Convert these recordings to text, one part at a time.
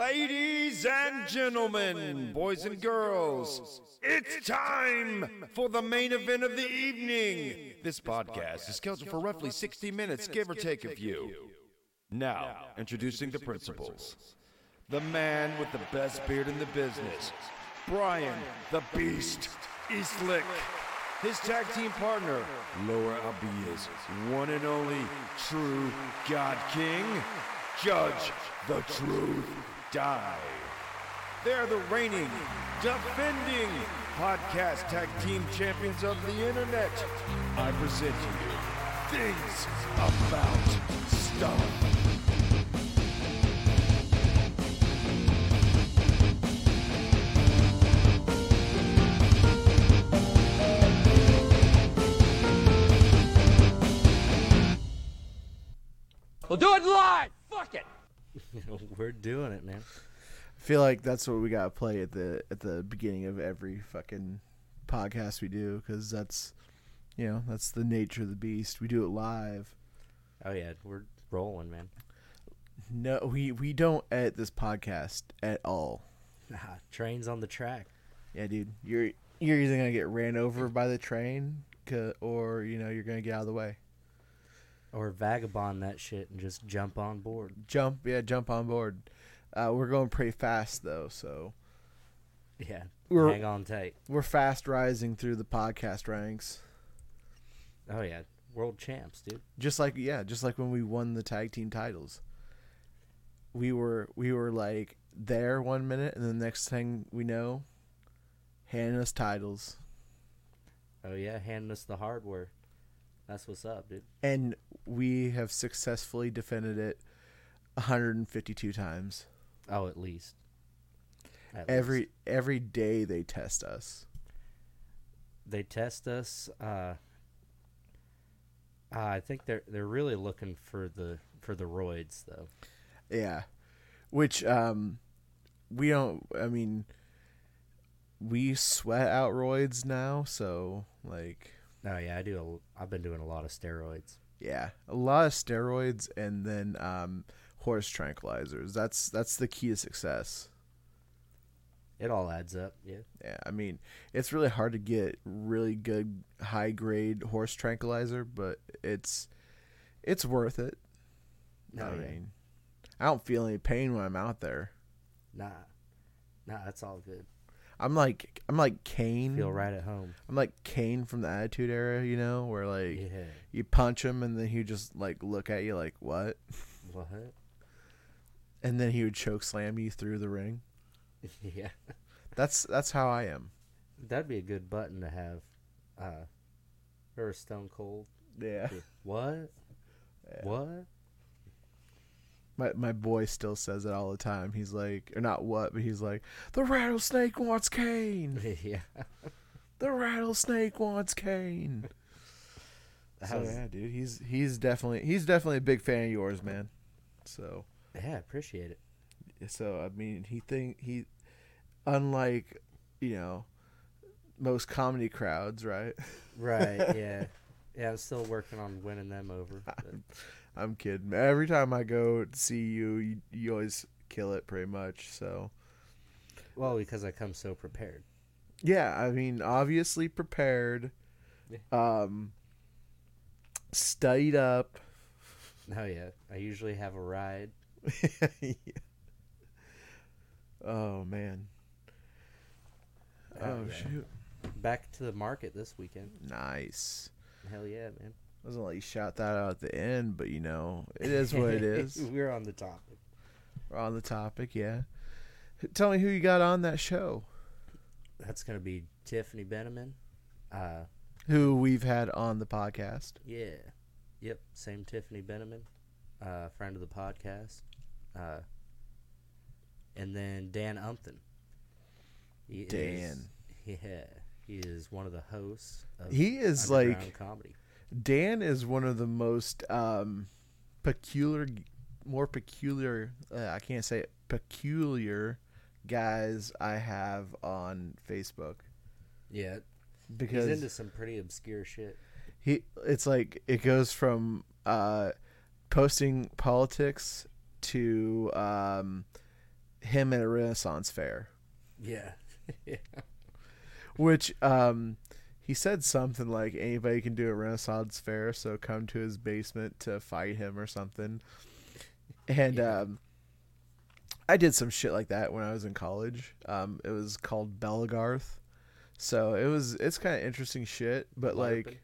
Ladies and gentlemen, boys and girls, it's time for the main event of the evening. This podcast is scheduled for roughly 60 minutes, give or take a few. Now, introducing the principals. The man with the best beard in the business, Brian the Beast Eastlick. His tag team partner, Laura Abias, one and only true God King, Judge the Truth Die. They're the reigning, defending podcast tag team champions of the internet. I present you things about stuff. We'll do it live. Fuck it. We're doing it, man. I feel like that's what we gotta play at the at the beginning of every fucking podcast we do because that's you know that's the nature of the beast. We do it live. Oh yeah, we're rolling, man. No, we we don't edit this podcast at all. Nah, trains on the track. Yeah, dude, you're you're either gonna get ran over by the train, or you know you're gonna get out of the way. Or vagabond that shit and just jump on board. Jump, yeah, jump on board. Uh, we're going pretty fast though, so Yeah. We're- hang on tight. we're fast rising through the podcast ranks. Oh yeah. World champs, dude. just like yeah, just like when we won the tag team titles. We were we were like there one minute, and the next thing we know, handing us titles, Oh yeah, handing us the hardware. That's what's up, dude. and we have successfully defended it 152 times. Oh, at least. At Every least. every day they test us. they test us. Uh, uh, I think they're they're really looking for the for the roids though. Yeah, which um, we don't. I mean, we sweat out roids now, so like. Oh yeah, I do. A, I've been doing a lot of steroids. Yeah, a lot of steroids and then um, horse tranquilizers. That's that's the key to success. It all adds up. Yeah. Yeah, I mean, it's really hard to get really good high grade horse tranquilizer, but it's it's worth it. Oh, I yeah. mean, I don't feel any pain when I'm out there. Nah. Nah, that's all good. I'm like I'm like Kane. Feel right at home. I'm like Kane from the Attitude Era, you know, where like Yeah. you punch him and then he just like look at you like what, What? and then he would choke slam you through the ring. yeah. That's that's how I am. That'd be a good button to have. Uh, or Stone Cold. Yeah. What? What? My my boy still says it all the time. He's like, or not what, but he's like, the rattlesnake wants Kane. yeah. The rattlesnake wants Kane. So yeah, dude, he's he's definitely he's definitely a big fan of yours, man. So Yeah, I appreciate it. so I mean, he think he, unlike, you know, most comedy crowds, right? Right. Yeah. yeah, I'm still working on winning them over. I'm kidding. Every time I go to see you, you, you always kill it, pretty much. So. well, because I come so prepared. Yeah, I mean, obviously prepared, um, studied up. Oh yeah, I usually have a ride. Oh man. Oh, Oh yeah. shoot! Back to the market this weekend. Nice. Hell yeah, man. Gonna let you shout that out at the end, but you know, it is what it is. We're on the topic. We're on the topic, yeah. Tell me who you got on that show. That's gonna be Tiffany Beneman. Uh, Who we've had on the podcast. yeah, yep, same Tiffany Beneman, uh, friend of the podcast. Uh, and then Dan Umpton. He Dan. Is, yeah, he is one of the hosts. Of He is like comedy. Dan is one of the most um, peculiar, more peculiar. Uh, I can't say it. Peculiar guys I have on Facebook Yeah, because he's into some pretty obscure shit. he it's like it goes from uh posting politics to um him at a Renaissance fair, Yeah. yeah. which um, he said something like anybody can do a Renaissance fair, so come to his basement to fight him or something. And Yeah. um, I did some shit like that when I was in college. Um, it was called Belgarth. So it was it's kind of interesting shit, but LARPing? like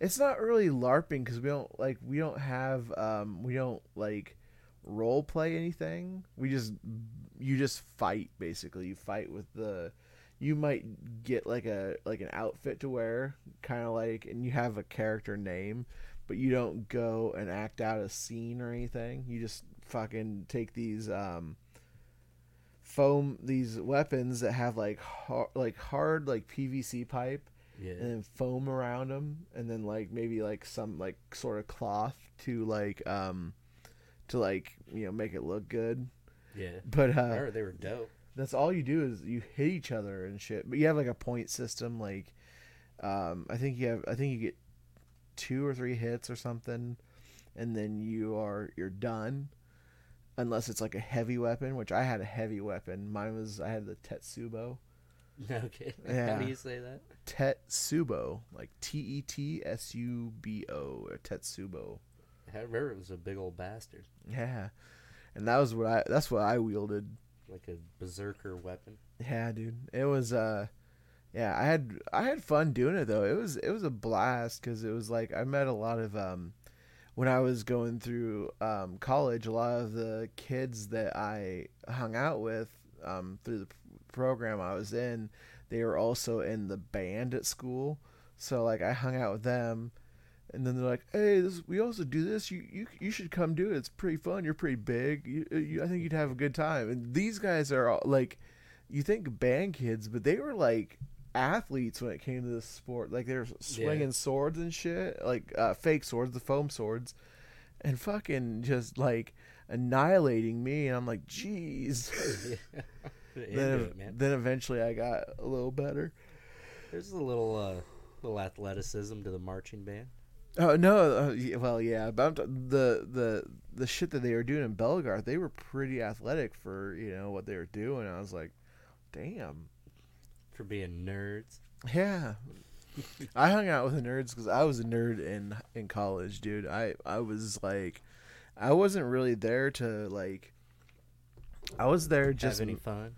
it's not really larping because we don't like we don't have um we don't like role play anything we just you just fight basically you fight with the you might get like a like an outfit to wear kind of like and you have a character name but you don't go and act out a scene or anything you just fucking take these um foam these weapons that have like hard, like hard like PVC pipe Yeah. and then foam around them and then like maybe like some like sort of cloth to like um to like you know make it look good yeah. but uh they were dope. That's all you do is you hit each other and shit. But you have like a point system like um i think you have i think you get two or three hits or something and then you are you're done. Unless it's like a heavy weapon which i had a heavy weapon. Mine was i had the tetsubo. Okay. How do you say that? tetsubo. Like t-e-t-s-u-b-o or tetsubo. I remember it was a big old bastard, yeah. And that was what i that's what i wielded like a berserker weapon. Yeah, dude. It was uh yeah, I had I had fun doing it though. It was it was a blast cuz it was like I met a lot of um when I was going through um college, a lot of the kids that I hung out with um through the program I was in, they were also in the band at school. So like I hung out with them and then they're like, "Hey, this we also do this. You you you should come do it. It's pretty fun. You're pretty big. You, you I think you'd have a good time." And these guys are all, like you think band kids, but they were like athletes when it came to this sport. Like they're swinging swords and shit, like uh, fake swords, the foam swords, and fucking just like annihilating me. And I'm like, "Jeez." yeah. Then, it, man. then eventually I got a little better. There's a little uh, little athleticism to the marching band. Oh no! Uh, well, yeah, but t- the the the shit that they were doing in Belgarth, they were pretty athletic for you know what they were doing. I was like, damn, For being nerds. yeah. I hung out with the nerds because I was a nerd in in college, dude. I I was like, I wasn't really there to like. I was there just Have any fun?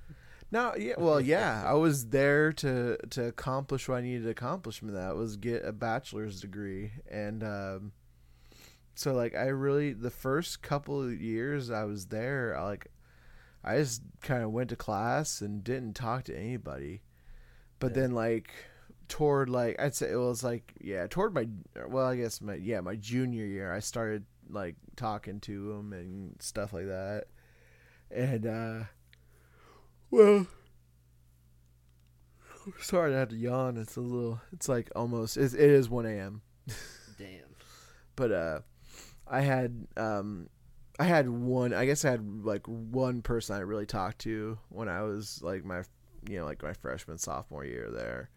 No, yeah, well, yeah, I was there to to accomplish what I needed to accomplish. And that was get a bachelor's degree, and um, so like I really the first couple of years I was there, I like I just kind of went to class and didn't talk to anybody, but Yeah. then like toward like I'd say it was like yeah toward my well I guess my yeah my junior year I started like talking to them and stuff like that, and uh. Well, sorry, I had to yawn. It's a little. It's like almost. It, it is one a.m. Damn. But uh, I had um, I had one. I guess I had like one person I really talked to when I was like my, you know, like my freshman sophomore year there.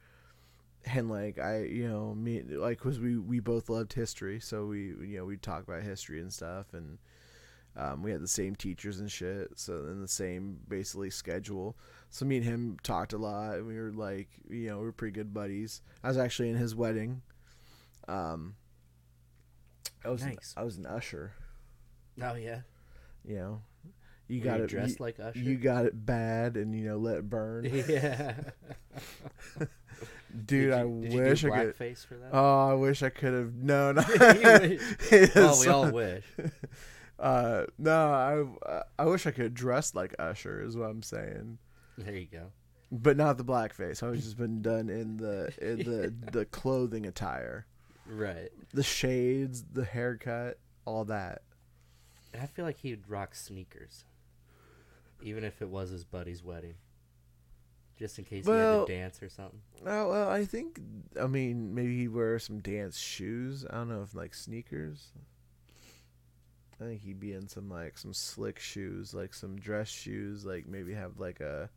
And like I, you know, me like because we we both loved history, so we you know we talk about history and stuff, and um, we had the same teachers and shit, so in the same basically schedule. So me and him talked a lot. And we were like, you know, we were pretty good buddies. I was actually in his wedding. Um, I was Nice. I was an usher. Oh yeah. You know, you Were got you it dressed you, like Usher. You got it bad, and you know let it burn, yeah. dude. you, I wish I could. blackface for that? Oh, I wish I could have. No, no. Well, we all wish. Uh, no, I I wish I could dress like Usher. Is what I'm saying. There you go. but not the blackface. I was just been done in the in the the clothing attire, Right. the shades, the haircut, all that. I feel like he'd rock sneakers, even if it was his buddy's wedding, just in case he had to dance or something. Oh well, I think I mean maybe he'd wear some dance shoes. I don't know if like sneakers. I think he'd be in some like some slick shoes, like some dress shoes, like maybe have like a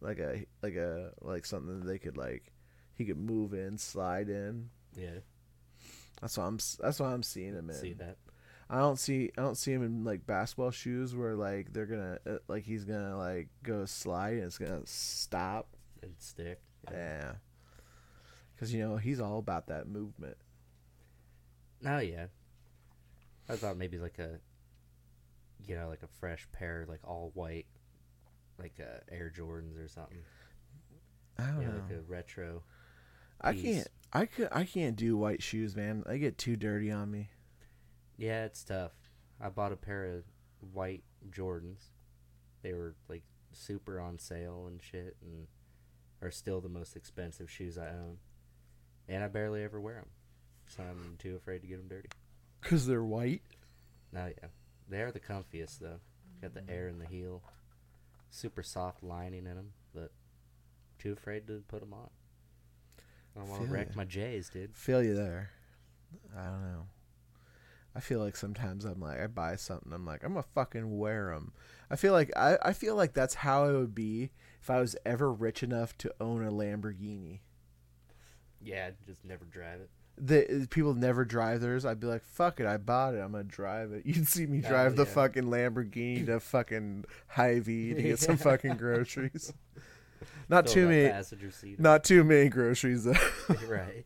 like a like a like something that they could like he could move in, slide in. Yeah. That's what I'm that's what I'm seeing him in. See that? I don't see I don't see him in like basketball shoes where like they're gonna uh, like he's gonna like go slide and it's gonna stop. And stick. Yeah. Because you know he's all about that movement. Oh yeah. I thought maybe like a, you know, like a fresh pair, like all white, like uh, Air Jordans or something. I don't Yeah, know. like a retro. I piece. can't. I could. I can't do white shoes, man. They get too dirty on me. Yeah, it's tough. I bought a pair of white Jordans. They were like super on sale and shit, and are still the most expensive shoes I own. And I barely ever wear them, so I'm too afraid to get them dirty. Cause they're white. No, yeah, they are the comfiest though. Got the air in the heel, super soft lining in them, but too afraid to put them on. I don't want to wreck ya. my J's, dude. Feel you there. I don't know. I feel like sometimes I'm like I buy something. I'm like I'm gonna fucking wear them. I feel like I, I feel like that's how it would be if I was ever rich enough to own a Lamborghini. Yeah, I'd just never drive it. The people never drive theirs. I'd be like, fuck it, I bought it. I'm gonna drive it. You'd see me drive the yeah. fucking Lamborghini to fucking Hy-Vee to get some fucking groceries. Not Fill too many. Not too many groceries though. right.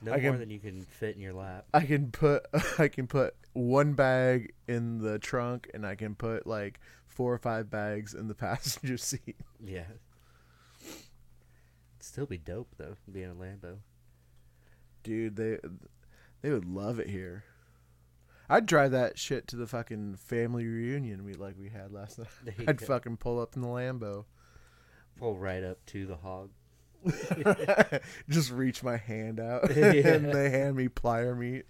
No I more can- than you can fit in your lap. I can put I can put one bag in the trunk and I can put like four or five bags in the passenger seat. Yeah. Still be dope though, being a Lambo. Dude, they they would love it here. I'd drive that shit to the fucking family reunion we like we had last night. I'd go. fucking pull up in the Lambo. Pull right up to the hog. Just reach my hand out Yeah. and they hand me plier meat.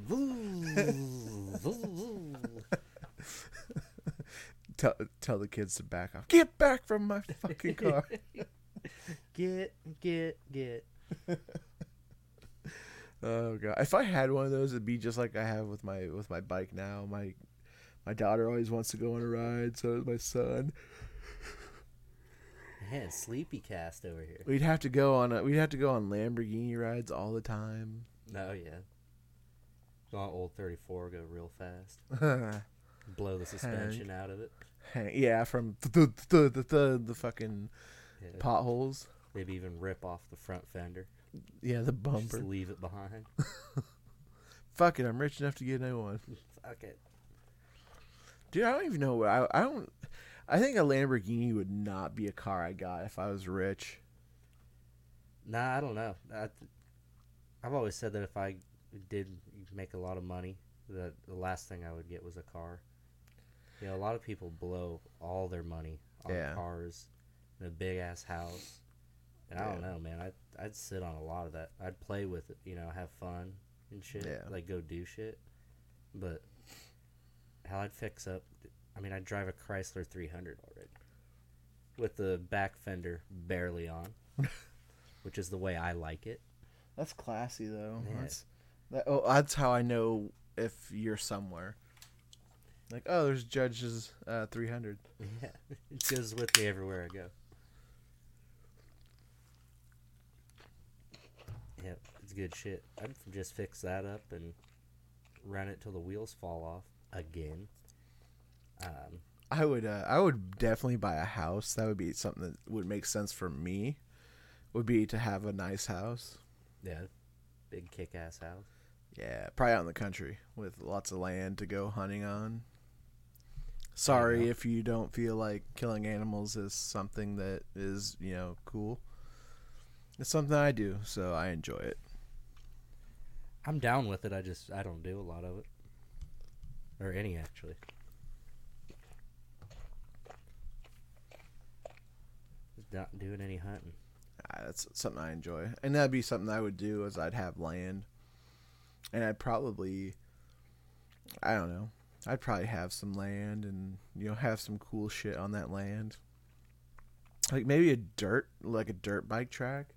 Voo voo voo. Tell tell the kids to back off. Get back from my fucking car. get, get, get. Oh god! If I had one of those, it'd be just like I have with my with my bike now. My my daughter always wants to go on a ride, so does my son. Man, sleepy cast over here. We'd have to go on a, we'd have to go on Lamborghini rides all the time. Oh yeah. Go on old 34, go real fast. Blow the suspension out of it. yeah, from the the the, the, the fucking Yeah. potholes. Maybe even rip off the front fender. Yeah, the Just bumper. leave it behind. Fuck it, I'm rich enough to get a new one. Fuck it. Dude, I don't even know. I I don't. I think a Lamborghini would not be a car I got if I was rich. Nah, I don't know. I, I've always said that if I did make a lot of money, that the last thing I would get was a car. You know, a lot of people blow all their money on Yeah. cars and a big ass house. And I don't know, man. I'd, I'd sit on a lot of that. I'd play with it, you know, have fun and shit. Yeah. Like go do shit. But how I'd fix up, I mean, I'd drive a Chrysler 300 already with the back fender barely on, which is the way I like it. That's classy though. Yeah. That's that, oh, that's how I know if you're somewhere. Like, oh, there's Judge's uh, 300. Yeah, it goes with me everywhere I go. Yep, it's good shit. I'd just fix that up and run it till the wheels fall off again. Um, I would uh, I would definitely buy a house. That would be something that would make sense for me. Would be to have a nice house. yeah, big kick-ass house. Yeah, probably out in the country with lots of land to go hunting on. Sorry if you don't feel like killing animals is something that is, you know, cool. It's something I do, so I enjoy it. I'm down with it. I just I don't do a lot of it, or any actually. Not doing any hunting. Ah, that's something I enjoy, and that'd be something I would do. As I'd have land, and I'd probably, I don't know, I'd probably have some land, and you know, have some cool shit on that land. Like maybe a dirt, like a dirt bike track.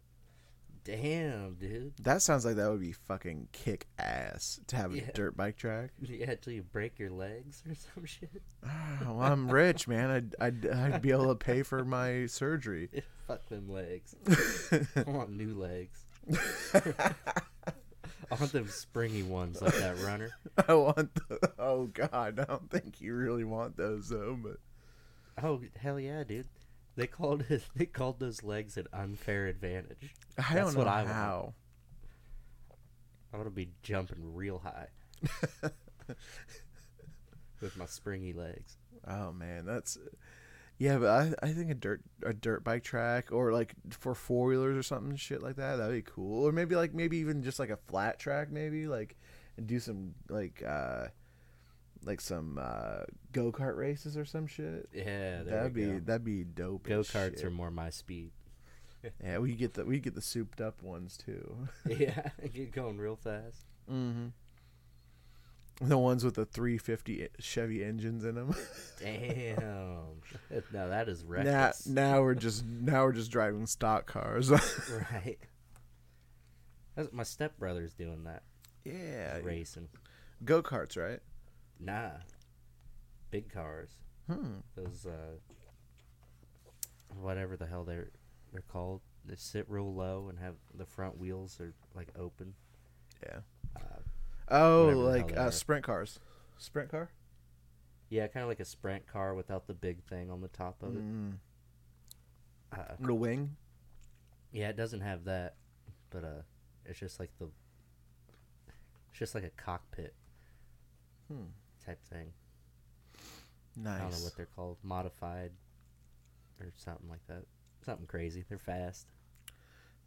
Damn, dude. That sounds like that would be fucking kick ass to have a dirt bike track. Yeah, till you break your legs or some shit. Ah, well, I'm rich, man. I'd, I'd I'd be able to pay for my surgery. Fuck them legs. I want new legs. I want them springy ones like that runner. I want. The, oh God, I don't think you really want those though. But Oh hell yeah, dude! They called it. They called those legs an unfair advantage. I That's don't know what I want. how. I'm gonna be jumping real high with my springy legs. Oh man, that's yeah. But I I think a dirt a dirt bike track or like for four wheelers or something shit like that. That'd be cool. Or maybe like maybe even just like a flat track maybe like and do some like uh like some uh go kart races or some shit. Yeah, that'd be go. that'd be dope. Go karts are more my speed. Yeah, we get the we get the souped up ones too. yeah, get going real fast. mm-hmm. The ones with the 350 Chevy engines in them. Damn. no, that is now, reckless. now we're just now we're just driving stock cars. Right. That's, my stepbrother's doing that. yeah, Racing. go karts, right? Nah. Big cars. Hmm. Those uh whatever the hell they're they're called. They sit real low and have the front wheels are like open. Yeah. Uh, Oh, the like uh, sprint cars. Sprint car. yeah, kind of like a sprint car without the big thing on the top of it. Mm. Uh, The wing. yeah, it doesn't have that, but uh, it's just like the, it's just like a cockpit Hmm. Type thing. Nice. I don't know what they're called, modified, or something like that. Something crazy. They're fast.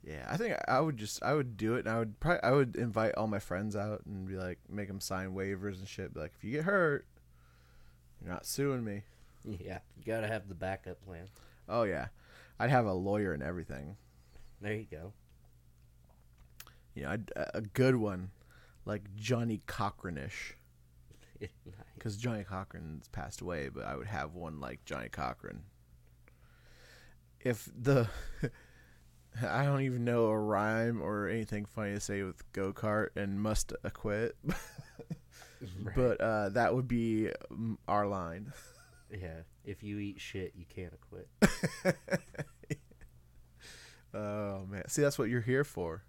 Yeah, I think I would just I would do it, and I would probably I would invite all my friends out and be like, make them sign waivers and shit. Be like, if you get hurt, you're not suing me. Yeah, you gotta have the backup plan. Oh yeah, I'd have a lawyer and everything. There you go. You know, I'd, a good one, like Johnny Cochran-ish, nice. Because Johnny Cochran's passed away. But I would have one like Johnny Cochran. If the I don't even know a rhyme or anything funny to say with go kart and must acquit, Right. but uh, that would be mm, our line. yeah, if you eat shit, you can't quit. Oh man, see that's what you're here for.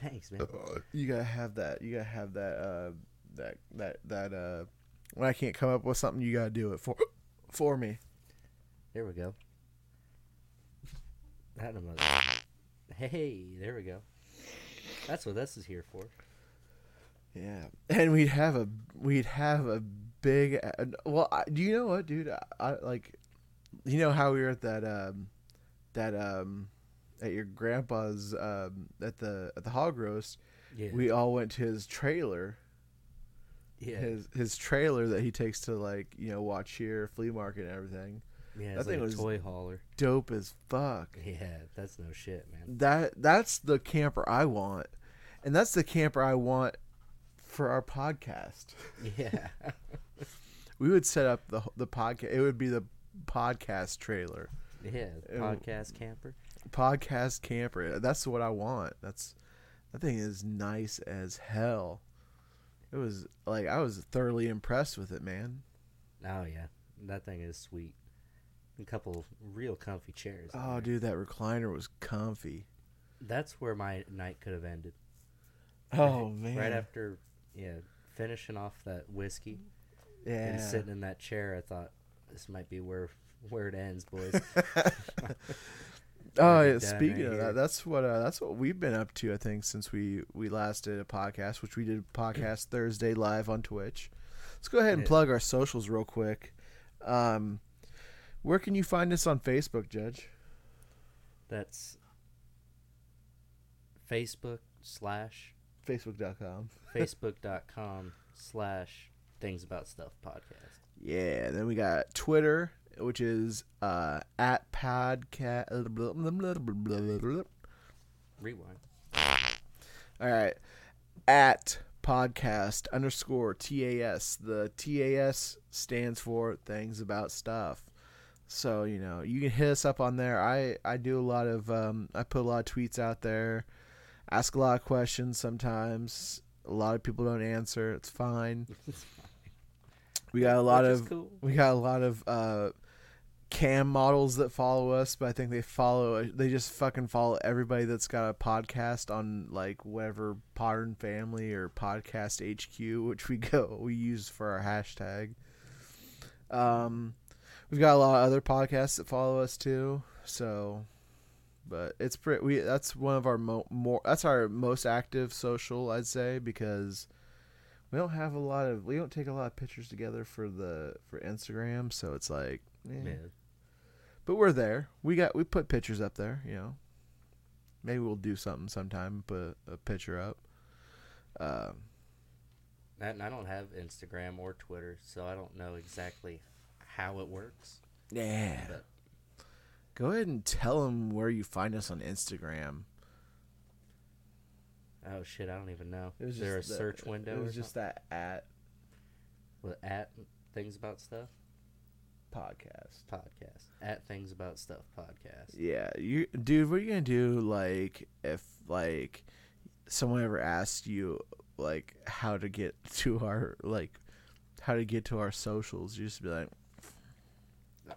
Thanks, man. You gotta have that. You gotta have that. Uh, that that that. Uh, when I can't come up with something, you gotta do it for for me. There we go. That a mother. Hey, there we go. That's what this is here for. Yeah, and we'd have a we'd have a big. Well, I, do you know what, dude? I, I like. You know how we were at that um, that um, at your grandpa's um at the at the hog roast. Yeah. We all went to his trailer. Yeah. His his trailer that he takes to like you know watch here flea market and everything. yeah. that like thing a was- toy hauler. Dope as fuck. Yeah, that's no shit, man. That that's the camper I want, and that's the camper I want for our podcast. Yeah. We would set up the the podcast. It would be the podcast trailer, yeah. Podcast camper. podcast camper. That's what I want. That's that thing is nice as hell. It was like I was thoroughly impressed with it, man. Oh yeah, that thing is sweet. A couple real comfy chairs. Oh, there. dude, that recliner was comfy. That's where my night could have ended. Oh man, Right after, yeah, finishing off that whiskey yeah. and sitting in that chair, I thought this might be where where it ends, boys. Oh, yeah, speaking right of that, that's what uh, that's what we've been up to. I think since we we last did a podcast, which we did podcast Thursday live on Twitch. Let's go ahead and Yeah. plug our socials real quick. Um, where can you find us on Facebook, Judge? That's Facebook slash Facebook.com. Facebook.com slash things about stuff podcast. Yeah. Then we got Twitter, which is uh, at podcast. Rewind. All right. At podcast underscore TAS. The TAS stands for things about stuff. So, you know, you can hit us up on there. I, I do a lot of, um, I put a lot of tweets out there, ask a lot of questions sometimes. A lot of people don't answer. It's fine. We got a lot Which of, cool. we got a lot of, uh, cam models that follow us, but I think they follow. They just fucking follow everybody that's got a podcast on like whatever Modern Family or Podcast HQ, which we go we use for our hashtag. Um, we've got a lot of other podcasts that follow us too. So, but it's pretty. We that's one of our mo- more. That's our most active social, I'd say, because we don't have a lot of. We don't take a lot of pictures together for the for Instagram. So it's like, eh. Yeah. But we're there. We got we put pictures up there. You know, maybe we'll do something sometime. Put a picture up. Um, And I don't have Instagram or Twitter, so I don't know exactly how it works. yeah. But Go ahead and tell them where you find us on Instagram. oh shit, I don't even know. Is there a the- search window It or was just something? that at with at things about stuff podcast. podcast at things about stuff podcast? Yeah, you dude, what are you gonna do like if like someone ever asked you like how to get to our like how to get to our socials? You just be like,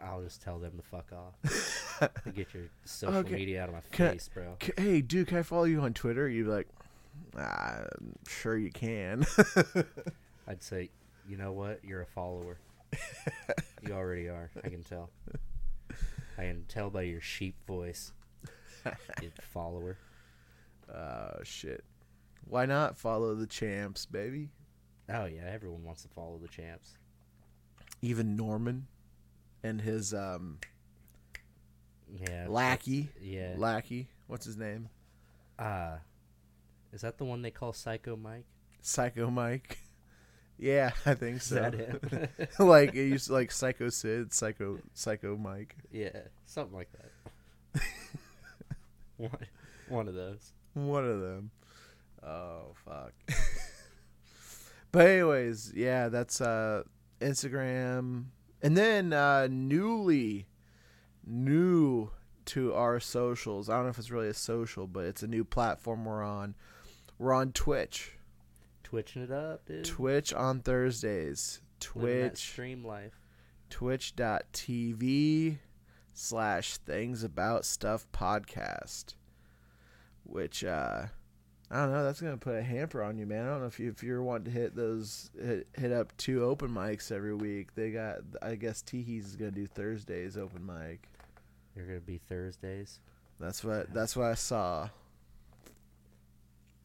I'll just tell them to fuck off. to get your social Okay. media out of my Can I- face, bro. "C- "Hey, dude, can I follow you on Twitter?" You'd be like, ah, "Sure, you can." I'd say, you know what? You're a follower. you already are. I can tell. I can tell by your sheep voice. You follower. oh shit! Why not follow the champs, baby? Oh yeah, everyone wants to follow the champs. Even Norman and his um Yeah. lackey. Yeah. Lackey. What's his name? Uh is that the one they call Psycho Mike? Psycho Mike. Yeah, I think Is so. that him? like it used to, like Psycho Sid, Psycho Psycho Mike. yeah, something like that. one, one of those. One of them. Oh fuck. but anyways, yeah, that's uh Instagram. And then uh newly new to our socials. I don't know if it's really a social, but it's a new platform we're on. We're on Twitch. Twitching it up, dude. Twitch on Thursdays. Twitch stream life. twitch.tv slash things about stuff podcast which uh i don't know that's gonna put a hamper on you man i don't know if, you, if you're wanting to hit those hit, hit up two open mics every week they got i guess teehees is gonna do thursdays open mic You're gonna be Thursdays. that's what that's what i saw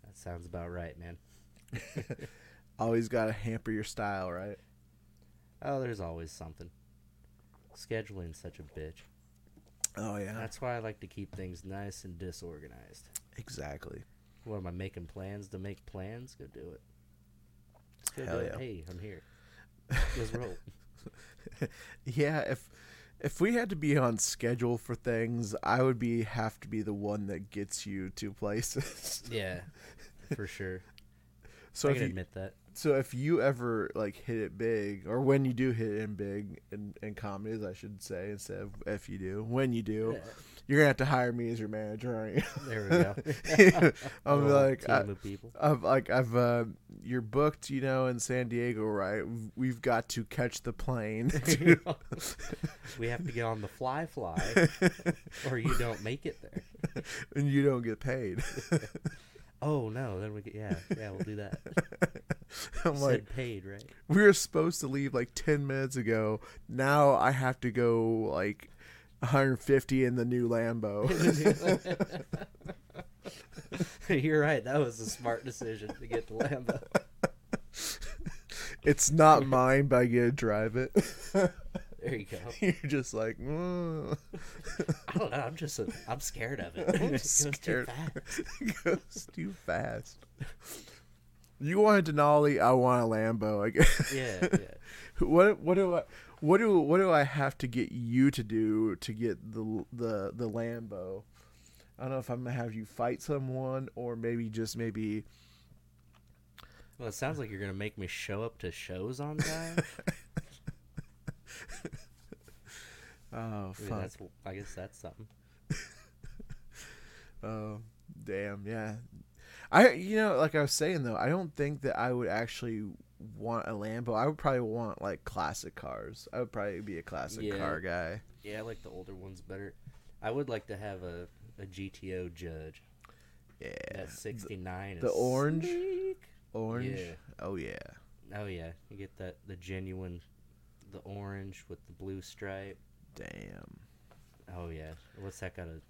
That sounds about right, man. always gotta hamper your style right Oh, there's always something. Scheduling's such a bitch. oh yeah That's why I like to keep things nice and disorganized. exactly What am I making plans to make plans? Go do it. Go Hell do yeah. it. Hey, I'm here. Let's roll. yeah if if we had to be on schedule for things i would be have to be the one that gets you to places yeah, for sure. So I if can you, admit that. so if you ever like hit it big or when you do hit it in big in, in comedies i should say instead of if you do when you do Yeah, you're gonna have to hire me as your manager aren't you there we go. i'm like I. I've like I've uh, you're booked, you know, in San Diego, right? We've- We've got to catch the plane, to- we have to get on the fly fly, or you don't make it there. and you don't get paid. Oh no, then we get yeah, yeah, we'll do that. I'm Said like, paid, right? we were supposed to leave like ten minutes ago. Now I have to go like 150 in the new Lambo. You're right. That was a smart decision to get the Lambo. it's not mine, but I get to drive it. There you go. You're just like, mm. I don't know. I'm just a, I'm scared of it. I'm it goes too fast. goes too fast. You want a Denali, I want a Lambo. I guess. Yeah, yeah. What what do I what do what do I have to get you to do to get the the the Lambo? I don't know if I'm gonna have you fight someone or maybe just maybe Well, it sounds like you're gonna make me show up to shows on time. oh I mean, fuck that's I guess that's something. oh damn yeah I you know like I was saying though I don't think that I would actually want a Lambo. I would probably want like classic cars. I would probably be a classic Yeah. car guy. Yeah, I like the older ones better. I would like to have a, a GTO Judge. Yeah. That 69 the is orange? sleek. Orange. Yeah. Oh yeah. Oh yeah, you get that the genuine, the orange with the blue stripe. Damn. Oh yeah, what's that got a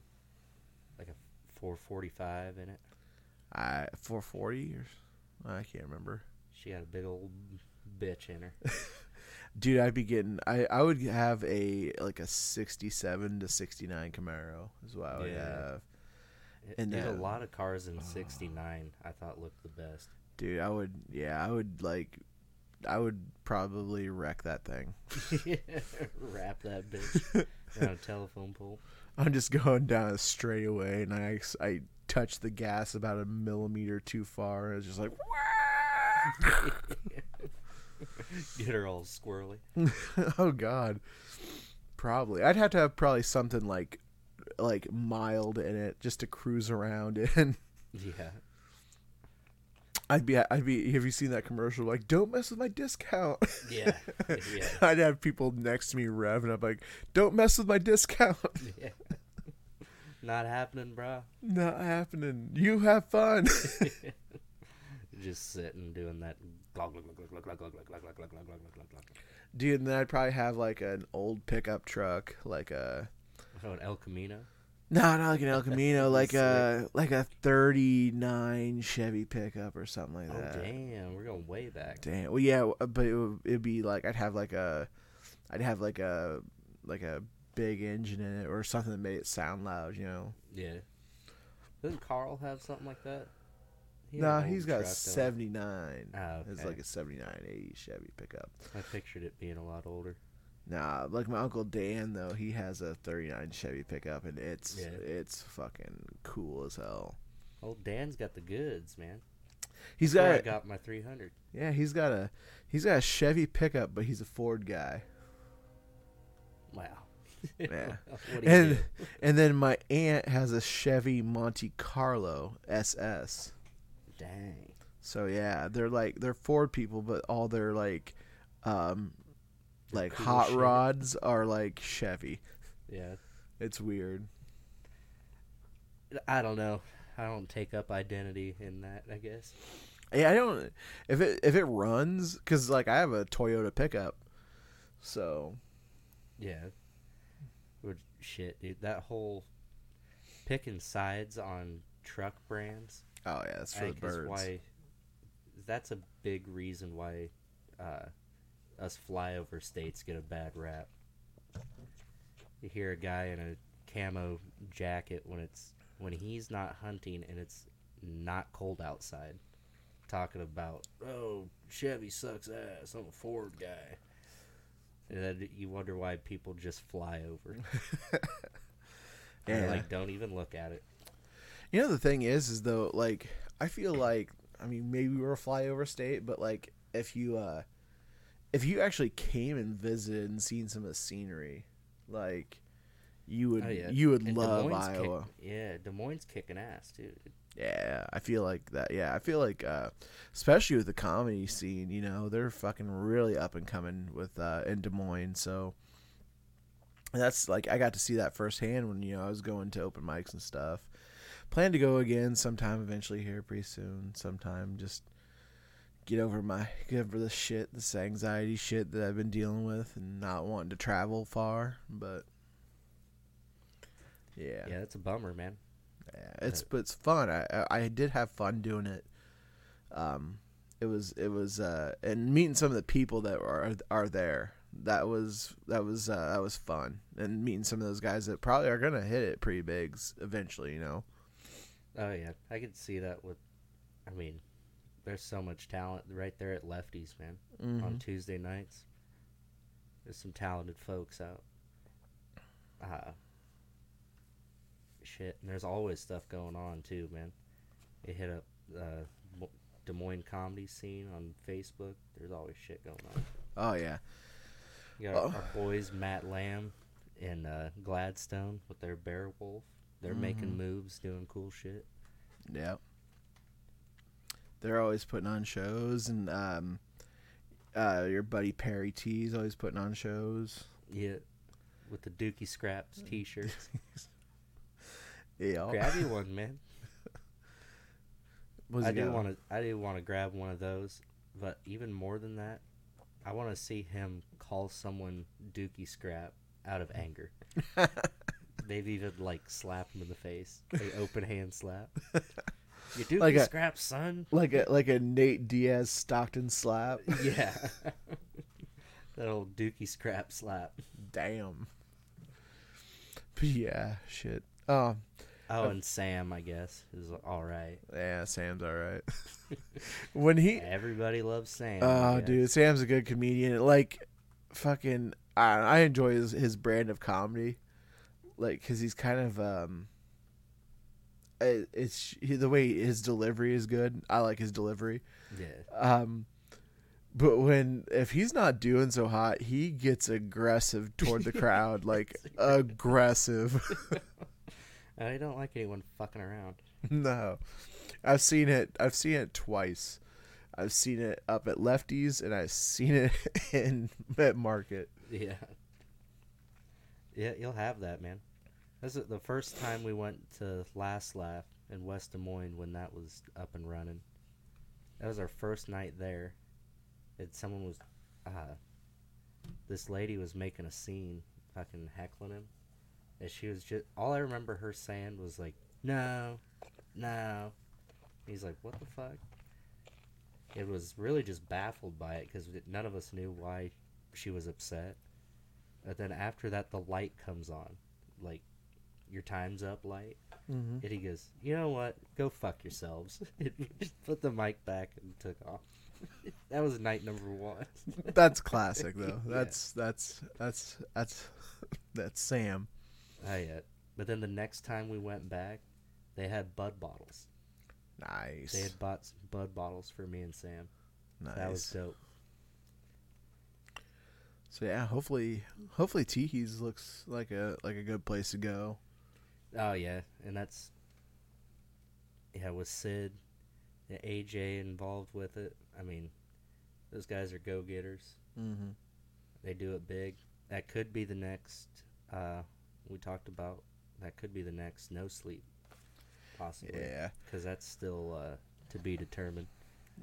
like a 445 in it? I 440 or I can't remember. She got a big old bitch in her. Dude, I'd be getting. I I would have a like a 67 to 69 Camaro is what I would Yeah. have. And, There's a lot of cars in ah. '69 I thought looked the best. Dude, I would. Yeah, I would like. I would probably wreck that thing. Wrap that bitch around a telephone pole. I'm just going down a straightaway, and I I touch the gas about a millimeter too far. And it's just like. Get her all squirrely. oh God. Probably. I'd have to have probably something like like mild in it just to cruise around in. Yeah. I'd be, I'd be. Have you seen that commercial? Like, don't mess with my discount. Yeah, yeah. I'd have people next to me revving up, like, don't mess with my discount. yeah. Not happening, bro. Not happening. You have fun. Just sitting doing that. Dude, and then I'd probably have like an old pickup truck, like a. Oh, an El Camino no, not like an El Camino, like a like a '39 Chevy pickup or something like Oh that. damn, we're going way back. Damn. Well, yeah, but it would it'd be like I'd have like a, I'd have like a like a big engine in it or something that made it sound loud. You know. Yeah. Doesn't Carl have something like that? He Nah, he's got a truck, don't he? '79. Oh, It's like a '79, '80 Chevy pickup. I pictured it being a lot older. Nah, like my uncle Dan though, he has a '39 Chevy pickup, and it's Yeah. it's fucking cool as hell. Old Dan's got the goods, man. He's where I got, got my 300. yeah, he's got a he's got a Chevy pickup, but he's a Ford guy. Wow. Yeah. what do you and and then my aunt has a Chevy Monte Carlo SS. Dang. So yeah, they're like they're Ford people, but all their like, um, like cool hot shit. rods are like Chevy. Yeah. It's weird. I don't know. I don't take up identity in that, I guess. Yeah, I don't. If it if it runs, because like I have a Toyota pickup, so Yeah. Which, shit, dude. That whole picking sides on truck brands. oh yeah, that's I the birds. why. That's a big reason why uh, us flyover states get a bad rap. You hear a guy in a camo jacket when it's when he's not hunting and it's not cold outside, talking about oh Chevy sucks ass. I'm a Ford guy. And then you wonder why people just fly over. And Yeah. like don't even look at it. You know the thing is, is though, like I feel like I mean maybe we're a flyover state, but like if you uh if you actually came and visited and seen some of the scenery, like you would Oh, yeah. you would And love Moines kick- Iowa. yeah, Des Moines kicking ass dude. Yeah, I feel like that. Yeah, I feel like, uh, especially with the comedy scene, you know, they're fucking really up and coming with uh, in Des Moines. So that's like I got to see that firsthand when you know I was going to open mics and stuff. Plan to go again sometime eventually here pretty soon. Sometime just get over my get over this shit, this anxiety shit that I've been dealing with, and not wanting to travel far. But yeah, Yeah, that's a bummer, man. yeah, it's but it's fun. I, I did have fun doing it. Um, it was it was uh and meeting some of the people that are are there. That was that was uh, that was fun, and meeting some of those guys that probably are gonna hit it pretty big eventually. You know. Oh yeah, I could see that with. I mean, there's so much talent right there at Lefties, man. On Mhm. Tuesday nights, there's some talented folks out. Uh, shit, and there's always stuff going on too, man. You hit up uh, Des Moines comedy scene on Facebook. There's always shit going on. Oh yeah. You got Oh. our boys Matt Lamb and uh, Gladstone with their Bear Wolf. They're making Mhm. moves, doing cool shit. Yep. They're always putting on shows, and um, uh, your buddy Perry T's always putting on shows. Yeah, with the Dookie Scraps T-shirts. Yeah. Grab you one, man. I do want to. I do want to grab one of those, but even more than that, I want to see him call someone Dookie Scrap out of anger. They've even like slapped him in the face, a open hand slap. You Dookie Like a- Scrap, son. like a like a Nate Diaz Stockton slap. Yeah, that old Dookie Scrap slap. Damn. But yeah, shit. Um, Oh, and Sam, I guess, is all right. yeah, Sam's all right. when he, Everybody loves Sam. Oh, dude, Sam's a good comedian. Like, fucking, I, I enjoy his his brand of comedy. Like, cause he's kind of um. It- It's the way his delivery is good. I like his delivery. Yeah. Um, but when if he's not doing so hot, he gets aggressive toward the crowd, like aggressive. I don't like anyone fucking around. no, I've seen it. I've seen it twice. I've seen it up at Lefties, and I've seen it in at Market. Yeah. Yeah, you'll have that, man. This is the first time we went to Last Laugh in West Des Moines when that was up and running. That was our first night there. And someone was, uh, this lady was making a scene, fucking heckling him. And she was just, all I remember her saying was like, no, no. He's like, what the fuck? It was really just baffled by it because none of us knew why she was upset. But then after that, the light comes on, like your time's up light, Mm-hmm. and he goes, "You know what? Go fuck yourselves." Put the mic back and took off. that was night number one. That's classic, though. Yeah. That's that's that's that's that's Sam. Oh yeah. But then the next time we went back, they had Bud bottles. Nice. They had bought some Bud bottles for me and Sam. nice. That was dope. So yeah, hopefully, hopefully Tihi's looks like a like a good place to go. Oh yeah, and that's yeah with Sid, and AJ involved with it. I mean, those guys are go getters. Mm-hmm. They do it big. That could be the next. Uh, we talked about that could be the next no sleep, possibly. Yeah. because that's still uh, to be determined.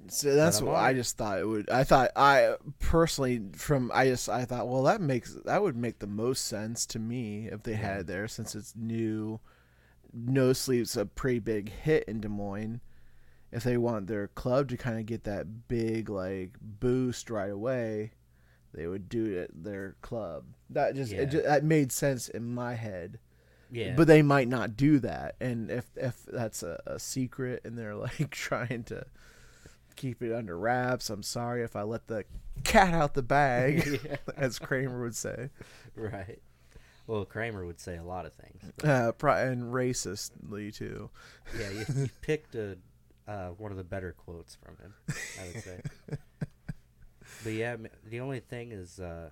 So that's what I just thought it would. I thought I personally from I just I thought well that makes that would make the most sense to me if they had it there since it's new. No Sleep's a pretty big hit in Des Moines. If they want their club to kind of get that big like boost right away, they would do it at their club. That just, Yeah. it just that made sense in my head. Yeah, But they might not do that, and if if that's a, a secret and they're like trying to keep it under wraps, I'm sorry if I let the cat out the bag, Yeah. as Kramer would say, right. Well, Kramer would say a lot of things. uh, pro- and racistly too. Yeah, you, you picked a uh, one of the better quotes from him. I would say. but yeah, the only thing is, uh,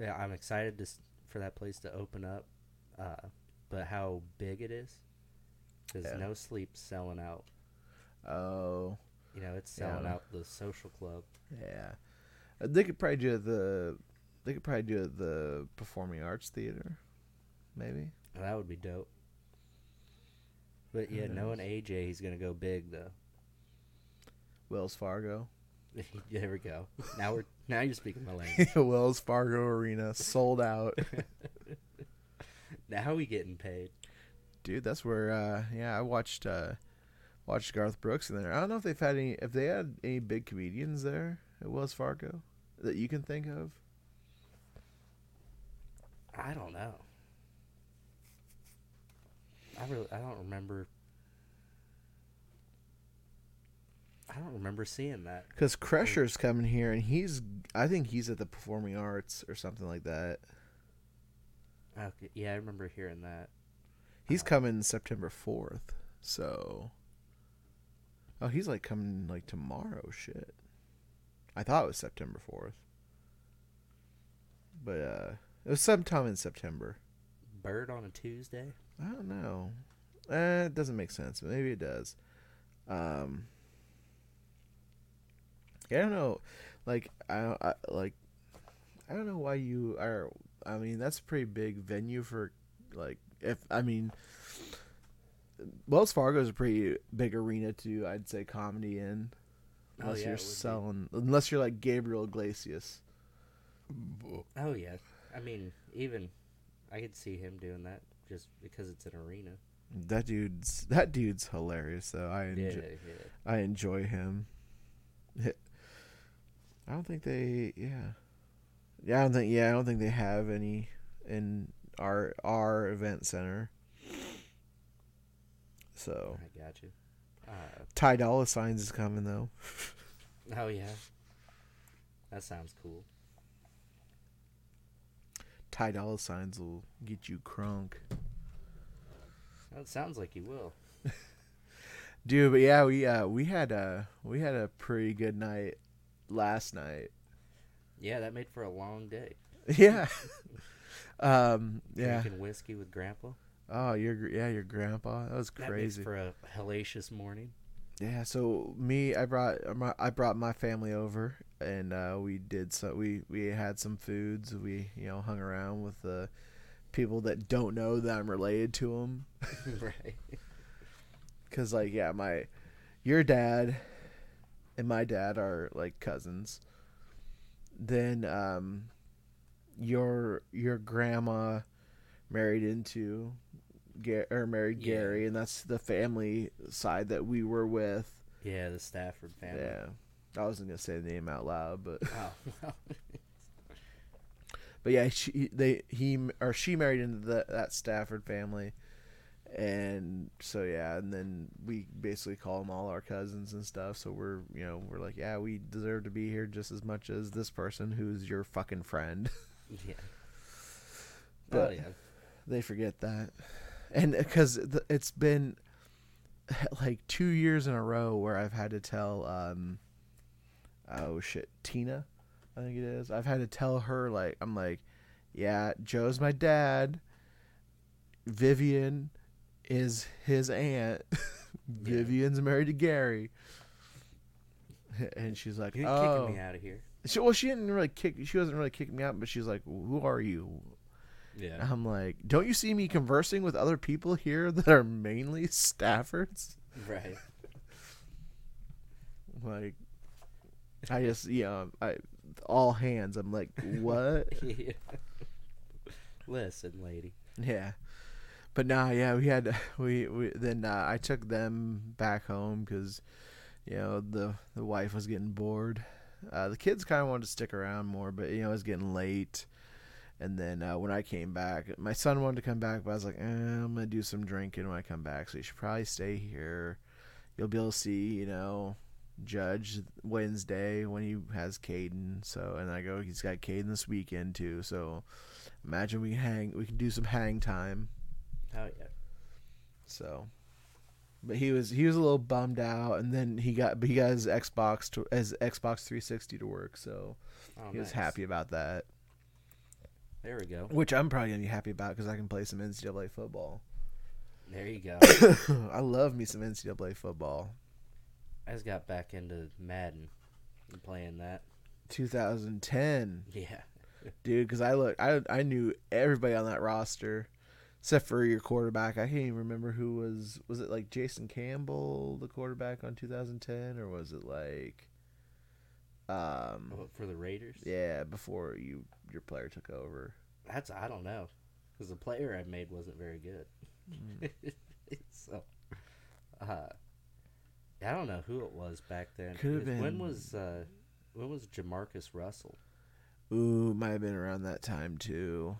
yeah, I'm excited to, for that place to open up. Uh, but how big it is, because Yeah. no sleep selling out. Oh, You know, it's selling Yeah. out the social club. yeah, Uh, they could probably do the. They could probably do the Performing Arts Theater, maybe. That would be dope. But yeah, knowing AJ, he's gonna go big though. Wells Fargo, there we go. Now we're now you're speaking my language. Wells Fargo Arena sold out. now we getting paid. Dude, that's where uh yeah, I watched uh watched Garth Brooks in there. I don't know if they've had any if they had any big comedians there at Wells Fargo that you can think of. I don't know. I really I don't remember. I don't remember seeing that. Cuz Kreischer's coming here and he's I think he's at the Performing Arts or something like that. Okay, yeah, I remember hearing that. He's uh, coming September 4th. So Oh, he's like coming like tomorrow shit. I thought it was September 4th. But uh it was sometime in September. Bert on a Tuesday. I don't know. Eh, it doesn't make sense. but Maybe it does. Um, I don't know, like I, I like I don't know why you are. I mean, that's a pretty big venue for like if I mean. Wells Fargo is a pretty big arena to, I'd say, comedy in. Oh, Unless yeah, you're would be. selling, unless you're like Gabriel Iglesias. Oh yeah. I mean, even I could see him doing that just because it's an arena. That dude's that dude's hilarious though. I Yeah, enjoy, yeah. I enjoy him. I don't think they yeah. Yeah, I don't think yeah, I don't think they have any in our our event center. So I got you. Uh, Ty Dolla Signs is coming though. oh yeah. That sounds cool. Ty Dolla Signs will get you crunk. That sounds like you will. Dude, but yeah, we uh we had a we had a pretty good night last night. Yeah, that made for a long day. Yeah. um yeah. Drinking whiskey with Grandpa. Oh, your yeah, your grandpa. That was That crazy. for a hellacious morning. Yeah, so me, I brought my, I brought my family over, and uh, we did so. We we had some foods. We you know hung around with the people that don't know that I'm related to them. right. Cause like yeah, my your dad and my dad are like cousins. Then um, your your grandma married into Ga- or married Yeah. Gary, and that's the family side that we were with. Yeah, the Stafford family. Yeah. I wasn't gonna say the name out loud, but Oh, but yeah, she they he or she married into the, that Stafford family, and so yeah, and then we basically call them all our cousins and stuff. So we're you know we're like yeah, we deserve to be here just as much as this person who's your fucking friend. yeah. But- oh yeah. they forget that, and because it's been like two years in a row where I've had to tell um oh shit Tina, I think it is. I've had to tell her like I'm like, yeah, Joe's my dad. Vivian is his aunt. Vivian's married to Gary. And she's like, You're "Oh, kicking me out of here. She, well, she didn't really kick. She wasn't really kicking me out, but she's like, "Who are you?" Yeah. I'm like, don't you see me conversing with other people here that are mainly Staffords? Right. Like, I just, you know, I all hands. I'm like, what? Yeah. Listen, lady. yeah, but nah, yeah, we had we we then uh, I took them back home because, you know, the the wife was getting bored. Uh, the kids kind of wanted to stick around more, but you know, it was getting late. And then uh, when I came back, my son wanted to come back, but I was like, eh, I'm gonna do some drinking when I come back, so you should probably stay here. You'll be able to see, you know, Judge Wednesday when he has Caden. So, and I go, he's got Caden this weekend too. So, imagine we hang, we can do some hang time. Oh yeah. So, but he was he was a little bummed out, and then he got but he got his Xbox to his Xbox 360 to work, so Oh, he was happy about that. There we go. Which I'm probably gonna be happy about because I can play some NCAA football. There you go. I love me some NCAA football. I just got back into Madden and playing that. 2010, Yeah. dude. Because I look, I I knew everybody on that roster, except for your quarterback. I can't even remember who was. Was it like Jason Campbell, the quarterback on 2010, or was it like, um, Oh, For the Raiders. yeah, before you your player took over? That's I don't know, because the player I made wasn't very good. Hmm. so, uh, I don't know who it was back then. Could've Because When was uh, when was Jamarcus Russell? Ooh, might have been around that time too.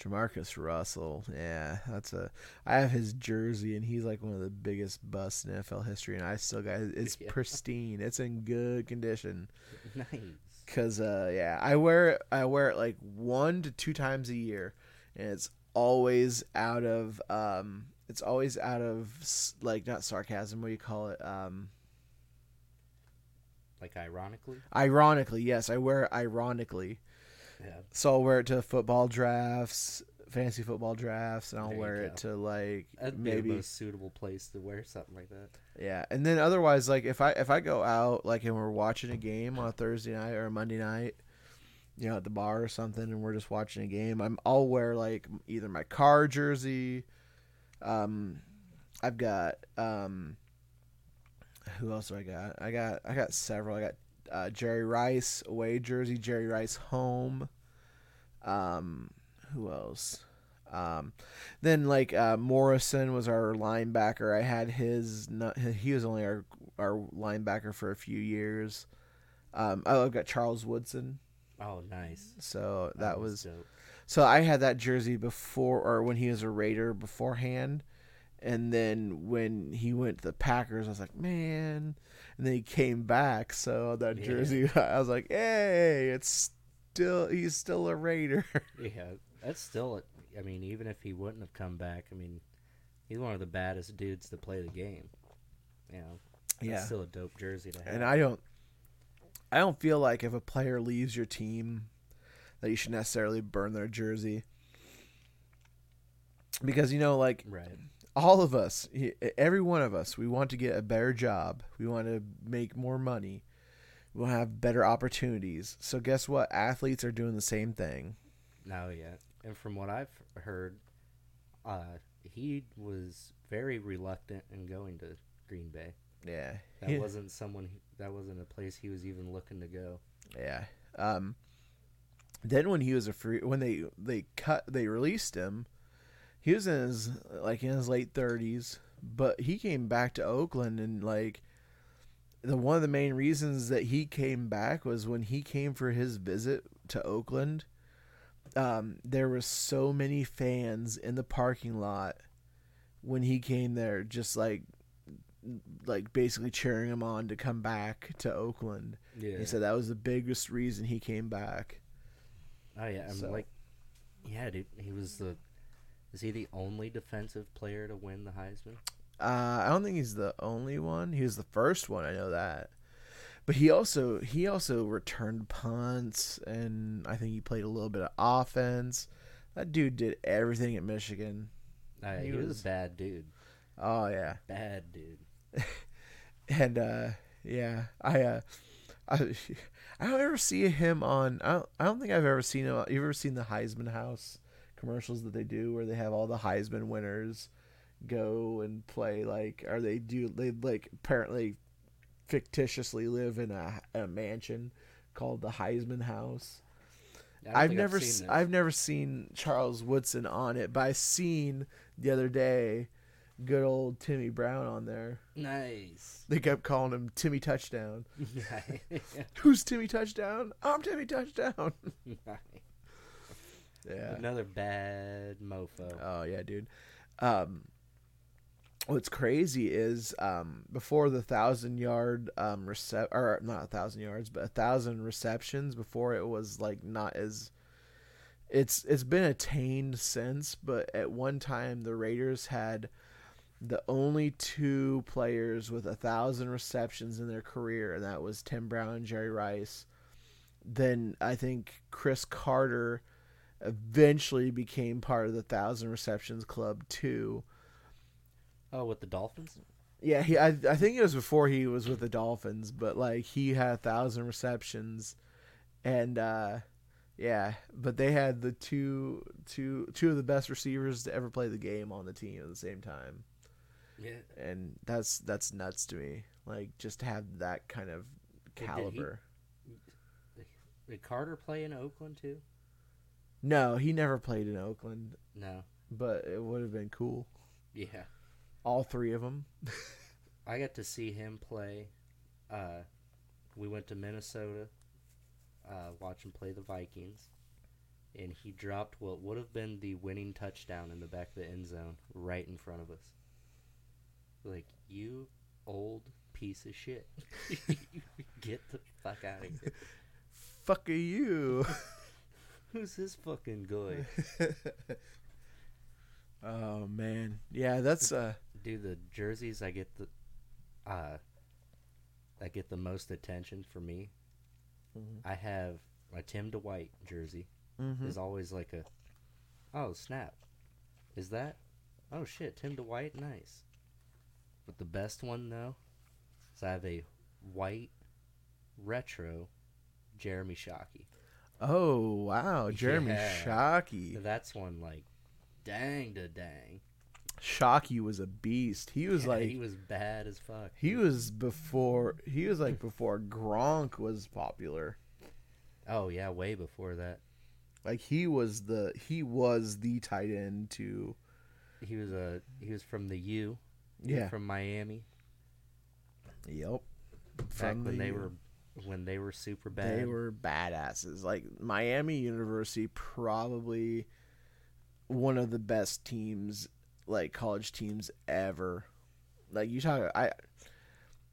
Jamarcus Russell, yeah, that's a. I have his jersey, and he's like one of the biggest busts in NFL history, and I still got it. It's Yeah. pristine. It's in good condition. nice. Cause, uh, yeah, I wear it. I wear it like one to two times a year, and it's always out of. Um, it's always out of like not sarcasm. What do you call it? Um, Like ironically. ironically, yes, I wear it ironically. Yeah. So I'll wear it to football drafts, fantasy football drafts, and I'll There wear it to like That'd be maybe the most suitable place to wear something like that. Yeah, and then otherwise, like if I if I go out like and we're watching a game on a Thursday night or a Monday night, you know, at the bar or something, and we're just watching a game, I'm I'll wear like either my car jersey, um, I've got um, who else do I got? I got I got several. I got uh, Jerry Rice away jersey, Jerry Rice home. Um, who else? Um, then like uh, Morrison was our linebacker. I had his. He was only our our linebacker for a few years. Um, oh, I've got Charles Woodson. Oh, nice. So that was dope. so I had that jersey before or when he was a Raider beforehand. And then when he went to the Packers, I was like, man. And then he came back, so that Yeah. jersey, I was like, hey, it's still he's still a Raider. Yeah, that's still. a- I mean, even if he wouldn't have come back, I mean, he's one of the baddest dudes to play the game. You know, that's Yeah. still a dope jersey to have. And I don't, I don't feel like if a player leaves your team, that you should necessarily burn their jersey. Because you know, like right. All of us, every one of us, we want to get a better job. We want to make more money. We'll have better opportunities. So guess what? Athletes are doing the same thing. No, yeah. And from what I've heard, uh, he was very reluctant in going to Green Bay. Yeah. That He- wasn't someone. he- That wasn't a place he was even looking to go. Yeah. Um then when he was a free when they they cut they released him, he was in his like in his late 30s, but he came back to Oakland and like the one of the main reasons that he came back was when he came for his visit to Oakland. Um, there was so many fans in the parking lot when he came there, just like, like basically cheering him on to come back to Oakland. Yeah. He said that was the biggest reason he came back. Oh yeah, I'm So- like, yeah, dude. He was the. Is he the only defensive player to win the Heisman? Uh, I don't think he's the only one. He was the first one. I know that. But he also he also returned punts, and I think he played a little bit of offense. That dude did everything at Michigan. Uh, He he, was, was- a bad dude. Oh yeah, Bad dude. and uh, yeah, I uh, I I don't ever see him on. I don't, I don't think I've ever seen him. You ever seen the Heisman House commercials that they do where they have all the Heisman winners go and play like, are they do they like apparently fictitiously live in a, a mansion called the Heisman House. I've never seen this. I've never seen Charles Woodson on it, but I seen the other day good old Timmy Brown on there. nice. They kept calling him Timmy Touchdown. Who's Timmy Touchdown? I'm Timmy Touchdown. yeah. Another bad mofo. Oh yeah, dude. Um, what's crazy is um, before the thousand yard um recep or not a thousand yards, but a thousand receptions before it was like not as. It's it's been attained since, but at one time the Raiders had the only two players with a thousand receptions in their career, and that was Tim Brown and Jerry Rice. Then I think Cris Carter eventually became part of the thousand receptions club too. Oh, with the Dolphins? Yeah, he I, I think it was before he was with the Dolphins, but like he had a thousand receptions, and uh, yeah, but they had the two two two of the best receivers to ever play the game on the team at the same time, Yeah. and that's that's nuts to me. Like just to have that kind of Did he- caliber. Did Carter play in Oakland too? No, he never played in Oakland, No. but it would have been cool. Yeah. All three of them. I got to see him play. Uh, we went to Minnesota, uh, watch him play the Vikings, and he dropped what would have been the winning touchdown in the back of the end zone right in front of us. Like, you old piece of shit. Get the fuck out of here. Fuck are you? Who's this fucking guy? oh man, yeah, that's uh. Do the jerseys I get the uh that get the most attention for me. Mhm. I have my Tim Dwight jersey. mhm. Is always like a Oh snap! Is that? Oh shit! Tim Dwight, nice. But the best one though, is I have a white retro Jeremy Shockey. Oh wow, Jeremy Yeah. Shockey. That's one like, dang to dang. Shockey was a beast. He was Yeah, like he was bad as fuck. he was before he was like before Gronk was popular. Oh yeah, way before that. Like he was the he was the tight end to He was a he was from the U. yeah. From Miami. Yep. Back From when the they U. were when they were super bad. They were badasses. Like Miami University, probably one of the best teams, like college teams ever. Like you talk, I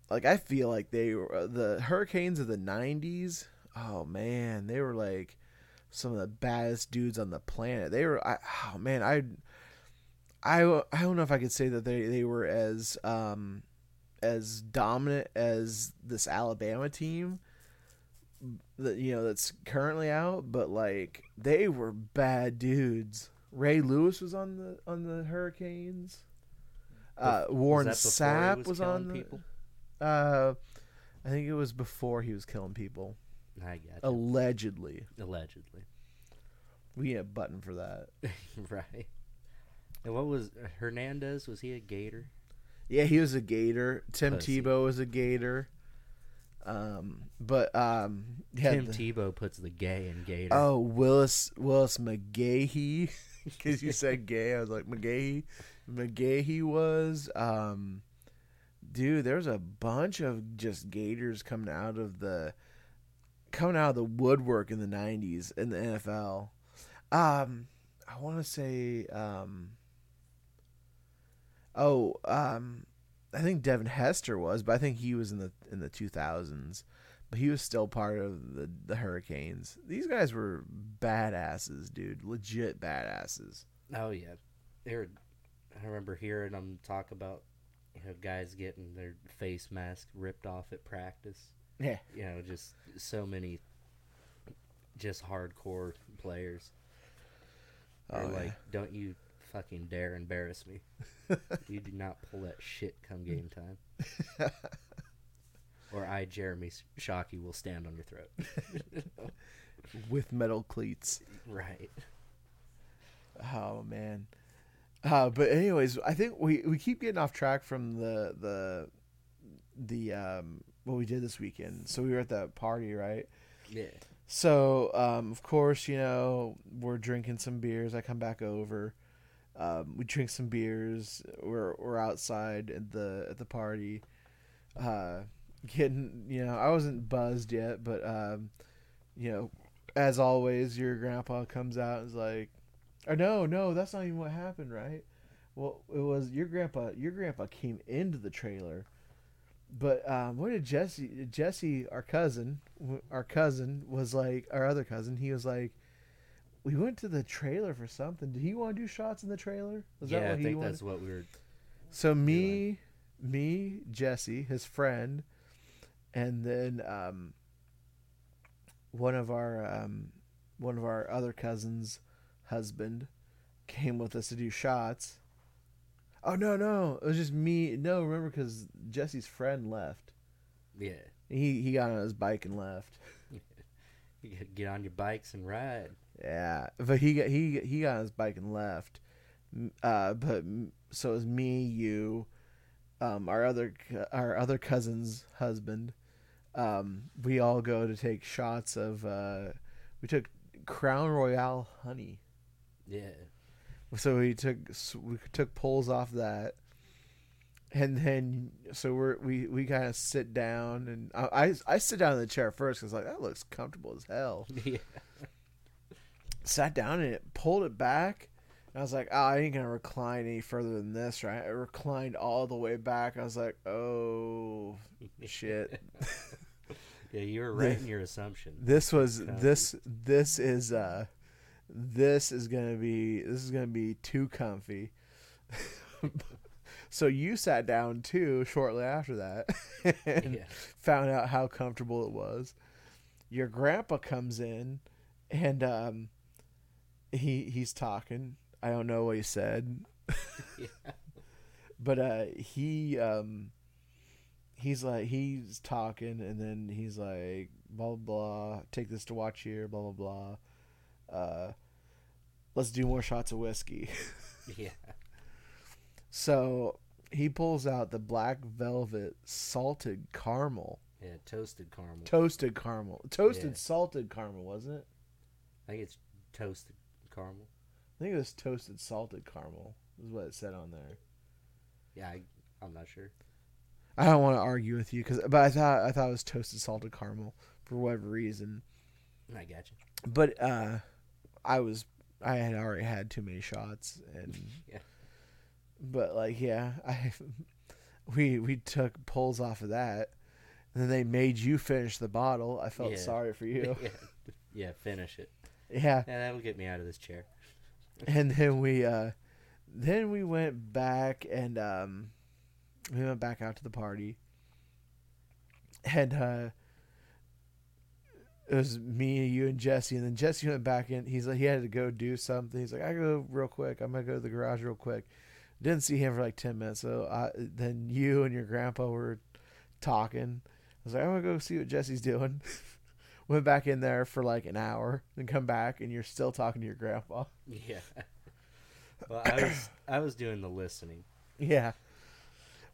like I feel like they were uh, the Hurricanes of the '90s. Oh man, they were like some of the baddest dudes on the planet. They were, I, oh man, I, I, I don't know if I could say that they they were as um as dominant as this Alabama team that you know that's currently out, but like they were bad dudes. Ray Lewis was on the on the Hurricanes. Uh, Warren he Sapp was was, on the. people? Uh, I think it was before he was killing people. I got you. Allegedly, Allegedly. we need a button for that. right. And what was Hernandez? Was he a Gator? Yeah, he was a Gator. Tim Pussy. Tebow was a Gator. Um, but um, yeah, Tim the- Tebow puts the gay in Gator. Oh, Willis Willis McGahee, because you said gay, I was like McGahee. McGahee was, um, dude. There's a bunch of just Gators coming out of the coming out of the woodwork in the '90s in the NFL. Um, I want to say, um, oh, um, I think Devin Hester was, but I think he was in the in the 2000s but he was still part of the the Hurricanes. These guys were badasses, dude. Legit badasses. Oh yeah, they were. I remember hearing them talk about you know guys getting their face mask ripped off at practice. Yeah. You know, just so many, just hardcore players. Oh, like, yeah. don't you fucking dare embarrass me. you do not pull that shit come game time. or I, Jeremy Shockey, will stand on your throat. With metal cleats. right. Oh man. Uh, but anyways, I think we, we keep getting off track from the the the um what we did this weekend. So we were at that party, right? Yeah. So, um, of course, you know, we're drinking some beers. I come back over. Um, we drink some beers. We're we're outside at the at the party. Uh, getting, you know, I wasn't buzzed yet, but um, you know, as always, your grandpa comes out and is like, "Oh no, no, that's not even what happened, right?" Well, it was your grandpa. Your grandpa came into the trailer but um, what did Jesse? Jesse, our cousin, our cousin was like our other cousin. He was like, we went to the trailer for something. Did he want to do shots in the trailer? Was yeah, that I he think wanted? that's what we were. So me, me, Jesse, his friend, and then um, one of our um, one of our other cousins' husband came with us to do shots. Oh no, no, it was just me. No, remember because Jesse's friend left. Yeah. He he got on his bike and left. You get on your bikes and ride. Yeah, but he got he he got on his bike and left. Uh, but so it was me, you, um, our other our other cousin's husband. Um, we all go to take shots of. Uh, we took Crown Royal honey. Yeah. So we took s- we took pulls off that, and then so we're we we kind of sit down and I, I I sit down in the chair first because like that looks comfortable as hell. yeah. Sat down and it pulled it back. And I was like, oh, I ain't gonna recline any further than this, right? I reclined all the way back. I was like, oh shit. Yeah, you were right in your assumption. This was this this is uh this is gonna be this is gonna be too comfy. so you sat down too shortly after that and Yeah. found out how comfortable it was. Your grandpa comes in and um he he's talking. I don't know what he said, Yeah. but uh, he um, he's like he's talking, and then he's like blah blah blah. Take this to watch here. Blah blah blah. Uh, let's do more shots of whiskey. Yeah. so he pulls out the black velvet salted caramel, Yeah. Toasted caramel. toasted caramel, toasted Yeah. salted caramel, wasn't it? I think it's toasted caramel. I think it was toasted salted caramel. Is what it said on there. Yeah. I, I'm not sure. I don't want to argue with you because, but I thought I thought it was toasted salted caramel for whatever reason. I got you. But uh, I was I had already had too many shots and Yeah. But like yeah, I we we took pulls off of that, and then they made you finish the bottle. I felt Yeah. sorry for you. yeah. Yeah. Finish it. Yeah, Yeah. That'll get me out of this chair. and then we uh, then we went back and um, we went back out to the party, and uh, it was me, and you, and Jesse, and then Jesse went back in. He's like, he had to go do something. He's like, I go real quick. I'm gonna go to the garage real quick. Didn't see him for like ten minutes. So I, then you and your grandpa were talking. I was like, I'm gonna go see what Jesse's doing. went back in there for like an hour, then come back, and you're still talking to your grandpa. Yeah. Well, I was I was doing the listening, Yeah.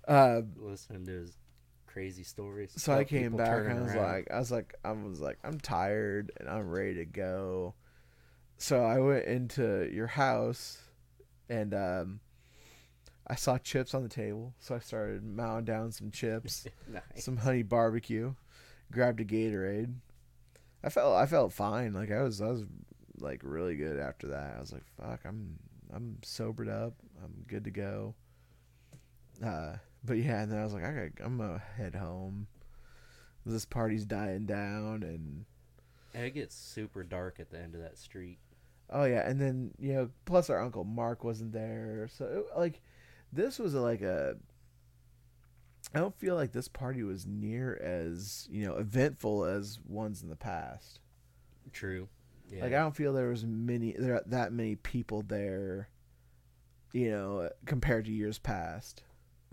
Uh, listening to his crazy stories. so I came back and I was around. like, I was like, I was like, I'm tired and I'm ready to go. So I went into your house, and um, I saw chips on the table. So I started mowing down some chips, nice. some honey barbecue, grabbed a Gatorade. I felt I felt fine. Like I was I was like really good after that. I was like, fuck, I'm I'm sobered up. I'm good to go. Uh, but yeah, and then I was like, I got, I'm gonna head home. This party's dying down, and And it gets super dark at the end of that street. oh yeah, and then you know, plus our uncle Mark wasn't there, so it, like, this was like a. I don't feel like this party was near as you know eventful as ones in the past. True. Yeah. Like I don't feel there was many there that many people there, you know, compared to years past.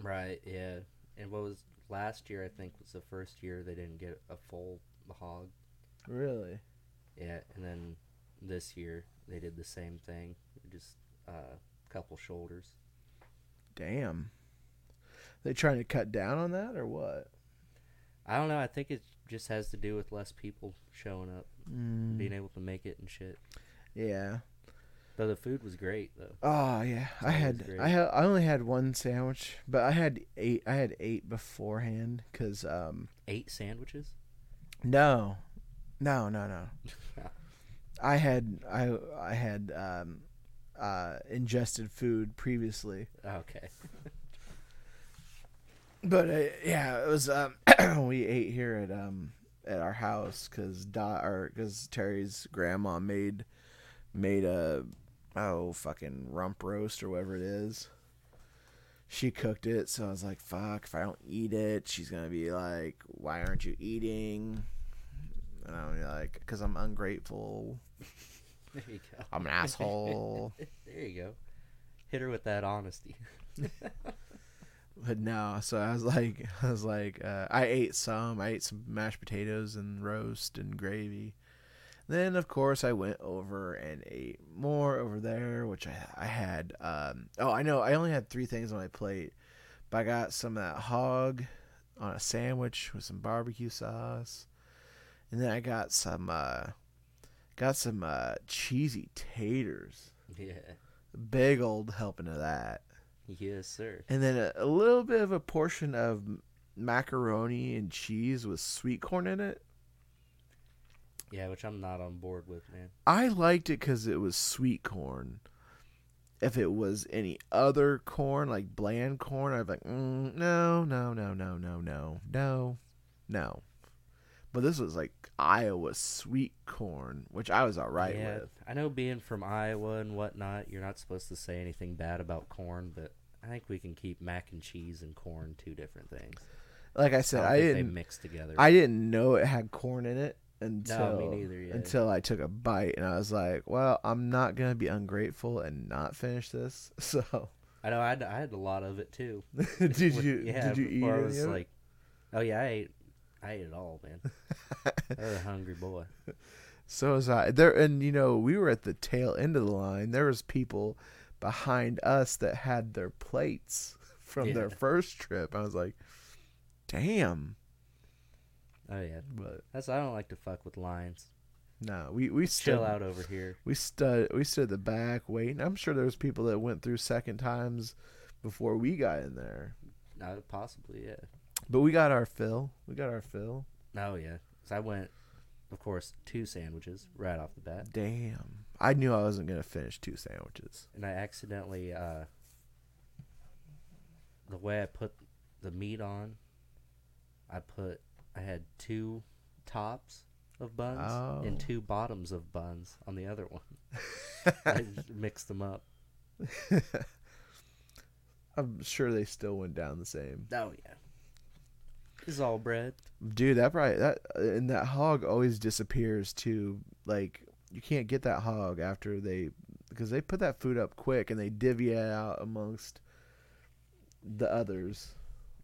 Right, yeah. And what was last year? I think was the first year they didn't get a full hog. Really? Yeah, and then this year they did the same thing, just a uh, couple shoulders. Damn. They trying to cut down on that or what? I don't know. I think it just has to do with less people showing up, Mm, being able to make it and shit. yeah. Though the food was great though. Oh yeah. I had. I had I only had one sandwich, but I had eight. I had eight beforehand because um Eight sandwiches. no, no no no. I had I I had um uh ingested food previously. Okay. But uh, yeah, it was. Um, we ate here at um at our house because Dot or because Terry's grandma made made a oh fucking rump roast or whatever it is. She cooked it, so I was like, "Fuck! If I don't eat it, she's gonna be like, why aren't you eating?" And I'm like, "Cause I'm ungrateful. There you go. I'm an asshole." There you go. Hit her with that honesty. But no, so I was like, I was like, uh, I ate some. I ate some mashed potatoes and roast and gravy. Then, of course, I went over and ate more over there, which I I had. Um, oh, I know, I only had three things on my plate, but I got some of that hog on a sandwich with some barbecue sauce, and then I got some, uh, got some uh, cheesy taters. Yeah. Big old helping of that Yes, sir. and then a, a little bit of a portion of macaroni and cheese with sweet corn in it. Yeah, which I'm not on board with, man. I liked it because it was sweet corn. If it was any other corn, like bland corn, I'd be like, mm, no, no, no, no, no, no, no, no. But this was like Iowa sweet corn, which I was all right yeah, with. I know being from Iowa and whatnot, you're not supposed to say anything bad about corn, but I think we can keep mac and cheese and corn two different things. Like I said, I think didn't. mix together. I didn't know it had corn in it until me neither, yeah. until I took a bite and I was like, well, I'm not gonna be ungrateful and not finish this. So I know I had, I had a lot of it too. did you Yeah, did you eat I was it? like, oh yeah, I ate, I ate it all, man. I was a hungry boy. So was I. There and you know we were at the tail end of the line. There was people behind us that had their plates from their first trip. I was like, damn. Oh yeah, But that's I don't like to fuck with lines. no, we we stood Chill out over here. we stood we stood at the back waiting. I'm sure there was people that went through second times before we got in there. No, possibly yeah. But we got our fill. We got our fill. Oh yeah, so I went, of course, two sandwiches right off the bat, Damn. I knew I wasn't gonna finish two sandwiches. and I accidentally uh, the way I put the meat on, I put I had two tops of buns Oh. and two bottoms of buns on the other one. I mixed them up. I'm sure they still went down the same. Oh yeah, this is all bread. Dude, that probably that and that hog always disappears too. Like you can't get that hog after they because they put that food up quick and they divvy it out amongst the others.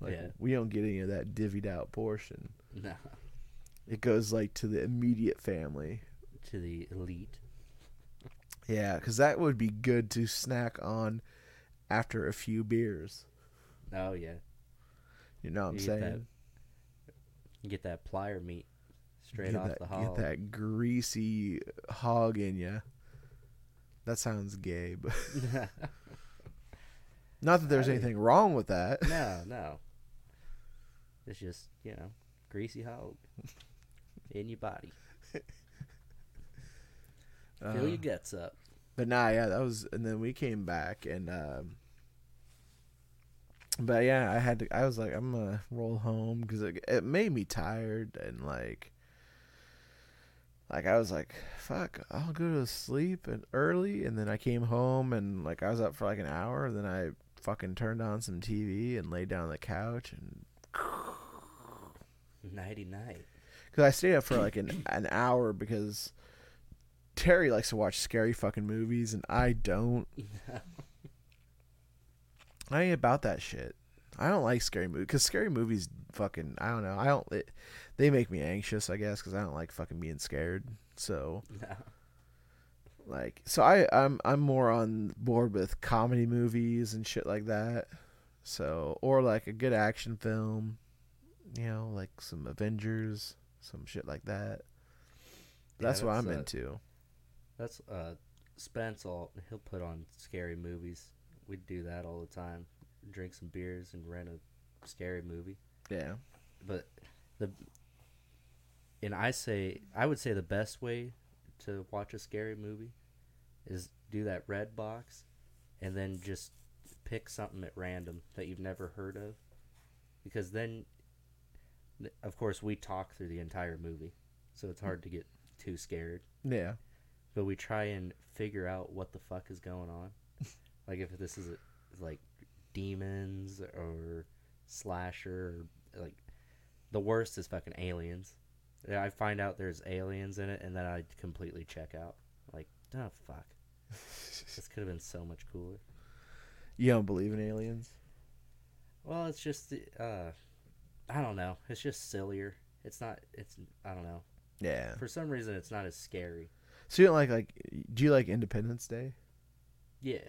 Like Yeah. we don't get any of that divvied out portion. No, It goes like to the immediate family. to the elite. Yeah, because that would be good to snack on after a few beers. Oh yeah, You know what I'm get saying? that you get that plier meat straight get off that, the Get that greasy hog in you. That sounds gay, but not that there's Hey. anything wrong with that. no, no. It's just you know, greasy hog in your body. Fill Uh, your guts up. But nah, yeah, that was, and then we came back and, um, but yeah, I had to. I was like, I'm gonna roll home because it, it made me tired and like, like I was like, fuck, I'll go to sleep and early, and then I came home and like I was up for like an hour, and then I fucking turned on some TV and laid down on the couch and Nighty night. because I stayed up for like an an hour because Terry likes to watch scary fucking movies and I don't. I ain't about that shit. I don't like scary movies because scary movies fucking I don't know I don't it, they make me anxious I guess because I don't like fucking being scared so No. like so I I'm I'm more on board with comedy movies and shit like that so or like a good action film you know like some Avengers some shit like that Yeah, that's what I'm uh, into That's uh Spence will he'll put on scary movies. We do that all the time. Drink some beers and rent a scary movie. yeah But the and I say I would say the best way to watch a scary movie is do that red box and then just pick something at random that you've never heard of because then of course we talk through the entire movie so it's hard to get too scared yeah but we try and figure out what the fuck is going on. like if this is a, like demons or slasher, or, like the worst is fucking aliens. I find out there's aliens in it, and then I completely check out. Like, oh fuck, this could have been so much cooler. you don't believe in aliens Well, it's just, uh, I don't know. It's just sillier. It's not. It's I don't know. yeah For some reason, it's not as scary. so you don't like like do you like Independence Day Yeah.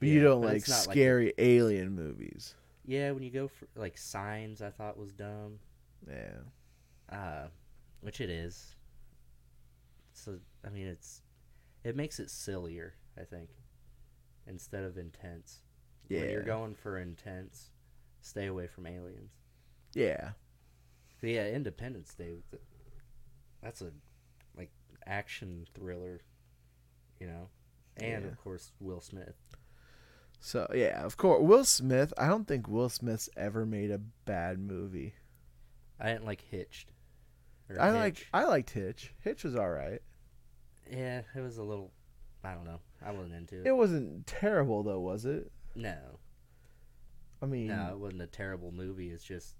But you don't but like it's not the- scary alien movies Yeah, when you go for like signs, I thought was dumb. yeah Uh, which it is. So I mean, it's it makes it sillier. I think instead of intense. Yeah. When you're going for intense, stay away from aliens. yeah But yeah, Independence Day. That's a like action thriller, you know, and Yeah. of course Will Smith. So yeah, of course, Will Smith. I don't think Will Smith's ever made a bad movie. I didn't like Hitched. I like I liked Hitch. Hitch was all right. Yeah, it was a little. I don't know. I wasn't into it. It wasn't terrible though, was it? no, I mean, no, it wasn't a terrible movie. It's just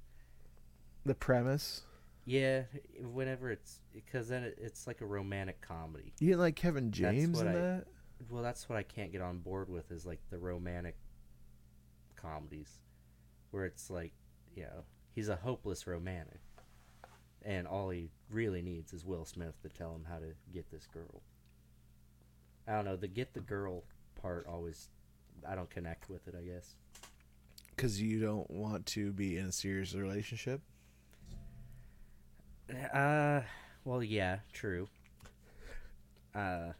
the premise. Yeah, whenever it's because then it, it's like a romantic comedy. You didn't like Kevin James in I- that? Well, that's what I can't get on board with is like the romantic comedies, where it's like, you know, he's a hopeless romantic, and all he really needs is Will Smith to tell him how to get this girl. I don't know. The get the girl part always, I don't connect with it. I guess. Because you don't want to be in a serious relationship. Uh, well, yeah, true. Uh,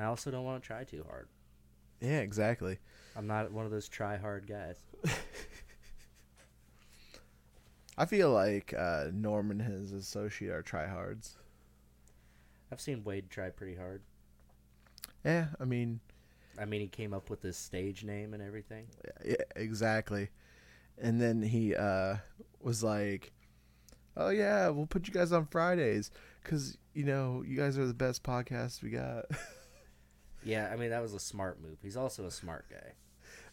I also don't want to try too hard. Yeah, exactly. I'm not one of those try hard guys. I feel like uh, Norman and his associate are tryhards. I've seen Wade try pretty hard. Yeah, I mean, I mean, he came up with his stage name and everything. yeah, exactly. And then he uh, was like, "Oh yeah, we'll put you guys on Fridays because you know you guys are the best podcast we got." Yeah, I mean that was a smart move. He's also a smart guy.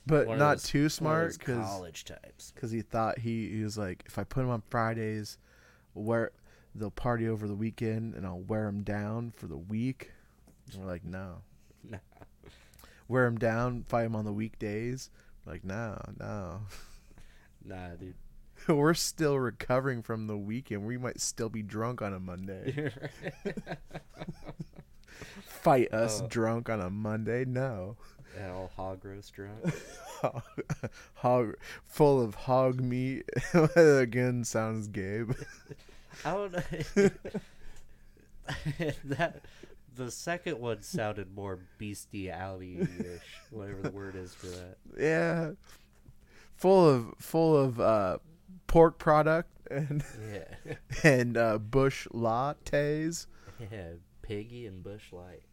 but One not those- too smart because college types. because he thought he, he was like, if I put him on Fridays, where they'll party over the weekend, and I'll wear him down for the week. And we're like, no, Nah. wear him down, fight him on the weekdays. We're like, no, no, Nah, dude. we're still recovering from the weekend. We might still be drunk on a Monday. Fight us Oh. drunk on a Monday? No, Yeah, all hog roast drunk. hog full of hog meat. Again, sounds Gabe. I don't know. that the second one sounded more bestiality-ish, whatever the word is for that. Yeah. Full of full of uh pork product and Yeah, and uh Busch Lattes yeah. Piggy and Busch Light.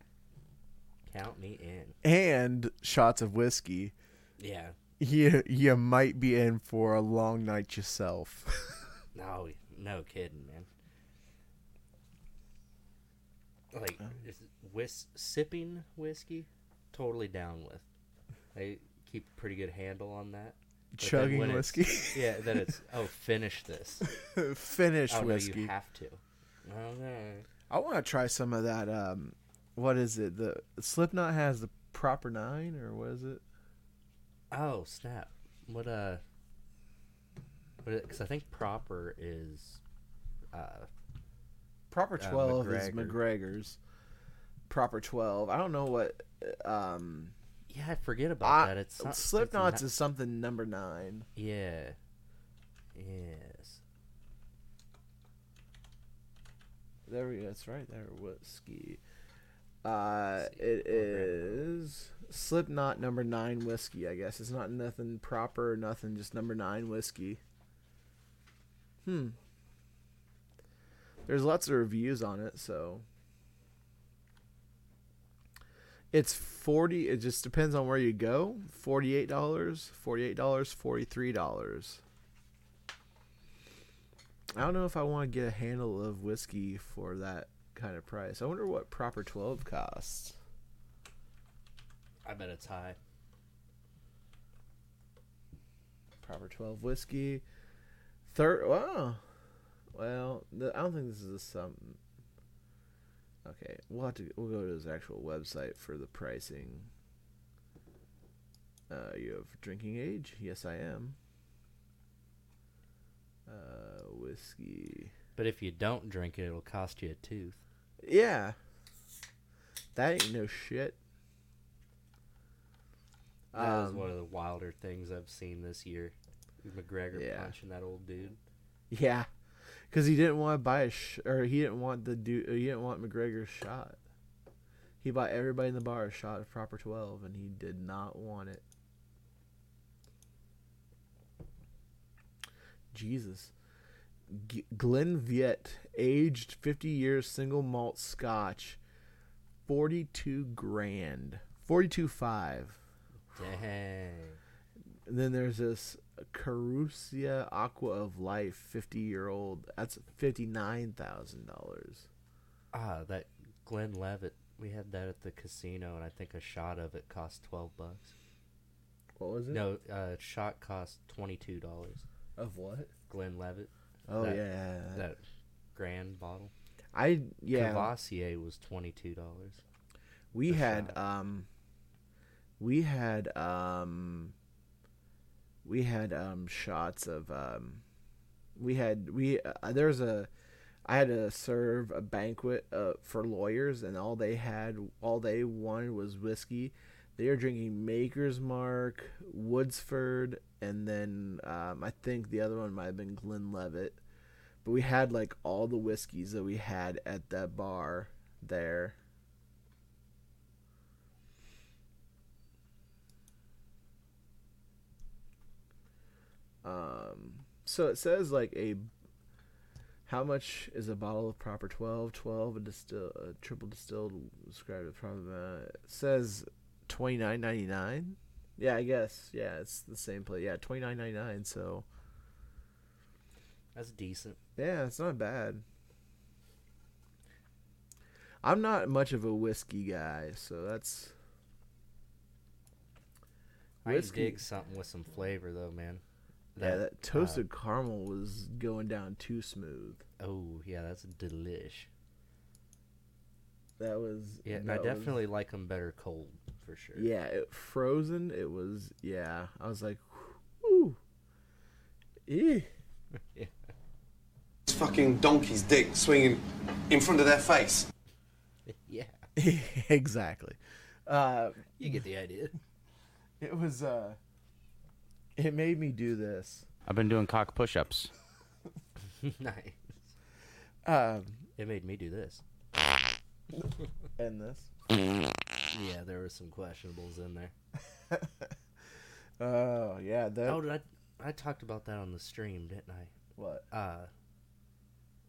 Count me in. and shots of whiskey. Yeah. You you might be in for a long night yourself. No, no kidding, man. Like um. is whis- sipping whiskey, totally down with. I keep a pretty good handle on that. But Chugging whiskey. Yeah, then it's oh finish this. finish Oh no, whiskey. you have to. Okay. I want to try some of that um what is it? The Slipknot has the proper 9 or what is it? Oh snap! What uh? Because I think proper is, uh, Proper Uh, 12 is McGregor. McGregor's. Proper 12. I don't know what um yeah, I forget about I, that. It's not, Slipknot's It's is something number 9. yeah. Yes. There we go. That's right there. Whiskey. Uh, it Okay. Slipknot number nine whiskey. I guess it's not nothing proper, or nothing. Just number nine whiskey. Hmm. There's lots of reviews on it, so it's forty. It just depends on where you go. Forty-eight dollars, forty-eight dollars, forty-three dollars. I don't know if I want to get a handle of whiskey for that kind of price. I wonder what proper 12 costs. I bet it's high. Proper 12 whiskey. Third, wow. Well, th- I don't think this is a something. Okay, we'll have to we'll go to his actual website for the pricing. Uh, you have drinking age? Yes, I am. Uh, whiskey. But if you don't drink it, it'll cost you a tooth. Yeah. That ain't no shit. That was Um, one of the wilder things I've seen this year. McGregor Yeah. punching that old dude. Yeah, because he didn't want to buy a sh- or he didn't want the dude. He didn't want McGregor's shot. He bought everybody in the bar a shot of proper twelve, and he did not want it. Jesus, G- Glenlivet, aged fifty years, single malt Scotch, forty-two grand, forty-two five. Dang. And then there's this Carusia Aqua of Life, 50 year old. That's $59,000. Ah, that Glenlivet. We had that at the casino, and I think a shot of it cost twelve bucks. What was it? No, uh, shot cost twenty two dollars. Of what? Glenlivet. Oh, That- yeah. That grand bottle. I yeah. Cavassier was twenty two dollars. We had shot. um we had um we had um shots of um we had we uh, there's a I had to serve a banquet uh, for lawyers and all they had all they wanted was whiskey. They were drinking Maker's Mark, Woodford, and then um, I think the other one might have been Glenlivet. But we had like all the whiskeys that we had at that bar there. Um, so it says like a how much is a bottle of proper 12 12 a distill a triple distilled described as proper amount. it says 29.99 yeah i guess yeah it's the same place yeah 29.99 so That's decent. yeah it's not bad i'm not much of a whiskey guy so that's I Whiskey. dig something with some flavor though, man. yeah that uh, toasted caramel was going down too smooth oh yeah, that's delish. that was Yeah, and I that was- definitely like them better cold for sure. Yeah, it, frozen. It was. Yeah, I was like, whoo, eh. This fucking donkey's dick swinging in front of their face. yeah, exactly. Uh, you get the idea. it was. Uh, it made me do this. I've been doing cock push-ups. nice. Um, It made me do this. and this. Yeah, there were some questionables in there. Oh yeah, that. Oh, did I? I talked about that on the stream, didn't I? what? Uh,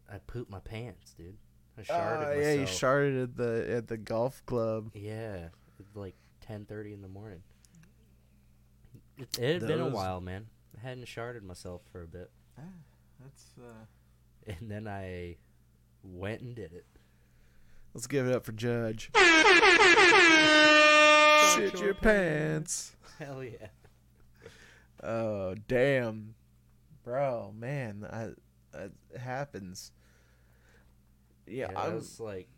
I pooped my pants, dude. I Oh sharded yeah, you myself. started at the at the golf club. Yeah, like ten thirty in the morning. It, it had been a while, man. I hadn't sharded myself for a bit, Ah, That's. Uh... and then I went and did it. Let's give it up for Judge. Shit your pants. Hell yeah! Oh damn, bro, man, I, I, it happens. Yeah, Yeah, I was like,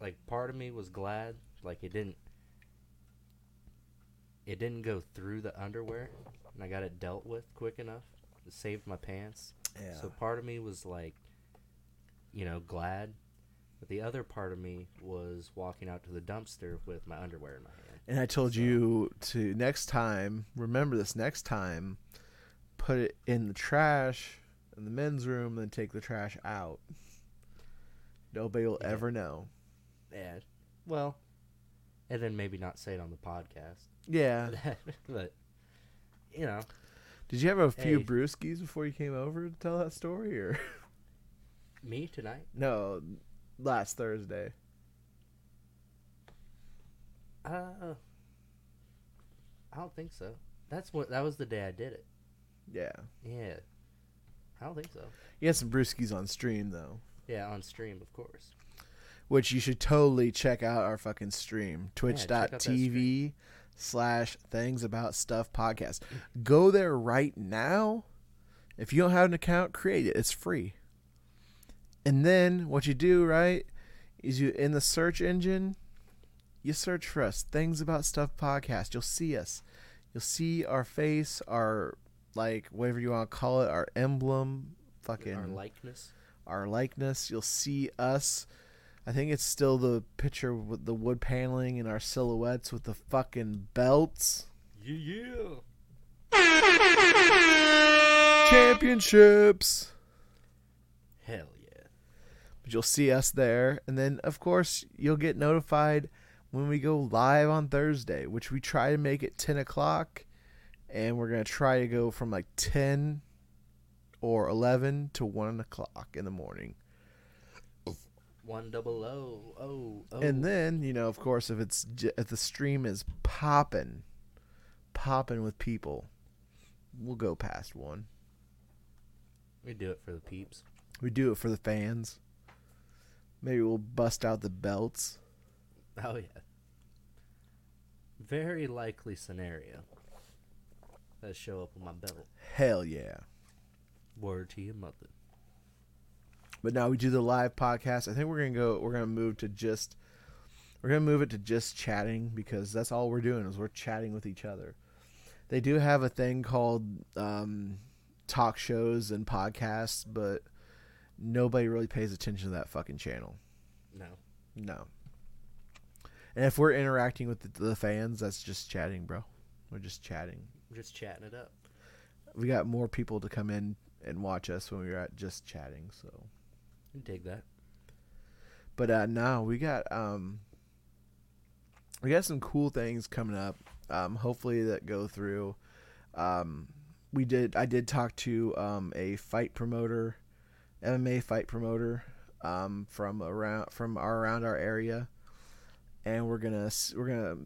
like part of me was glad, like it didn't, it didn't go through the underwear, and I got it dealt with quick enough. It saved my pants. yeah. So part of me was like, you know, glad, but the other part of me was walking out to the dumpster with my underwear in my hand. and I told you to next time. Remember this next time. Put it in the trash in the men's room, then take the trash out. Nobody will Yeah. ever know. Yeah, well, and then maybe not say it on the podcast, Yeah. but you know, Did you have a few Hey. brewskis before you came over to tell that story, or me tonight. no? Last Thursday. Uh, I don't think so. That's what that was the day I did it. Yeah. Yeah, I don't think so. You had some brewskis on stream though. Yeah, on stream, of course. which you should totally check out our fucking stream check out that twitch.tv slash things about stuff podcast go there right now if you don't have an account create it it's free and then what you do right is you in the search engine you search for us things about stuff podcast you'll see us you'll see our face our like whatever you want to call it our emblem fucking Our likeness. our likeness. You'll see us. I think it's still the picture with the wood paneling and our silhouettes with the fucking belts. Yeah, Championships. But you'll see us there. And then, of course, you'll get notified when we go live on Thursday, which we try to make at 10 o'clock. And we're going to try to go from like 10 or 11 to 1 o'clock in the morning. One double O. Oh, oh. And then, you know, of course, if it's if the stream is popping, popping with people, we'll go past one. we do it for the peeps. We do it for the fans. Maybe we'll bust out the belts. Oh yeah. Very likely scenario. That show up on my belt. Hell yeah. Word to your mother. But now we do the live podcast. I think we're gonna go. We're gonna move to just. We're gonna move it to just chatting because that's all we're doing is we're chatting with each other. They do have a thing called um, talk shows and podcasts, but nobody really pays attention to that fucking channel. No. No. And if we're interacting with the, the fans, that's just chatting, bro. We're just chatting. We're just chatting it up. We got more people to come in and watch us when we're at just chatting. So, I dig that. but uh, now we got um, we got some cool things coming up. Um, hopefully that go through. Um, we did. I did talk to um a fight promoter, MMA fight promoter, um from around from our, around our area, and we're gonna we're gonna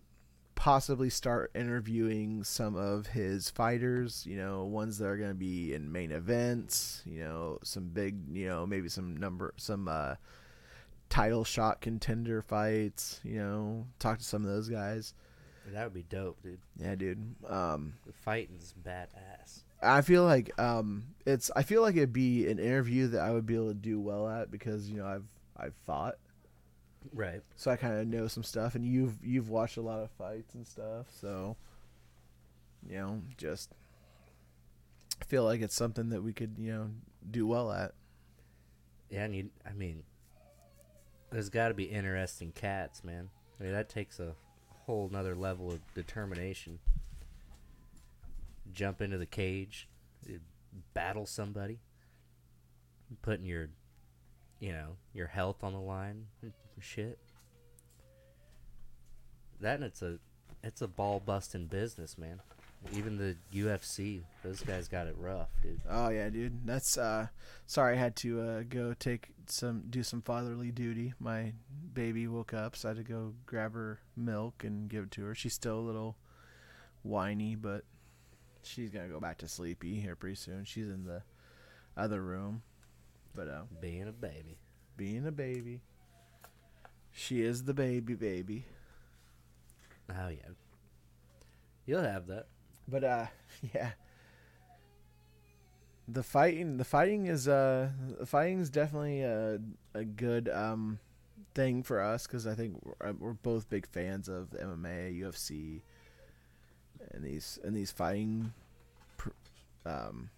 possibly start interviewing some of his fighters. You know, ones that are gonna be in main events. You know, some big. You know, maybe some number some uh title shot contender fights. You know, talk to some of those guys. That would be dope, dude. Yeah, dude. Um, The fighting's badass. I feel like um, it's. I feel like it'd be an interview that I would be able to do well at because you know I've I've fought, Right. so I kind of know some stuff, and you've you've watched a lot of fights and stuff, so you know just feel like it's something that we could you know do well at. Yeah, and you, I mean, there's got to be interesting cats, man. I mean, that takes a whole nother level of determination. Jump into the cage, battle somebody, putting your, you know, your health on the line, shit. That and it's a, it's a ball busting business, man. Even the UFC, those guys got it rough, dude. Oh yeah, dude. That's uh sorry I had to uh go take some do some fatherly duty. My baby woke up, so I had to go grab her milk and give it to her. She's still a little whiny, but she's gonna go back to sleepy here pretty soon. She's in the other room. But uh Being a baby. being a baby. She is the baby baby. Oh yeah. You'll have that. But uh yeah. The fighting the fighting is uh the fighting is definitely a a good um thing for us cuz I think we're, uh, we're both big fans of MMA, UFC and these and these fighting um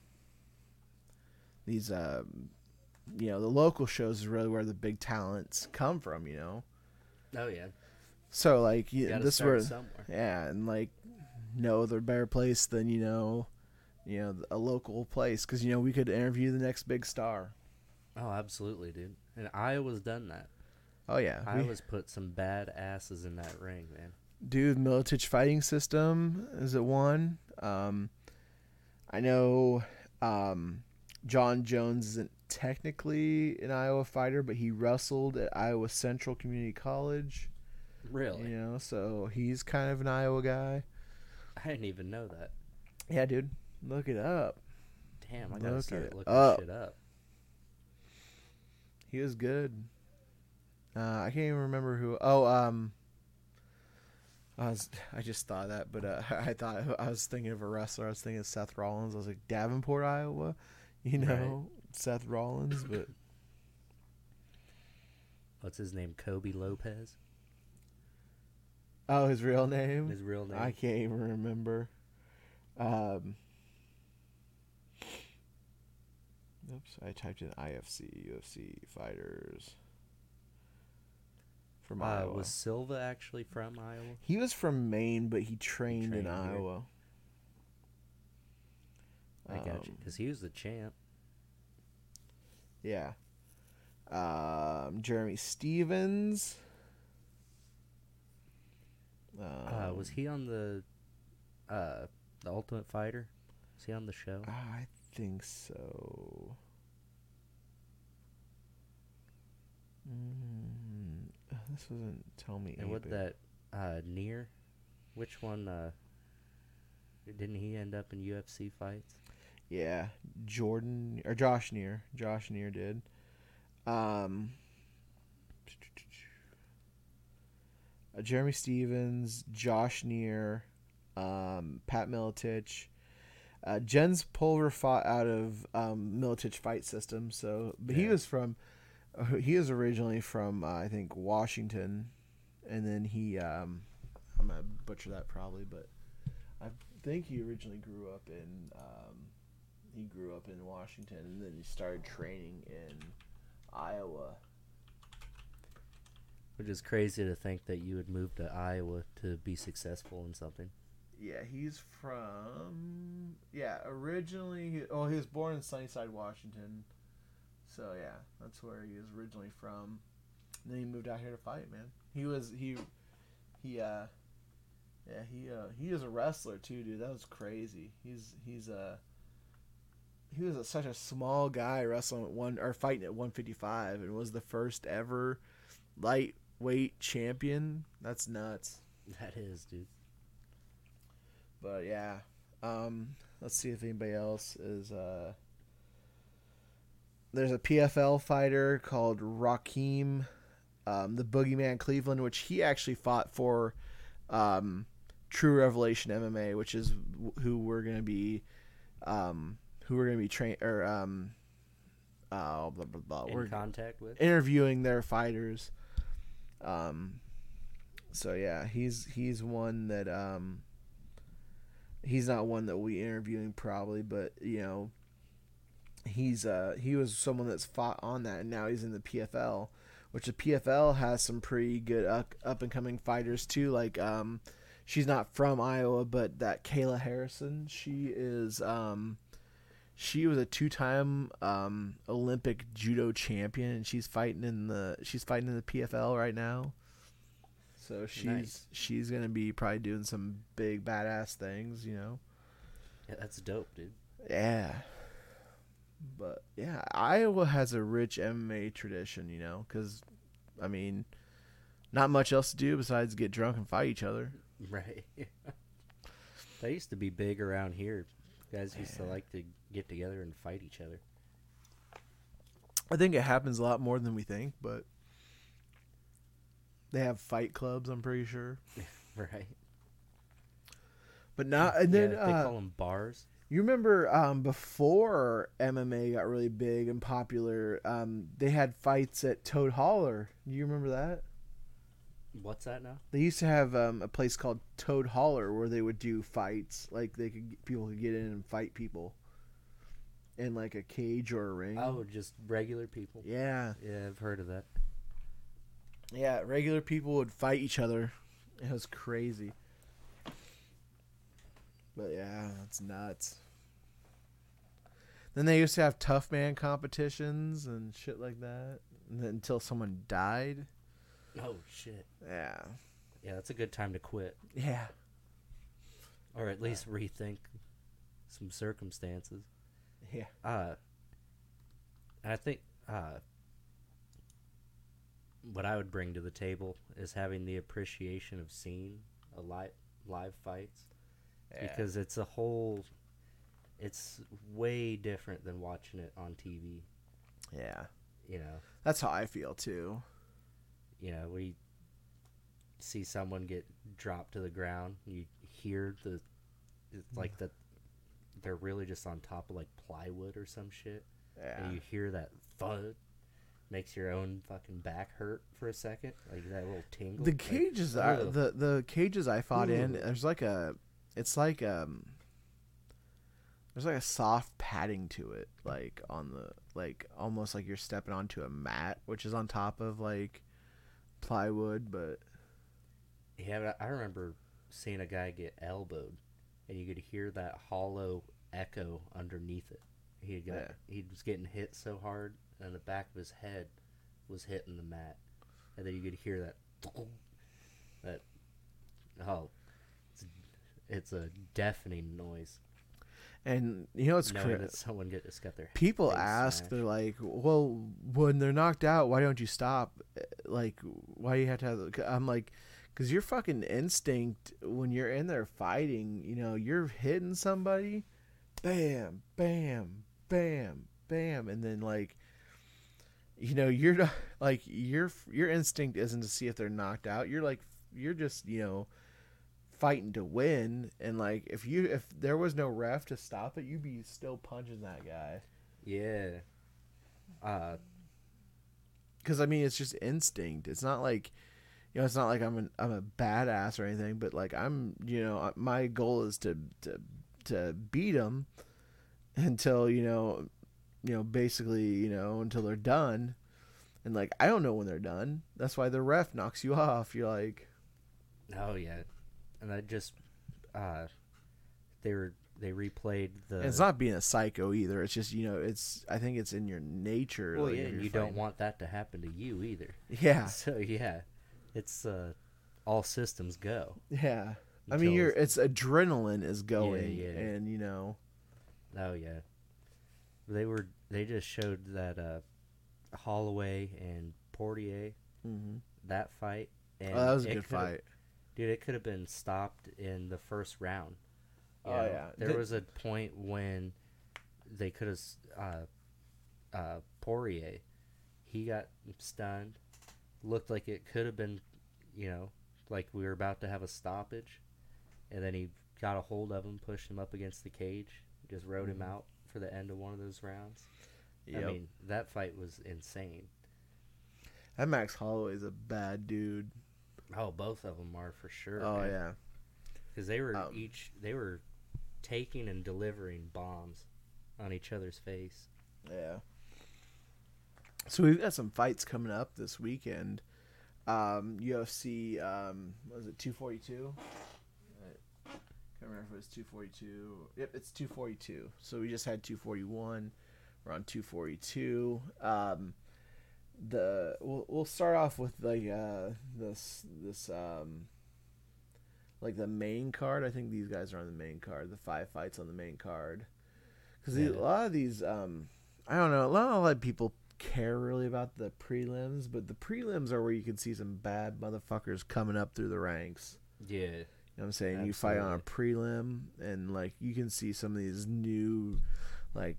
these um you know, the local shows is really where the big talents come from, you know. Oh yeah. So like You gotta this where somewhere. yeah, and like no other better place than you know, you know, a local place because you know we could interview the next big star. Oh, absolutely, dude. And Iowa's done that. Oh yeah, we- Iowa's put some bad asses in that ring, man. Dude, Miletich fighting system is it one? Um, I know, um, Jon Jones isn't technically an Iowa fighter, but he wrestled at Iowa Central Community College. Really? You know, so he's kind of an Iowa guy. I didn't even know that. Yeah, dude, look it up. Damn, I gotta Look start looking up. shit up. He was good. Uh, I can't even remember who. Oh, um, I was. I just thought that, but uh, I thought I was thinking of a wrestler. I was thinking of Seth Rollins. I was like Davenport, Iowa. You know, Seth Rollins, but What's his name? Colby Lopez. oh, his real name. His real name. I can't even remember. Um. Oops, I typed in IFC, UFC fighters from uh, Iowa. was Sylvia actually from Iowa? He was from Maine, but he trained, in trained here. Iowa. I got you, Um, because he was the champ. Yeah. Um, Jeremy Stephens. Uh, was Um, he on the, uh, the Ultimate Fighter? Was he on the show? I think so. Mm, this doesn't tell me. and with that, uh, Neer, which one? Uh, didn't he end up in UFC fights? Yeah, Jordan or Josh Neer. Josh Neer did. Um, uh, Jeremy Stephens, Josh Neer, um, Pat Miletich. Uh, Jens Pulver fought out of um, Miletich Fight System, so but he was from he is originally from uh, I think Washington, and then he um, I'm gonna butcher that probably, but I think he originally grew up in um, he grew up in Washington, and then he started training in Iowa. Which is crazy to think that you would move to Iowa to be successful in something. Yeah, he's from yeah originally. Oh, he was born in Sunnyside, Washington. So yeah, that's where he was originally from. And then he moved out here to fight, man. He was he he uh yeah he uh he is a wrestler too, dude. That was crazy. He's he's uh he was a, such a small guy wrestling at one or fighting at 155 and was the first ever lightweight champion. That's nuts. That is, dude. But yeah, um, let's see if anybody else is. Uh, there's a PFL fighter called Raheem, um, the Boogeyman Cleveland, which he actually fought for um, True Revelation MMA, which is who we're gonna be, um, who we're gonna be train or um, uh, blah, blah, blah. In We're contact with. interviewing their fighters. Um, so yeah, he's he's one that um, he's not one that we interviewing probably, but you know, he's uh he was someone that's fought on that, and now he's in the PFL, which the PFL has some pretty good up up and coming fighters too. Like um, she's not from Iowa, but that Kayla Harrison, she is um. She was a two-time um, Olympic judo champion, and she's fighting in the she's fighting in the PFL right now. So she's Nice. she's gonna be probably doing some big badass things, you know. Yeah, that's dope, dude. Yeah. But yeah, Iowa has a rich MMA tradition, you know, because I mean, not much else to do besides get drunk and fight each other. Right. that used to be big around here. Guys used to like to get together and fight each other. I think it happens a lot more than we think, but they have fight clubs. I'm pretty sure, Right. but not. And then they uh, call them bars. You remember um, before MMA got really big and popular, um, they had fights at Toad Holler. Do you remember that? What's that now? They used to have um, a place called Toad Holler where they would do fights. Like they could people could get in and fight people in like a cage or a ring. Oh, just regular people. yeah, Yeah, I've heard of that. yeah. Regular people would fight each other. It was crazy. But yeah, it's nuts. Then they used to have tough man competitions and shit like that. And then until someone died. Oh shit. Yeah. Yeah, that's a good time to quit, Yeah. or at least rethink some circumstances. Yeah. Uh, I think uh, what I would bring to the table is having the appreciation of seeing a live live fights because it's a whole. It's way different than watching it on TV. Yeah. You know, That's how I feel too. you know, we see someone get dropped to the ground. You hear the, it's like that. They're really just on top of like plywood or some shit. Yeah. and you hear that thud, makes your own fucking back hurt for a second, like that little tingle. the like, cages I, ugh. the the cages I fought in there's like a it's like um there's like a soft padding to it like on the like almost like you're stepping onto a mat which is on top of like plywood but Yeah, but I remember seeing a guy get elbowed, and you could hear that hollow echo underneath it. He got Yeah. he was getting hit so hard, and the back of his head was hitting the mat, and then you could hear that that oh, it's a deafening noise. and you know it's knowing cra- that someone get just got their people ask smashed. they're like well when they're knocked out why don't you stop Eh, like why do you have to have the-" i'm like because your fucking instinct when you're in there fighting you know you're hitting somebody bam bam bam bam and then like you know you're like your your instinct isn't to see if they're knocked out you're like you're just you know fighting to win, and like if you if there was no ref to stop it, you'd be still punching that guy. Yeah. Uh, Because I mean, it's just instinct. It's not like, you know, it's not like I'm an I'm a badass or anything, but like I'm, you know, my goal is to to to beat them until you know, you know, basically, you know, until they're done. And like I don't know when they're done. That's why the ref knocks you off. You're like, oh yeah, and I just uh, they were they replayed the. and it's not being a psycho either. It's just you know, it's I think it's in your nature. Well, like, yeah, and you're don't want that to happen to you either. Yeah, So yeah, it's uh, all systems go. yeah. I mean, you're it's- adrenaline is going, yeah. and you know, Oh yeah, they were they just showed that uh, Holloway and Poirier mhm. that fight. And oh, that was a good fight. Dude. It could have been stopped in the first round. You Oh, know, yeah. there Did- was a point when they could have uh, uh, Poirier. He got stunned. Looked like it could have been, you know, like we were about to have a stoppage, and then he got a hold of him, pushed him up against the cage, just rode him out for the end of one of those rounds. I Mm-hmm. Mean, that fight was insane. That Max Holloway's a bad dude. Oh, both of them are for sure. Oh yeah. because they were Um, each they were taking and delivering bombs on each other's face. Yeah. So we've got some fights coming up this weekend. Um, UFC, um, what was it, 242? I can't remember if it was 242. Yep, it's 242. So we just had 241. We're on 242. Um, the we'll, we'll start off with like uh this this um like the main card. I think these guys are on the main card. The five fights on the main card. Because Yeah. a lot of these, um, I don't know, a lot, a lot of people care really about the prelims, but the prelims are where you can see some bad motherfuckers coming up through the ranks. Yeah, You know what I'm saying? You fight on a prelim, and like you can see some of these new, like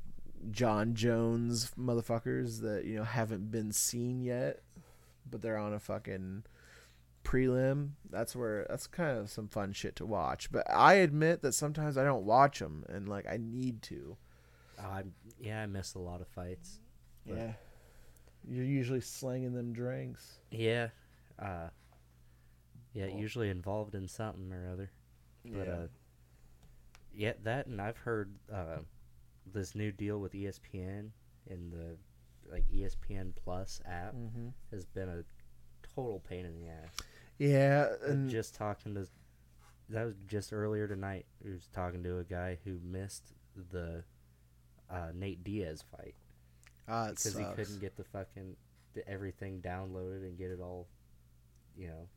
Jon Jones motherfuckers that you know haven't been seen yet, but they're on a fucking prelim. That's where that's kind of some fun shit to watch. But I admit that sometimes I don't watch them, and like I need to. I yeah I miss a lot of fights. Yeah, you're usually slinging them drinks. Yeah, uh, yeah, usually involved in something or other. But Yeah. uh, yeah, that and I've heard uh, this new deal with ESPN and the like ESPN Plus app Mhm. has been a total pain in the ass. Yeah, and just talking to that was just earlier tonight. I was talking to a guy who missed the uh, Nate Diaz fight ah, because he couldn't get the fucking the, everything downloaded and get it all, you know,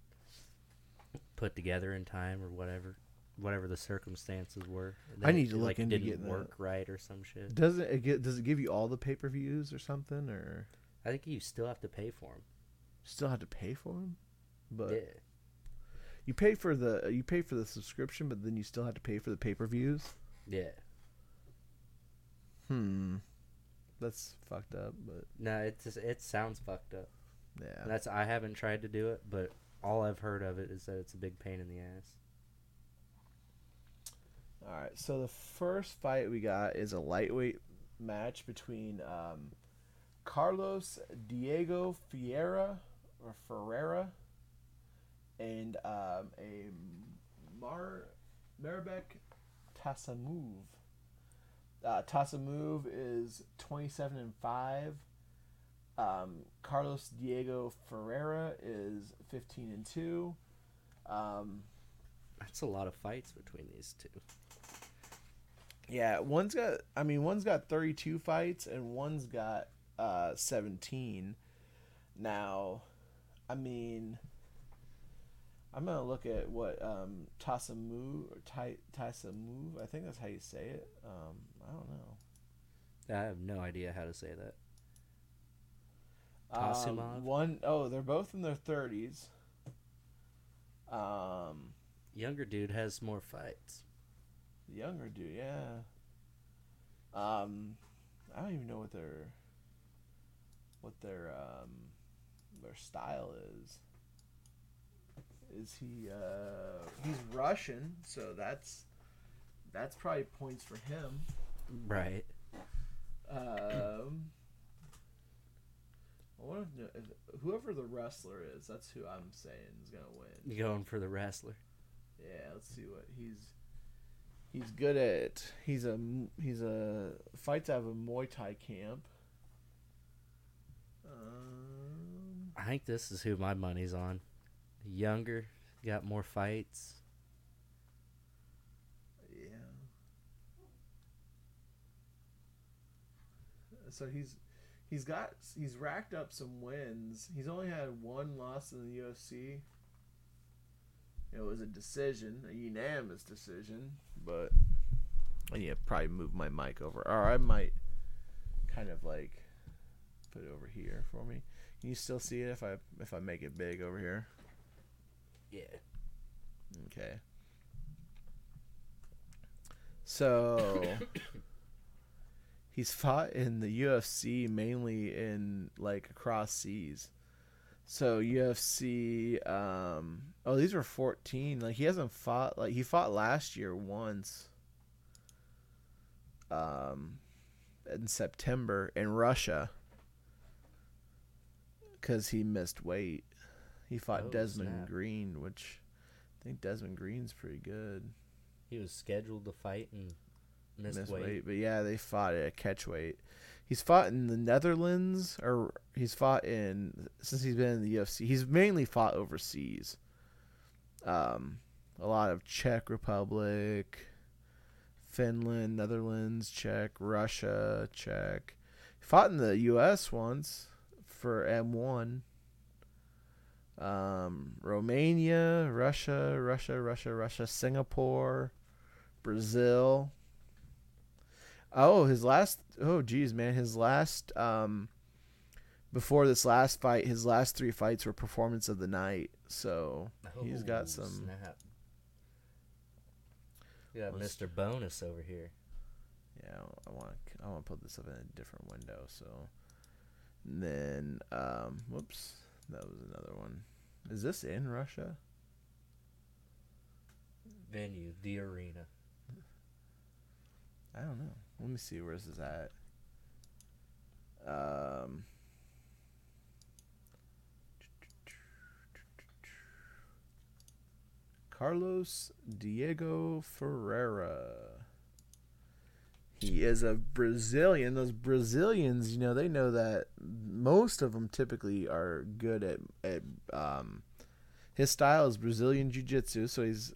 put together in time or whatever, whatever the circumstances were. I need to it, look like, into didn't getting that. work right or some shit. Doesn't it get? Does it give you all the pay per views or something, or I think you still have to pay for them. still have to pay for them? But yeah, you pay for the you pay for the subscription, but then you still have to pay for the pay per views. yeah. Hmm, that's fucked up. But No, it just it sounds fucked up. yeah, That's I haven't tried to do it, but all I've heard of it is that it's a big pain in the ass. All right, so the first fight we got is a lightweight match between um, Carlos Diego Fiera or Ferreira and um, a Mar Marabek Tassamove. Uh, is twenty-seven and five. Um, Carlos Diego Ferreira is fifteen and two. Um, That's a lot of fights between these two. Yeah, one's got. I mean, one's got thirty-two fights and one's got uh, seventeen. Now, I mean, I'm gonna look at what um, Tassamu or Tai Tassamu. I think that's how you say it. Um, I don't know. I have no idea how to say that. Um, Tassimov? one oh, they're both in their thirties. Um, Younger dude has more fights. The younger dude, yeah. Um, I don't even know what their what their um their style is. is he? Uh, he's Russian, so that's that's probably points for him. Right. Um, I wonder if, if whoever the wrestler is, that's who I'm saying is gonna win. You going for the wrestler? Yeah, let's see what he's. He's good at. He's a he's a fights out of a Muay Thai camp. Um, I think this is who my money's on. Younger, got more fights. yeah. So he's he's got he's racked up some wins. He's only had one loss in the UFC. It was a decision, a unanimous decision, but I need to probably move my mic over, or I might kind of like put it over here for me. Can you still see it if I if I make it big over here? Yeah. Okay. So he's fought in the UFC mainly in like across seas. So UFC um oh these were 14. Like he hasn't fought like he fought last year once. Um in September in Russia cuz he missed weight. He fought Oh, Desmond snap. Green, which I think Desmond Green's pretty good. He was scheduled to fight and missed, Missed weight. weight. But yeah, they fought at a catch weight. He's fought in the Netherlands, or he's fought in since he's been in the UFC. He's mainly fought overseas. Um, a lot of Czech Republic, Finland, Netherlands, Czech, Russia, Czech. He fought in the U.S. once for M1. Um, Romania, Russia, Russia, Russia, Russia, Singapore, Brazil. Oh, his last. Oh, geez, man, his last. Um, before this last fight, his last three fights were performance of the night. So he's got some. Snap. You got Let's- Mr. Bonus over here. Yeah, I want. I want to put this up in a different window. So, and then, um, whoops, that was another one. Is this in Russia? Venue, the arena. I don't know. Let me see where this is at. Um. Carlos Diego Ferreira. He is a Brazilian. Those Brazilians, you know, they know that most of them typically are good at at um his style is Brazilian jiu-jitsu, so he's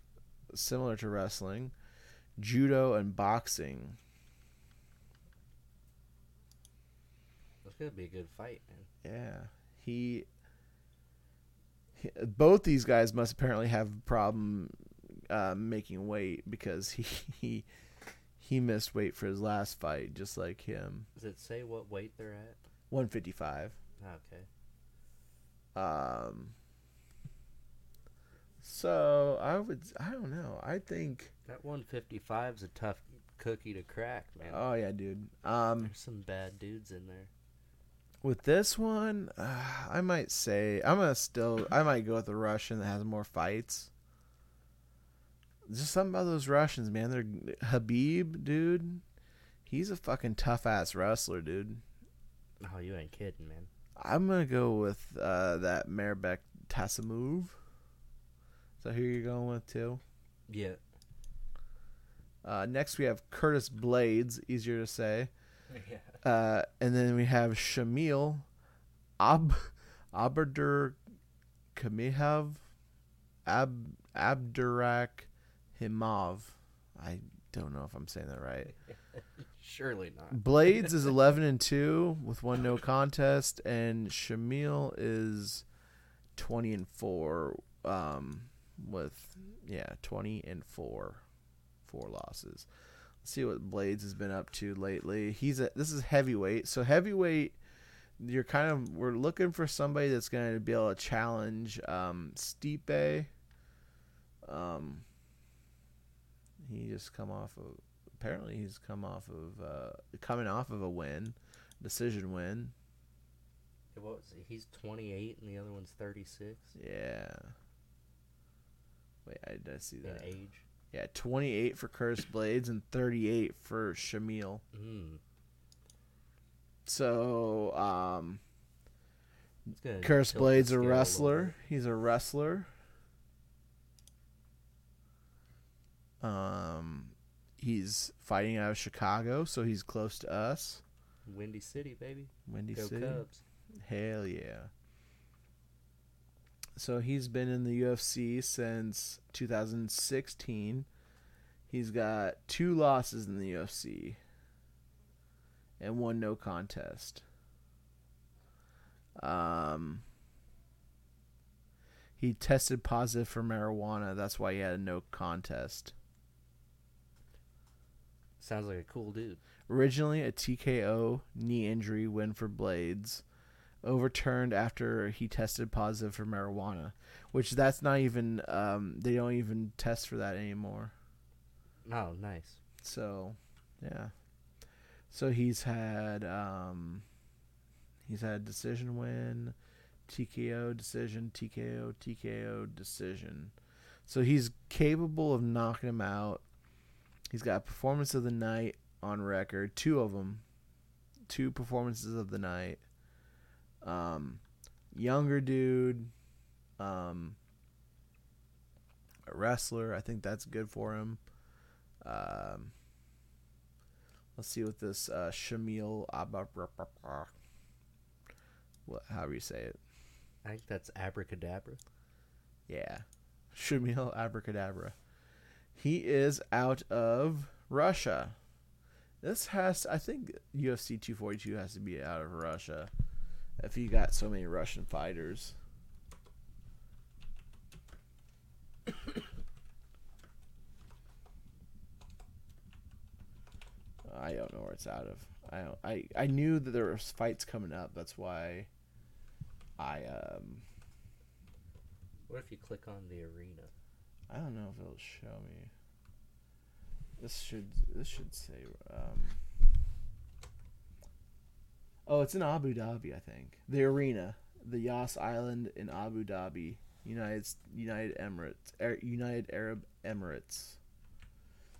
similar to wrestling, judo and boxing. That's gonna be a good fight, man. Yeah, he, he. Both these guys must apparently have a problem uh, making weight because he he he missed weight for his last fight, just like him. Does it say what weight they're at? One fifty five. Okay. Um. So I would. I don't know. I think. That 155 is a tough cookie to crack, man. Oh yeah, dude. Um. There's some bad dudes in there. With this one, uh, I might say I'm gonna still. I might go with the Russian that has more fights. Just something about those Russians, man. They're Khabib, dude. He's a fucking tough ass wrestler, dude. Oh, you ain't kidding, man. I'm gonna go with uh, that Marbek Tassimov. So who you're going with too? Yeah. Uh, next we have Curtis Blaydes, easier to say. yeah. Uh, and then we have Shamil Ab Aberdur Kamihav Ab Abdurak Himov. I don't know if I'm saying that right. Surely not. Blaydes is 11 and 2 with one no contest and Shamil is 20 and 4 um with yeah, 20 and 4 four losses. Let's see what Blaydes has been up to lately. He's a this is heavyweight. So heavyweight you're kind of we're looking for somebody that's going to be able to challenge um Stipe. Um he just come off of apparently he's come off of uh coming off of a win, decision win. What was he? He's 28 and the other one's 36. Yeah. Wait, I did see in age. Yeah, 28 for Curtis Blaydes and 38 for Shamil. Mm. So, um, It's gonna Curtis tilt the Blaydes a wrestler. bit. He's a wrestler. Um, he's fighting out of Chicago, so he's close to us. Windy City, baby. Windy Go City. Cubs. Hell yeah. So he's been in the UFC since 2016. He's got two losses in the UFC and one no contest. Um, he tested positive for marijuana. That's why he had a no contest. Sounds like a cool dude. Originally a TKO knee injury win for Blaydes, overturned after he tested positive for marijuana, which that's not even um, they don't even test for that anymore. Oh, nice. So, yeah. So he's had um, he's had decision win, TKO decision, TKO, TKO decision. So he's capable of knocking him out. He's got performance of the night on record, two of them, two performances of the night. Um, younger dude, um, a wrestler. I think that's good for him. Um, let's see what this uh, Shamil Abba, what however you say it. I think that's abracadabra. Yeah, Shamil Abracadabra. He is out of Russia. This has, I think, UFC 242 has to be out of Russia. If you got so many Russian fighters. I don't know where it's out of. I don't, I I knew that there was fights coming up. That's why I um What if you click on the arena? I don't know if it'll show me. This should this should say um Oh, it's in Abu Dhabi, I think. The arena, the Yas Island in Abu Dhabi, United United Emirates, er, United Arab Emirates.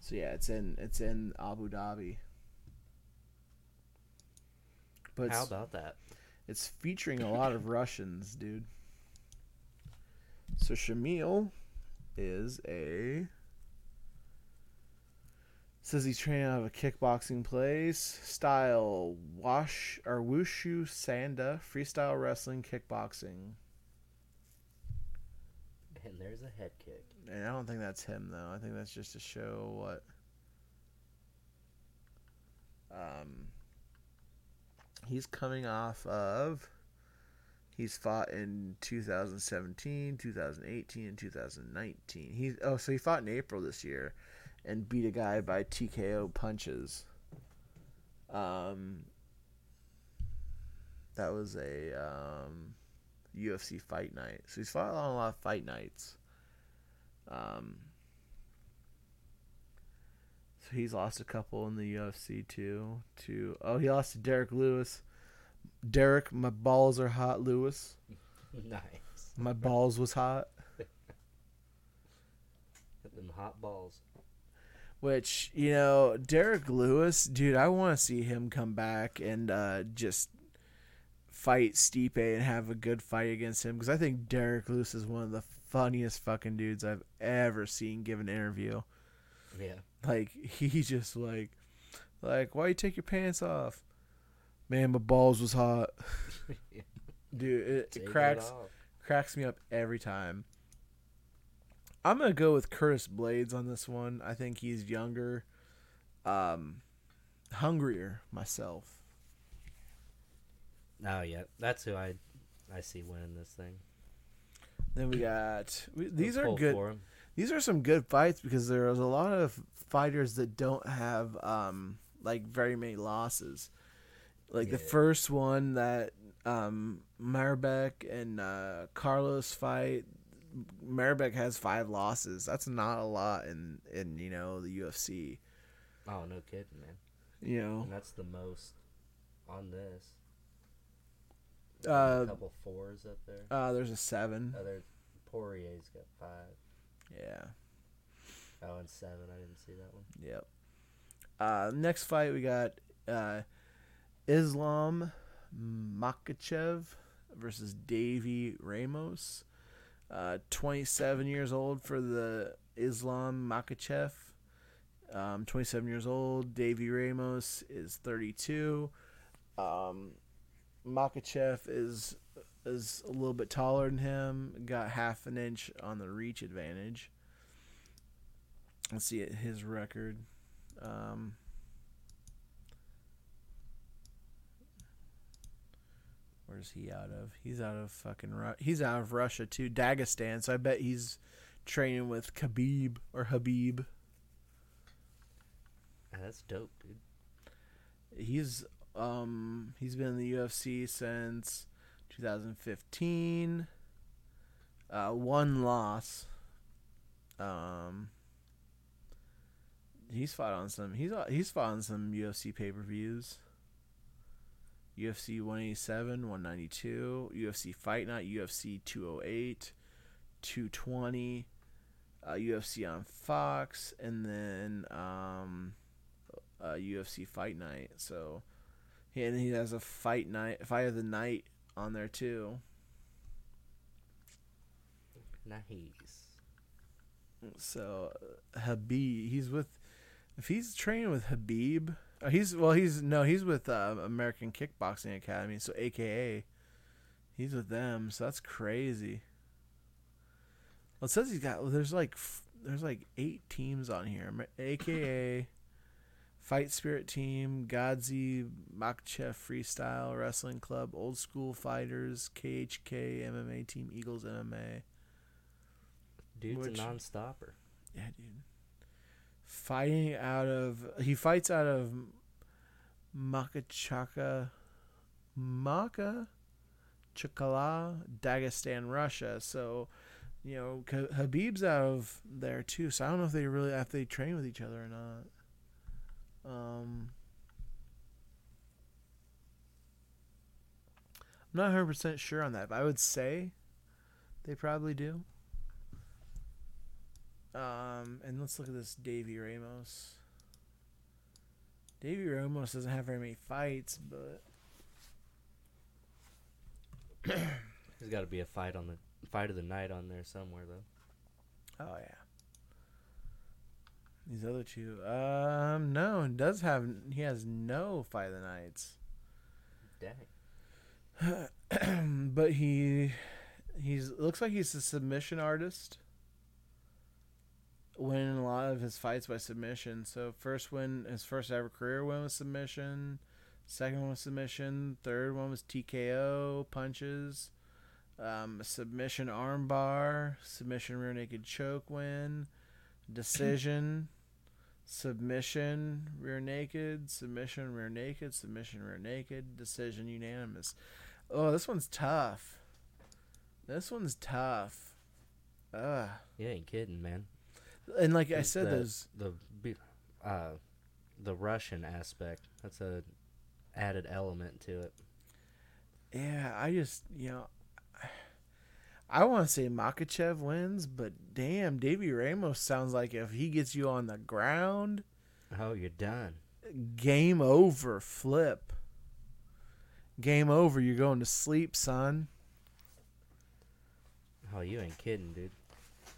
So yeah, it's in it's in Abu Dhabi. But How about that? it's featuring a lot of Russians, dude. So Shamil is a says he's training out of a kickboxing place. Style wash or wushu sanda freestyle wrestling kickboxing. And there's a head kick. and i don't think that's him though. I think that's just to show what um he's coming off of he's fought in 2017 2018 and 2019 he's oh so he fought in april this year and beat a guy by tko punches um that was a um ufc fight night so he's fought on a lot of fight nights um so he's lost a couple in the UFC too. To oh, he lost to Derrick Lewis. Derrick, my balls are hot, Lewis. nice. My balls was hot. Them hot balls. Which you know, Derrick Lewis, dude, I want to see him come back and uh, just fight Stipe and have a good fight against him because I think Derrick Lewis is one of the funniest fucking dudes I've ever seen give an interview. Yeah. Like he just like, like why you take your pants off? Man, my balls was hot, dude. It, it it cracks off. cracks me up every time. I'm gonna go with Curtis Blaydes on this one. I think he's younger, um, hungrier myself. Oh yeah, that's who I I see winning this thing. Then we got we, these are good. These are some good fights because there's a lot of fighters that don't have um like very many losses. Like the first one that um Mairbek and uh Carlos fight Mairbek has five losses. That's not a lot in in you know the UFC. Oh no kidding, man. You know. And that's the most on this. Uh, a couple fours up there. Uh there's a 7. Other Poirier's got five. Yeah. Oh, and seven. I didn't see that one. Yep. Uh, next fight we got uh, Islam Makhachev versus Davi Ramos. Uh, 27 years old for the Islam Makhachev. Um, 27 years old. Davi Ramos is 32. Um, Makachev is is a little bit taller than him. Got half an inch on the reach advantage. Let's see his record. Um, where's he out of? He's out of fucking Ru- he's out of Russia too, Dagestan. So I bet he's training with Khabib or Habib. Ah, that's dope, dude. He's um he's been in the UFC since 2015. Uh, one loss. Um, he's fought on some. He's he's fought on some UFC pay per views. UFC 187, 192, UFC Fight Night, UFC 208, 220, uh, UFC on Fox, and then um, uh, UFC Fight Night. So, he and he has a fight night, fight of the night on there too. Nice. So uh, Habib, he's with. If he's training with Habib, uh, he's well, he's no, he's with uh, American Kickboxing Academy, so AKA, he's with them. So that's crazy. Well, it says he's got. There's like f- there's like eight teams on here. AKA, Fight Spirit Team, Godzi Makchev Freestyle Wrestling Club, Old School Fighters, KHK MMA Team, Eagles MMA. Dude's Which- a non-stopper. Yeah, dude. Fighting out of he fights out of Makachaka Maka Chakala, Dagestan, Russia. So, you know, Habib's out of there too. So I don't know if they really if they train with each other or not. Um I'm not 100% sure on that, but I would say they probably do. Um, and let's look at this Davi Ramos. Davi Ramos doesn't have very many fights, but There's got to be a fight on the fight of the night on there somewhere though. oh yeah. These other two, um, no, it does have he has no fight of the nights, Dang. but he he's looks like he's a submission artist. Winning a lot of his fights by submission. So first win, his first ever career win was submission. Second one was submission. Third one was TKO punches. Um, submission armbar. Submission rear naked choke win. Decision. submission rear naked. Submission rear naked. Submission rear naked. Decision unanimous. Oh, this one's tough. This one's tough. Ugh. You ain't kidding, man. And like I said, the, those the uh the Russian aspect. That's a added element to it. Yeah, I just you know, I want to say Makhachev wins, but damn, Davi Ramos sounds like if he gets you on the ground, Oh, you're done. game over. Flip. Game over. You're going to sleep, son. Oh, you ain't kidding, dude.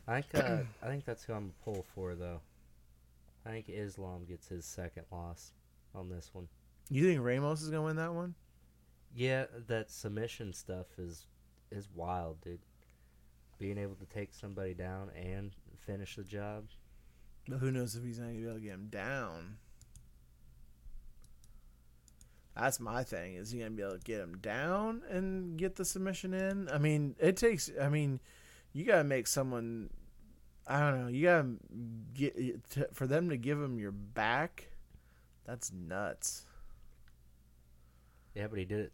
I think uh, I think that's who I'm pull for though. I think Islam gets his second loss on this one. You think Ramos is gonna win that one? Yeah, that submission stuff is is wild, dude. Being able to take somebody down and finish the job. But who knows if he's not gonna be able to get him down? That's my thing. Is he gonna be able to get him down and get the submission in? I mean, it takes. I mean, you gotta make someone. I don't know. You gotta get to, for them to give him your back. That's nuts. Yeah, but he did it.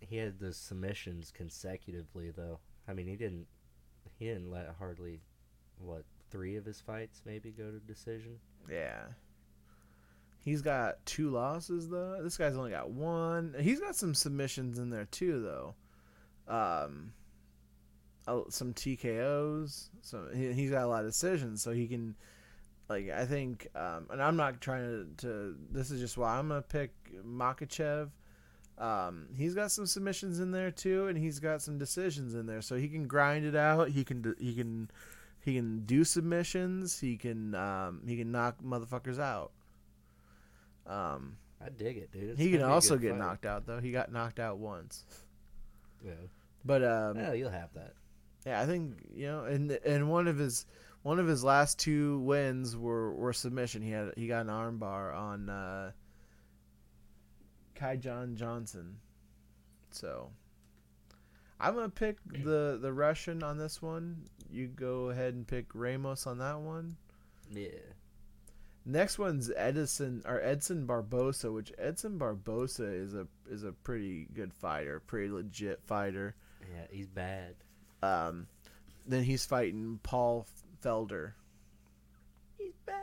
He had the submissions consecutively, though. I mean, he didn't. He didn't let hardly, what, three of his fights maybe go to decision. Yeah. He's got two losses though. This guy's only got one. He's got some submissions in there too though. Um some TKOs. So he, he's got a lot of decisions, so he can. Like I think, um, and I'm not trying to, to. This is just why I'm gonna pick Makhachev. Um, he's got some submissions in there too, and he's got some decisions in there, so he can grind it out. He can he can he can do submissions. He can um, he can knock motherfuckers out. Um, I dig it, dude. It's he can also get fight. knocked out though. He got knocked out once, Yeah. but um, Well, you'll have that. Yeah, I think you know, and and one of his one of his last two wins were were submission. He had he got an armbar on uh, Kajan Johnson. So I'm gonna pick the the Russian on this one. You go ahead and pick Ramos on that one. Yeah. Next one's Edison or Edson Barboza, which Edson Barboza is a is a pretty good fighter, pretty legit fighter. Yeah, he's bad. Um, then he's fighting Paul Felder. He's bad.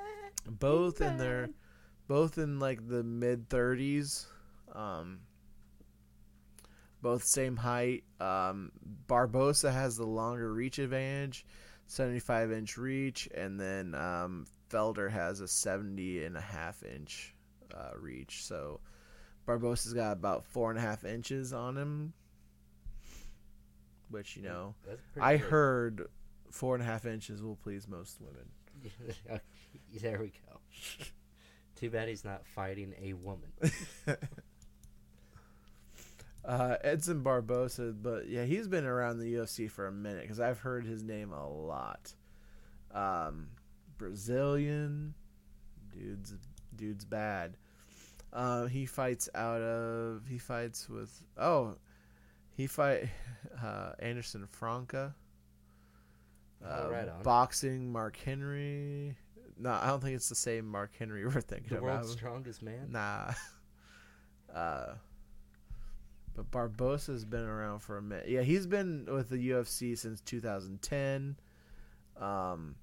Both in their, both in like the mid thirties. Um, both same height. Um, Barboza has the longer reach advantage, seventy five inch reach, and then um, Felder has a 70 and a half inch uh, reach. So Barboza's got about four and a half inches on him, which you know. I good. heard four and a half inches will please most women. there we go. Too bad he's not fighting a woman. Uh, Edson Barboza, but yeah, he's been around the UFC for a minute because I've heard his name a lot. Um, Brazilian, dude's dude's bad. Uh, he fights out of he fights with oh, he fight uh, Anderson Franca. Uh, Oh, right on. Boxing, Mark Henry. No, I don't think it's the same Mark Henry we're thinking The about. The world's strongest man. Nah. Uh, but Barboza's been around for a minute. Yeah, he's been with the UFC since 2010. Um,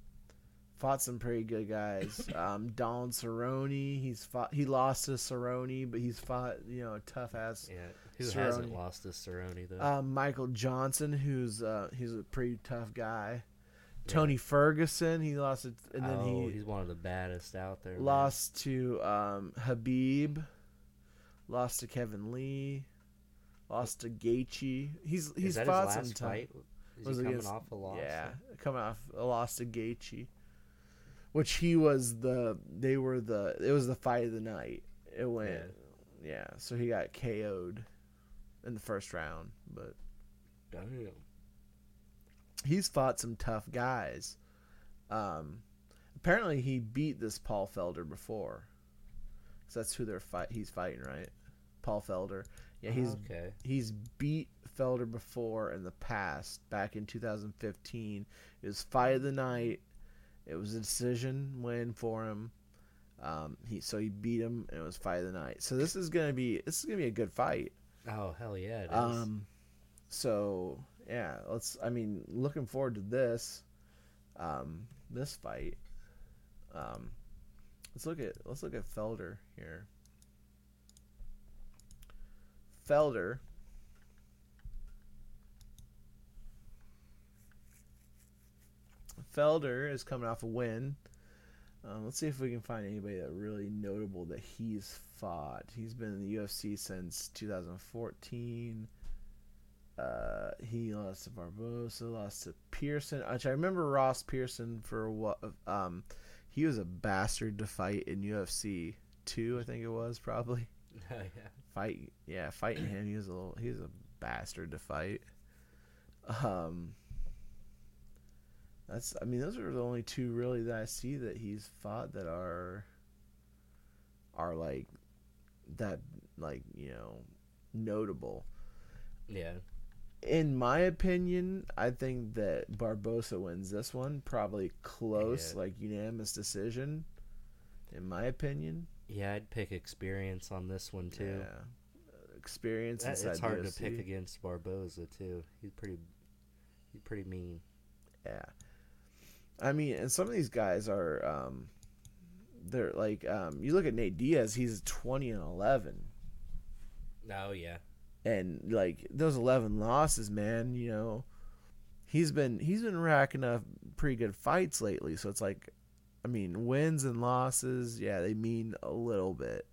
fought some pretty good guys. Um, Don Cerrone, he's fought. He lost to Cerrone, but he's fought you know a tough ass. Yeah. Who hasn't lost to Cerrone though? Um, Michael Johnson, who's uh, he's a pretty tough guy. Tony Ferguson, he lost it, and then oh, he he's one of the baddest out there. man. lost to um, Habib, lost to Kevin Lee, lost to Gaethje. He's he's fought some time. Was he coming against- off a loss? Yeah, coming off a loss to Gaethje, which he was the they were the it was the fight of the night. It went yeah, so he got KO'd in the first round, but Damn. he's fought some tough guys. Um, apparently he beat this Paul Felder before, so that's who they're fight. He's fighting, right? Paul Felder. Yeah, he's okay. he's beat Felder before in the past. Back in 2015, it was fight of the night. It was a decision win for him. Um, he so he beat him, and it was fight of the night. So this is gonna be this is gonna be a good fight. Oh hell yeah, it is. Um, so yeah, let's. I mean, looking forward to this, um, this fight. Um, let's look at let's look at Felder here. Felder. Felder is coming off a win. Um, let's see if we can find anybody that really notable that he's fought. He's been in the UFC since 2014. Uh, he lost to Barboza, lost to Pearson. Which I remember Ross Pearson for what? Um, he was a bastard to fight in UFC two. I think it was probably yeah. fight. Yeah, fighting him. He was a little. He was a bastard to fight. Um. That's. I mean, those are the only two really that I see that he's fought that are. Are like, that like you know, notable. Yeah. In my opinion, I think that Barboza wins this one. Probably close, Yeah. like unanimous decision. In my opinion, Yeah, I'd pick experience on this one too. yeah. Experience That- it's hard to pick against Barboza too. He's pretty, he's pretty mean. Yeah. I mean, and some of these guys are um they're like um you look at Nate Diaz, he's 20 and 11 Oh yeah. and like those 11 losses, man, you know, he's been he's been racking up pretty good fights lately. So it's like, I mean, wins and losses, yeah, they mean a little bit.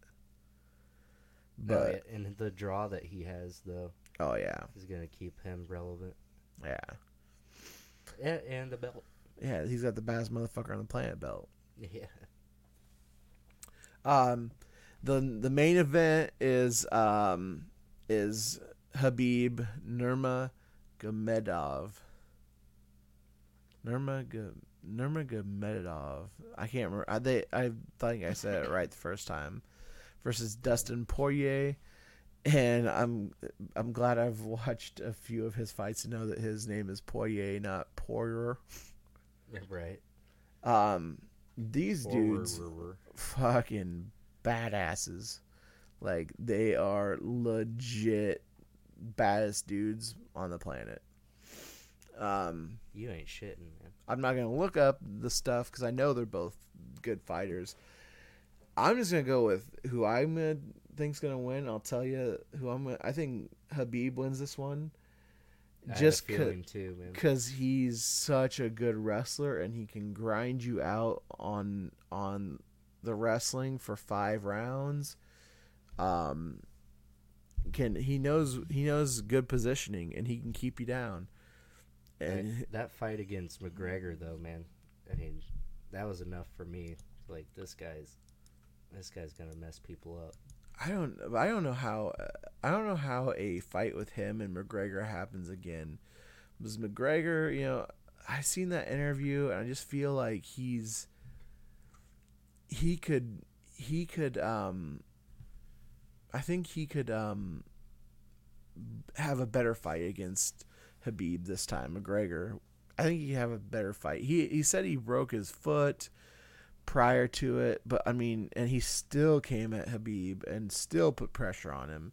No, But yeah, and the draw that he has though oh yeah, is gonna keep him relevant. yeah, And, and the belt. Yeah, he's got the baddest motherfucker on the planet belt. Yeah. Um, the the main event is um is Habib Nurmagomedov. Nurmag Nurmagomedov. I can't remember. I they I think I said it right the first time. Versus Dustin Poirier, and I'm I'm glad I've watched a few of his fights to know that his name is Poirier, not Poirier. Right. Um, these dudes Or- fucking badasses. Like they are legit baddest dudes on the planet. Um, You ain't shitting, man. I'm not gonna look up the stuff because I know they're both good fighters. I'm just gonna go with who I'm gonna think's gonna win. I'll tell you who I'm. Gonna, I think Habib wins this one. Just had a 'cause- feeling too, man. because he's such a good wrestler and he can grind you out on on the wrestling for five rounds um can he knows he knows good positioning and he can keep you down and That, that fight against McGregor, though, man. I mean, that was enough for me. Like this guy's, this guy's gonna mess people up. I don't I don't know how I don't know how a fight with him and McGregor happens again. Because McGregor, you know, I seen that interview and I just feel like he's he could he could um I think he could um have a better fight against Habib this time, McGregor. I think he have a better fight. He he said he broke his foot prior to it, but I mean, and he still came at Habib and still put pressure on him.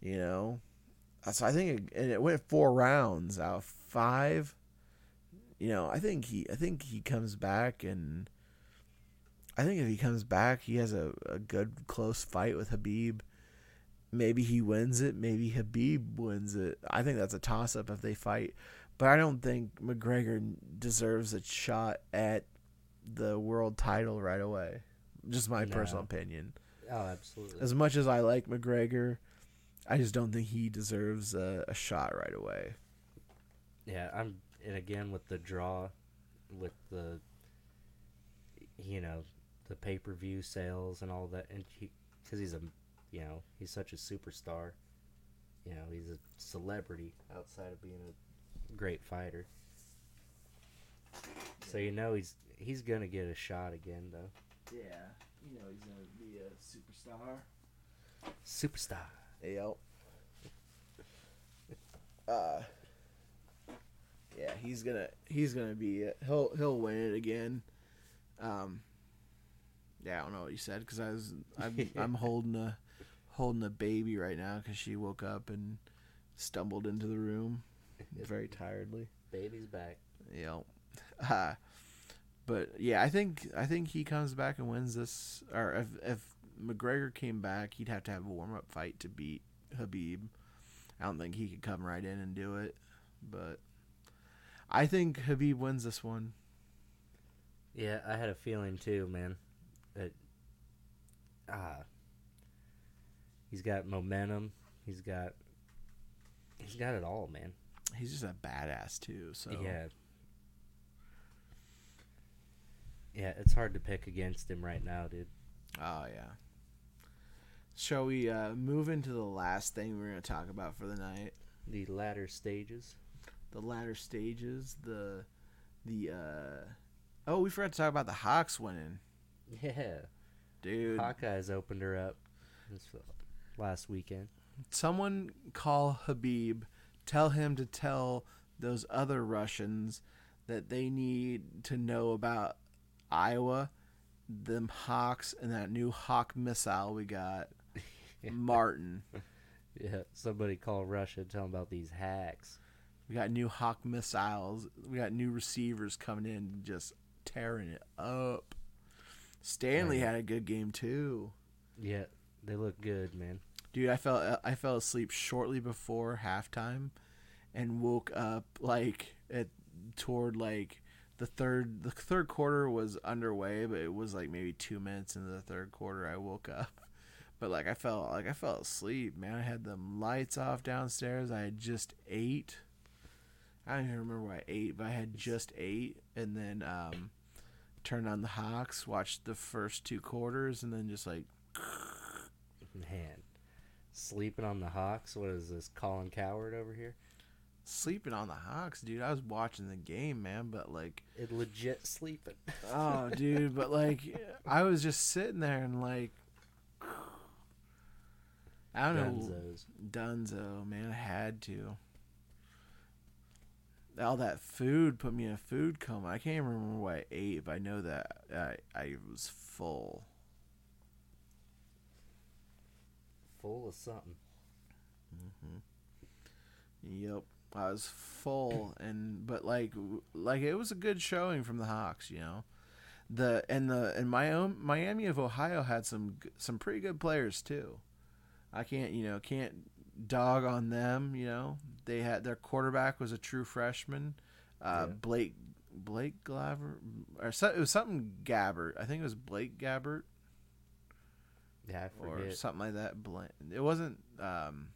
You know, so I think, it, and it went four rounds out five. You know, I think he, I think he comes back, and I think if he comes back, he has a, a good close fight with Habib. Maybe he wins it. Maybe Habib wins it. I think that's a toss up if they fight. But I don't think McGregor deserves a shot at the world title right away. Just my personal opinion. Oh, absolutely. As much as I like McGregor, I just don't think he deserves a, a shot right away. Yeah, I'm, and again with the draw, with the, you know, the pay per view sales and all that, and he, because he's a, you know, he's such a superstar. You know, he's a celebrity outside of being a great fighter. So you know he's he's gonna get a shot again though. Yeah, you know he's gonna be a superstar. Superstar. Yep. Uh. Yeah, he's gonna he's gonna be it. he'll he'll win it again. Um. Yeah, I don't know what you said because I was I'm I'm holding a holding a baby right now because she woke up and stumbled into the room very tiredly. Baby's back. Yep. Uh, but yeah, I think I think he comes back and wins this. Or if if McGregor came back, he'd have to have a warm up fight to beat Habib. I don't think he could come right in and do it, but I think Habib wins this one. Yeah, I had a feeling too, man. That ah, he's got momentum. He's got he's got it all, man. He's just a badass too. So Yeah. Yeah, it's hard to pick against him right now, dude. Oh yeah. Shall we uh, move into the last thing we're gonna talk about for the night? The latter stages. the latter stages, the the uh oh, we forgot to talk about the Hawks winning, Yeah. dude. Hawkeyes opened her up this last weekend. Someone call Habib, tell him to tell those other Russians that they need to know about Iowa, them Hawks, and that new Hawk missile we got, Martin. Yeah, somebody call Russia and tell them about these hacks. We got new Hawk missiles. We got new receivers coming in, just tearing it up. Stanley had a good game too. Yeah, they look good, man. Dude, I fell I fell asleep shortly before halftime and woke up like at toward like the third the third quarter was underway, but it was like maybe two minutes into the third quarter I woke up. But like I felt like I fell asleep, man. I had the lights off downstairs. I had just ate. I don't even remember what I ate, but I had just ate, and then um, turned on the Hawks, watched the first two quarters, and then just like Man, sleeping on the Hawks. What is this, Colin Cowherd over here? Sleeping on the Hawks, dude. I was watching the game, man, but like, It legit sleeping. oh, dude, but like, I was just sitting there and like, I don't know, Dunzo, man, I had to. All that food put me in a food coma. I can't even remember what I ate, but I know that I I was full. Full of something. Mm-hmm. Yep, I was full, and but like like it was a good showing from the Hawks, you know. The and the and my own Miami of Ohio had some some pretty good players too. I can't you know can't dog on them. You know they had their quarterback was a true freshman, uh, Yeah. Blake Blake Glaver or so, it was something Gabbert. I think it was Blake Gabbert Yeah, I or something like that. It wasn't. Um,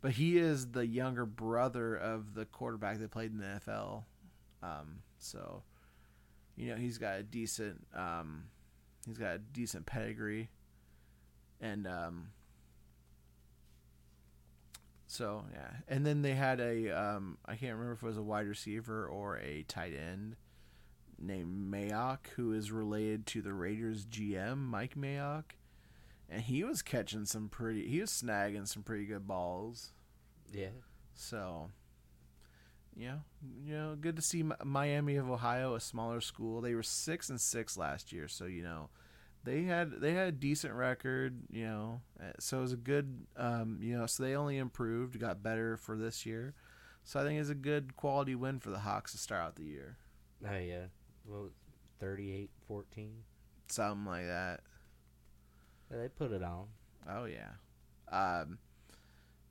but he is the younger brother of the quarterback that played in the NFL. Um, so, you know, he's got a decent. Um, he's got a decent pedigree, and um, so yeah. And then they had a. Um, I can't remember if it was a wide receiver or a tight end named Mayock, who is related to the Raiders GM Mike Mayock and he was catching some pretty he was snagging some pretty good balls yeah. so you know you know good to see miami of ohio a smaller school they were six and six last year so you know they had they had a decent record you know uh, so it was a good um you know so they only improved got better for this year so i think it's a good quality win for the hawks to start out the year Oh, yeah. Well, 38 14. something like that Yeah, they put it on. Oh yeah, um,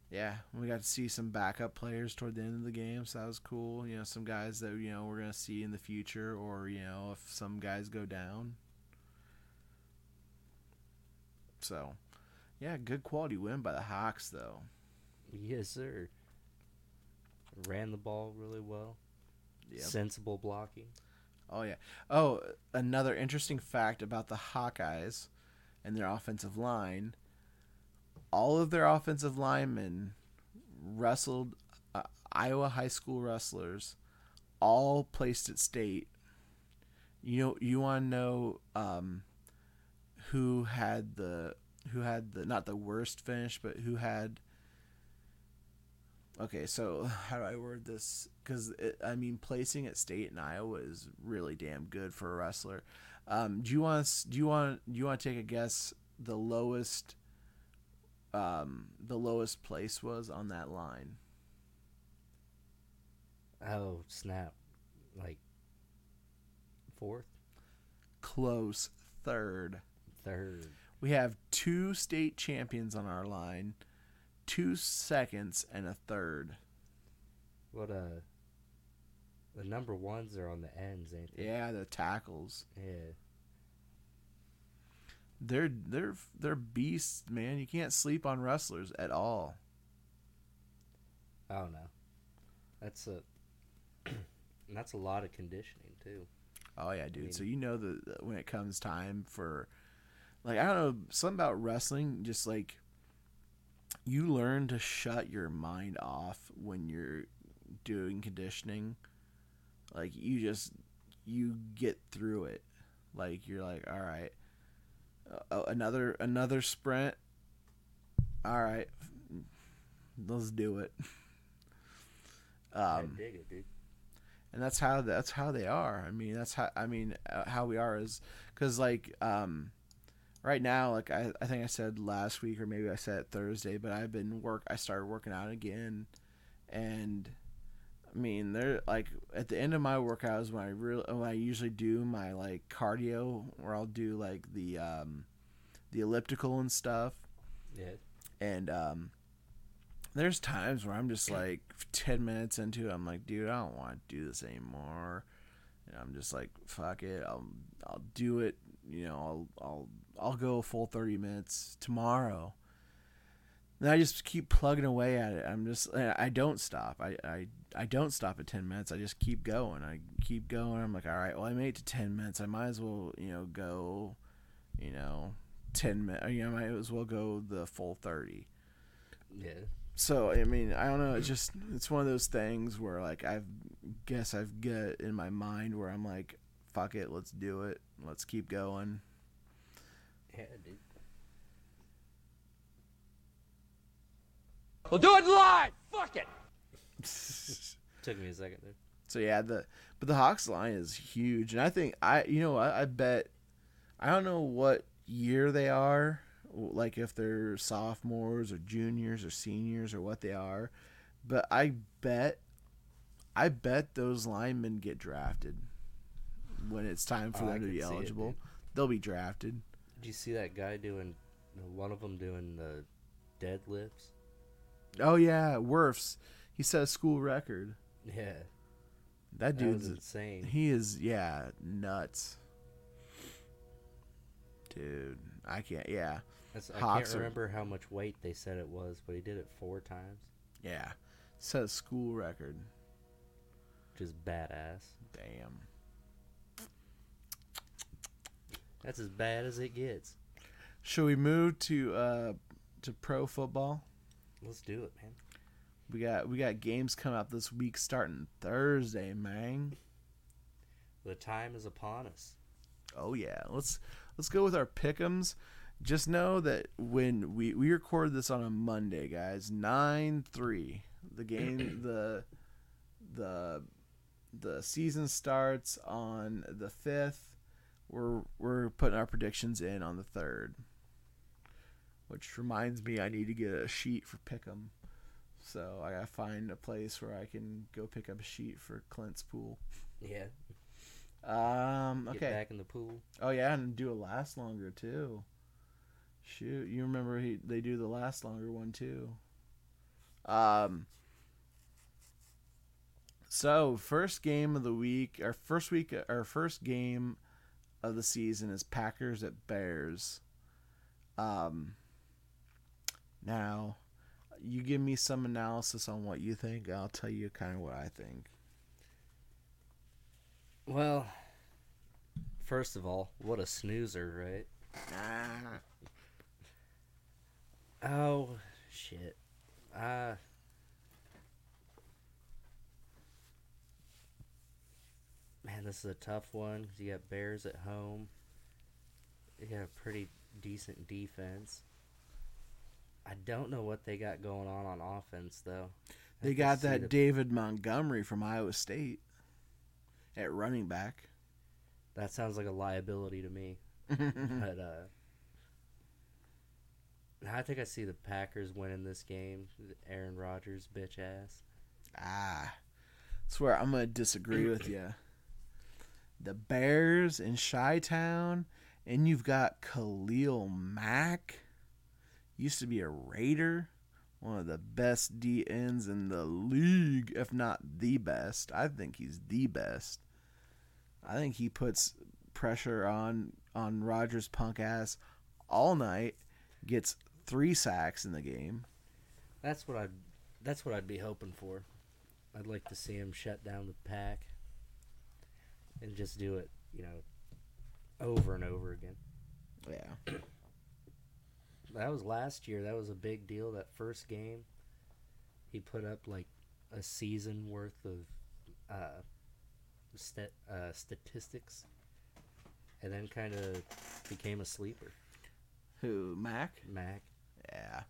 yeah. We got to see some backup players toward the end of the game, so that was cool. You know, some guys that you know we're gonna see in the future, or you know, if some guys go down. So, yeah, good quality win by the Hawks, though. Yes, sir. Ran the ball really well. Yep. Sensible blocking. Oh yeah. Oh, another interesting fact about the Hawkeyes and their offensive line. All of their offensive linemen wrestled uh, Iowa high school wrestlers, all placed at state. You know, you want to know um, who had the who had the not the worst finish, but who had. Okay, so how do I word this? Because I mean, placing at state in Iowa is really damn good for a wrestler. Um, do you want do you want do you want to take a guess? The lowest, um, the lowest place was on that line. Oh, snap. Like, fourth? Close third. Third. We have two state champions on our line, two seconds, and a third. What, uh. The number ones are on the ends, ain't they? Yeah, the tackles. Yeah. They're they're they're beasts, man. You can't sleep on wrestlers at all. I don't know. That's a. that's a lot of conditioning, too. Oh yeah, dude. mean- so you know that when it comes time for, like I don't know, something about wrestling, just like you learn to shut your mind off when you're doing conditioning. Like you just you get through it. Like you're like, all right, uh, another another sprint. All right, let's do it. I Um, dig it, dude. and that's how that's how they are. I mean, that's how I mean uh, how we are is because like um, right now, like I I think I said last week or maybe I said Thursday, but I've been work. I started working out again, and I mean they're like at the end of my workouts when I really when I usually do my like cardio where I'll do like the um, the elliptical and stuff Yeah. and um, There's times where I'm just like 10 minutes into it, I'm like, dude, I don't want to do this anymore. And I'm just like, fuck it. I'll I'll do it, you know, I'll I'll I'll go full 30 minutes tomorrow. And I just keep plugging away at it. I'm just I don't stop. I I I don't stop at 10 minutes. I just keep going. I keep going. I'm like, all right, well, I made it to 10 minutes. I might as well, you know, go, you know, 10 minutes. Uh, you know, I might as well go the full 30 Yeah. so I mean, I don't know. It's just it's one of those things where like I guess I've got in my mind where I'm like, fuck it, let's do it, let's keep going. Yeah, dude. We'll do it live. Fuck it. Took me a second there. So yeah, the but the Hawks line is huge, and I think I you know I, I bet I don't know what year they are, like if they're sophomores or juniors or seniors or what they are, but I bet I bet those linemen get drafted when it's time for Oh, them to be see it, eligible. They'll be drafted. Did you see that guy doing one of them doing the deadlifts? Oh yeah, Wirfs. He set a school record. Yeah, That that dude's insane. he is yeah nuts, dude. I can't. Yeah, That's, I Hawks can't are- remember how much weight they said it was, but he did it four times, yeah. Set a school record. which is badass. Damn. That's as bad as it gets. Should we move to uh to pro football? Let's do it, man. We got we got games coming up this week starting Thursday, man. The time is upon us. Oh yeah, let's let's go with our pick'ems. Just know that when we we record this on a Monday, guys, nine three. The game the the the season starts on the fifth. We're we're putting our predictions in on the third. Which reminds me, I need to get a sheet for pick'em. So I gotta find a place where I can go pick up a sheet for Clint's pool. Yeah. Um, Get okay. back in the pool. Oh yeah, and do a last longer too. Shoot, you remember he they do the last longer one too. Um. So first game of the week, our first week, our first game of the season is Packers at Bears. Um. Now, you give me some analysis on what you think. I'll tell you kind of what I think. Well, first of all, what a snoozer, right? Ah. Oh, shit. Uh, man, this is a tough one you got Bears at home. You got a pretty decent defense. I don't know what they got going on on offense, though. They got that the- David Montgomery from Iowa State at running back. that sounds like a liability to me. but uh, I think I see the Packers winning this game. Aaron Rodgers, bitch ass. ah, swear I'm gonna disagree with you. The Bears in Chi Town, and you've got Khalil Mack. Used to be a Raider, one of the best D ends in the league, if not the best. I think he's the best. I think he puts pressure on on Rodgers' punk ass all night. Gets three sacks in the game. That's what I'd. That's what I'd be hoping for. I'd like to see him shut down the pack, and just do it, you know, over and over again. Yeah. That was last year. That was a big deal. That first game, he put up like a season worth of uh, st- uh, statistics, and then kind of became a sleeper. Who Mack? Mack. Yeah.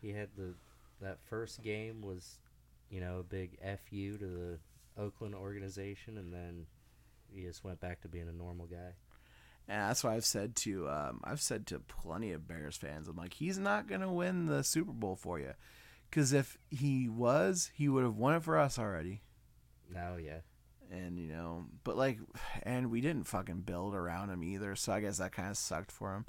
He had the that first game was, you know, a big fu to the Oakland organization, and then he just went back to being a normal guy. And that's why I've said to um, I've said to plenty of Bears fans, I'm like, he's not gonna win the Super Bowl for you, because if he was, he would have won it for us already. Now, yeah, And you know, but like, and we didn't fucking build around him either, so I guess that kind of sucked for him.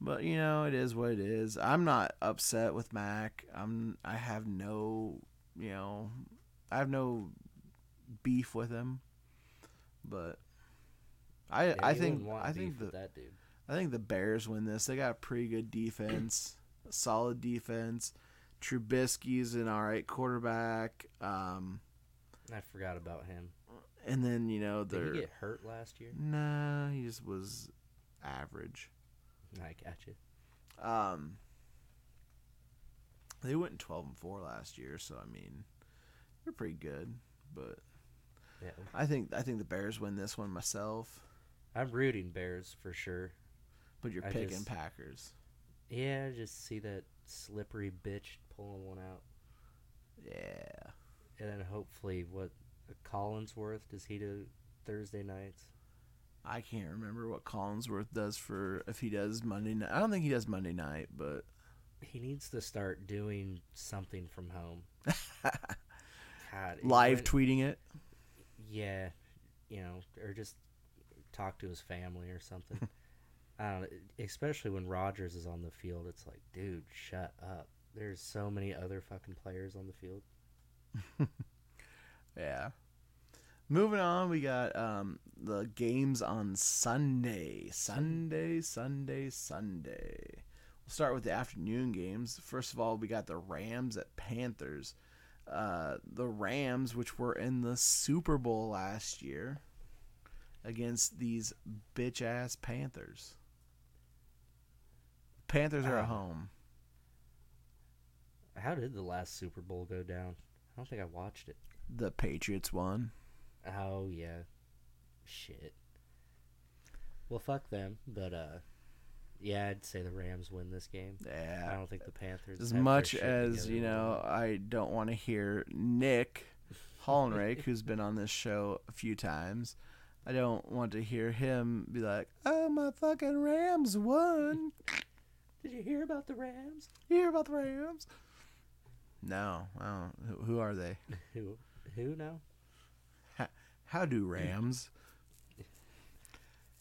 But you know, it is what it is. I'm not upset with Mack. I'm I have no, you know, I have no beef with him. But I Yeah, I think I think the that dude. I think the Bears win this. They got a pretty good defense, solid defense. Trubisky's an all right quarterback. Um, I forgot about him. and then you know Did they're he get hurt last year? nah, he just was average. I got you. Um, they went twelve and four last year, so I mean, they're pretty good. But Yeah, I think I think the Bears win this one myself. I'm rooting Bears for sure. But you're I picking just- Packers. Yeah, just see that slippery bitch pulling one out, Yeah. and then hopefully what Collinsworth does he do Thursday nights? I can't remember what Collinsworth does for if he does Monday night. I don't think he does Monday night, but He needs to start doing something from home. God, live went- tweeting it. Yeah, you know, or just talk to his family or something. I don't know, especially when Rodgers is on the field. It's like, dude, shut up. There's so many other fucking players on the field. Yeah. Moving on, we got um, the games on Sunday. Sunday, Sunday, Sunday. We'll start with the afternoon games. First of all, we got the Rams at Panthers. Uh, the Rams, which were in the Super Bowl last year, against these bitch ass Panthers. Panthers are at Ah. home. How did the last Super Bowl go down? I don't think I watched it. The Patriots won. Oh yeah, shit. Well, fuck them. But uh, yeah, I'd say the Rams win this game. Yeah. I don't think the Panthers. as much as you know i don't want to hear nick hollenrake who's been on this show a few times i don't want to hear him be like oh my fucking rams won Did you hear about the Rams? you hear about the rams no I don't, who, who are they Who? Who now? how do rams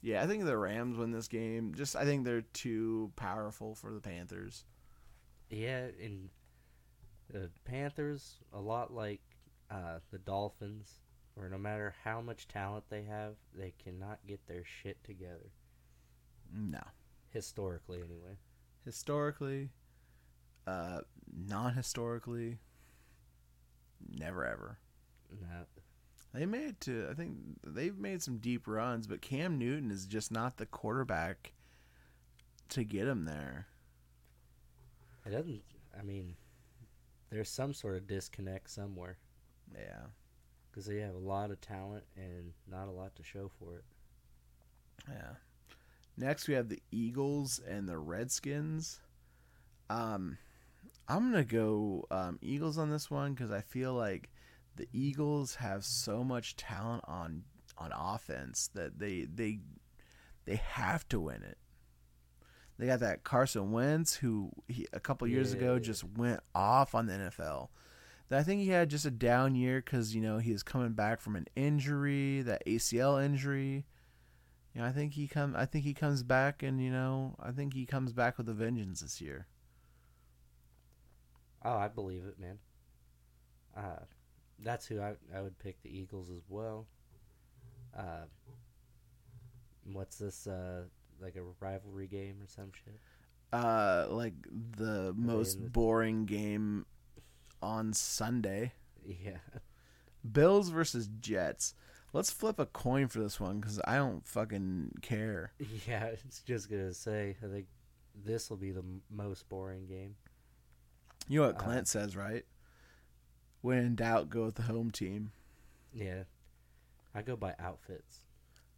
yeah i think the rams win this game just i think they're too powerful for the panthers Yeah, and the Panthers, a lot like uh, the Dolphins, where no matter how much talent they have, they cannot get their shit together. no Historically, anyway. historically, uh, non-historically, never ever. No, They made it to. I think they've made some deep runs, but Cam Newton is just not the quarterback to get him there. it doesn't. I mean, there's some sort of disconnect somewhere Yeah, because they have a lot of talent and not a lot to show for it. yeah. Next, we have the Eagles and the Redskins. Um, I'm gonna go um, Eagles on this one because I feel like the Eagles have so much talent on on offense that they they they have to win it. They got that Carson Wentz who he, a couple years ago Yeah. just went off on the NFL. I think he had just a down year because you know he was coming back from an injury, that ACL injury. You know, I think he come. I think he comes back, and you know, I think he comes back with a vengeance this year. Oh, I believe it, man. Uh, that's who I I would pick the Eagles as well. Uh, what's this? Uh, like a rivalry game or some shit? Uh, like the most the- boring game on Sunday. Yeah. Bills versus Jets. Let's flip a coin for this one because I don't fucking care. Yeah, it's just gonna say. I think this will be the m- most boring game. You know what Uh, Clint says, right? When in doubt, go with the home team. Yeah, I go by outfits.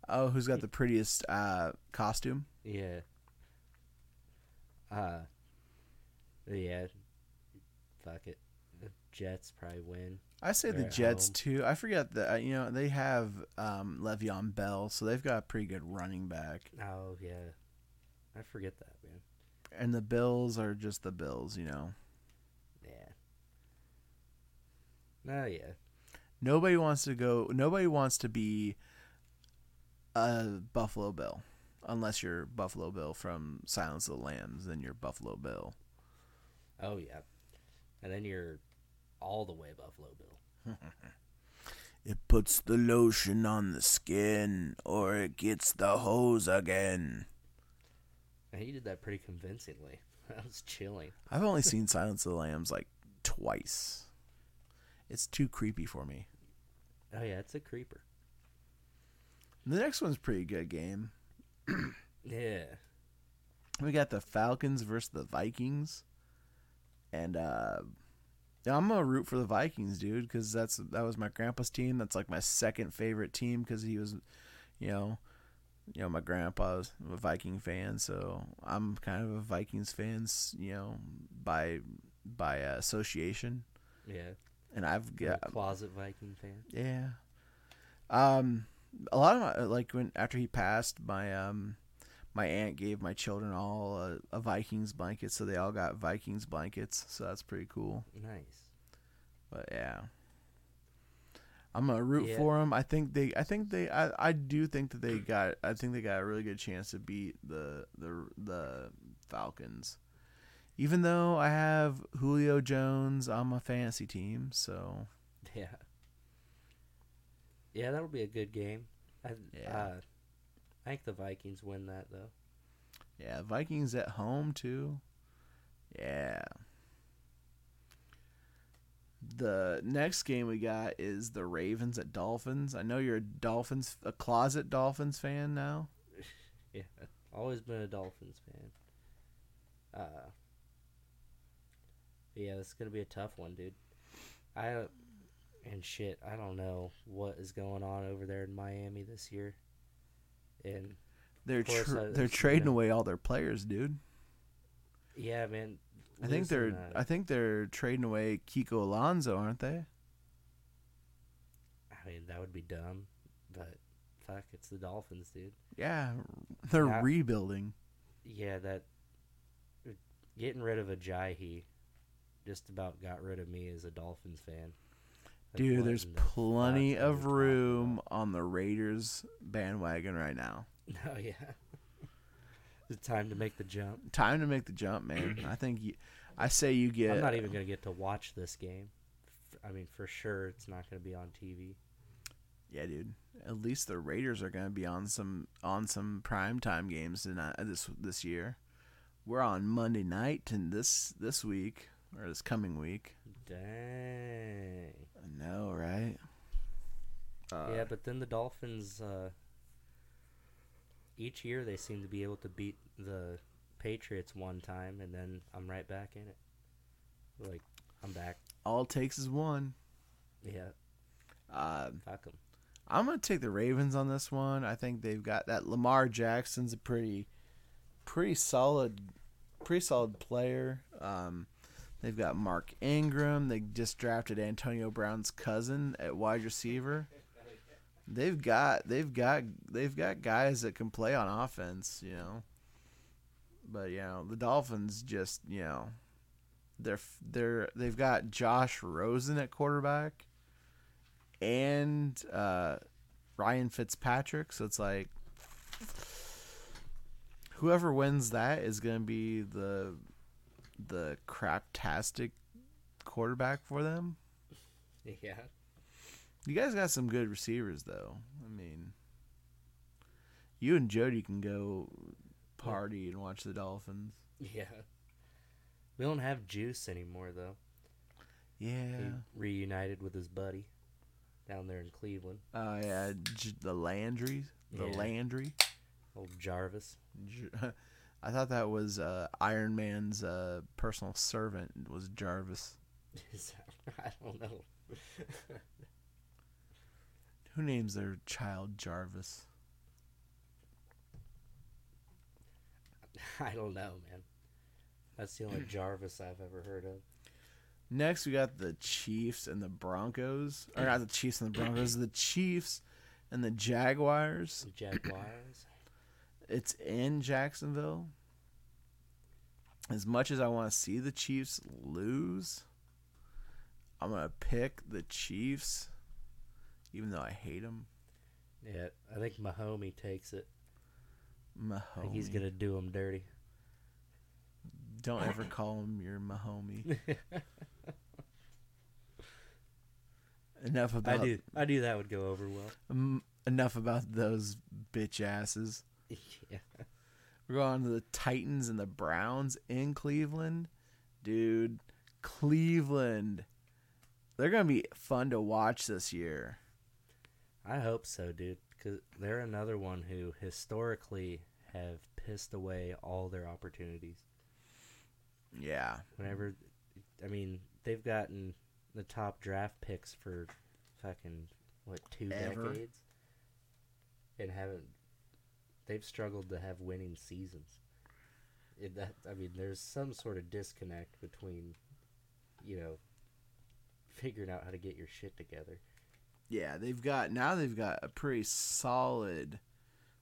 Oh, who's got the prettiest uh, costume? Yeah. Uh. Yeah. Fuck it. Jets probably win. I say the They're Jets home. too. I forget that uh, you know they have um, Le'Veon Bell, so they've got a pretty good running back, Oh yeah. I forget that man. and the Bills are just the Bills. You know, Yeah. No, yeah. nobody wants to go. Nobody wants to be a Buffalo Bill. unless you're Buffalo Bill from Silence of the Lambs, then you're Buffalo Bill. Oh yeah, and then you're all the way Buffalo Bill. It puts the lotion on the skin, or it gets the hose again. And he did that pretty convincingly. That was chilling. I've only seen Silence of the Lambs like twice. It's too creepy for me. Oh yeah, it's a creeper. The next one's a pretty good game. Yeah. We got the Falcons versus the Vikings, and uh, yeah, I'm gonna root for the Vikings, dude, because that's that was my grandpa's team. That's like my second favorite team because he was, you know, you know, my grandpa was a Viking fan, so I'm kind of a Vikings fan, you know, by by uh, association. Yeah. And I've got a closet Viking fan. yeah. Um, a lot of my like when after he passed, my um, my aunt gave my children all a, a Vikings blanket, so they all got Vikings blankets. So that's pretty cool. Nice. But yeah, I'm gonna root Yeah. for them. I think they, I think they, I, I do think that they got, I think they got a really good chance to beat the the the Falcons. Even though I have Julio Jones on my fantasy team, so Yeah. Yeah, that'll be a good game. I, Yeah. uh, I think the Vikings win that though. Yeah, Vikings at home too. Yeah. The next game we got is the Ravens at Dolphins. I know you're a Dolphins, a closet Dolphins fan now. Yeah, always been a Dolphins fan. Uh, yeah, this is gonna be a tough one, dude. I and shit, I don't know what is going on over there in Miami this year. And They're Of course, tr- I- they're it's, you trading know- away all their players, dude. yeah, man. I think they're losing, uh, I think they're trading away Kiko Alonso, aren't they? I mean, that would be dumb, but fuck, it's the Dolphins, dude. Yeah, they're rebuilding. Yeah, that getting rid of Ajayi just about got rid of me as a Dolphins fan. Dude, there's in the fuck plenty of room on the Raiders bandwagon right now. Oh yeah, it's time to make the jump. Time to make the jump, man. I think you, I say you get. I'm not even gonna get to watch this game. I mean, for sure, it's not gonna be on TV. Yeah, dude. At least the Raiders are going to be on some on some prime time games in, uh, this this year. We're on Monday night and this this week or this coming week. Dang. I know, right? Uh, yeah, but then the Dolphins. Uh, each year they seem to be able to beat the Patriots one time, and then I'm right back in it. Like I'm back. all it takes is one. Yeah, Uh, fuck 'em. I'm gonna take the Ravens on this one. I think they've got that Lamar Jackson's a pretty, pretty solid, pretty solid player. Um, they've got Mark Ingram. They just drafted Antonio Brown's cousin at wide receiver. They've got they've got they've got guys that can play on offense, you know. But you know the Dolphins just you know, they're they're they've got Josh Rosen at quarterback and uh, Ryan Fitzpatrick. So it's like whoever wins that is going to be the the craptastic quarterback for them. Yeah, You guys got some good receivers though. I mean, you and Jody can go party and watch the Dolphins. yeah. We don't have Juice anymore though. Yeah. He reunited with his buddy down there in Cleveland, Oh yeah, J- the Landrys, the Yeah. Landry. old Jarvis. J- I thought that was uh, Iron Man's uh, personal servant was Jarvis. Is that- I don't know. Who names their child Jarvis? I don't know, man. That's the only Jarvis I've ever heard of. Next, we got the Chiefs and the Broncos. Or not the Chiefs and the Broncos, the Chiefs and the Jaguars. The Jaguars. It's in Jacksonville. As much as I want to see the Chiefs lose, I'm going to pick the Chiefs, even though I hate them. Yeah, I think Mahomie takes it. I Mahomie. think he's gonna do him dirty. Don't ever call him your Mahomie. enough I about do. I knew that would go over well. um, enough about those bitch asses. yeah. We're going to the Titans and the Browns in Cleveland. Dude, Cleveland. They're going to be fun to watch this year. I hope so, dude. Because they're another one who historically have pissed away all their opportunities. Yeah. Whenever, I mean, they've gotten the top draft picks for fucking what two Ever. decades, and haven't. They've struggled to have winning seasons. It, that I mean, there's some sort of disconnect between, you know, figuring out how to get your shit together. Yeah, they've got now they've got a pretty solid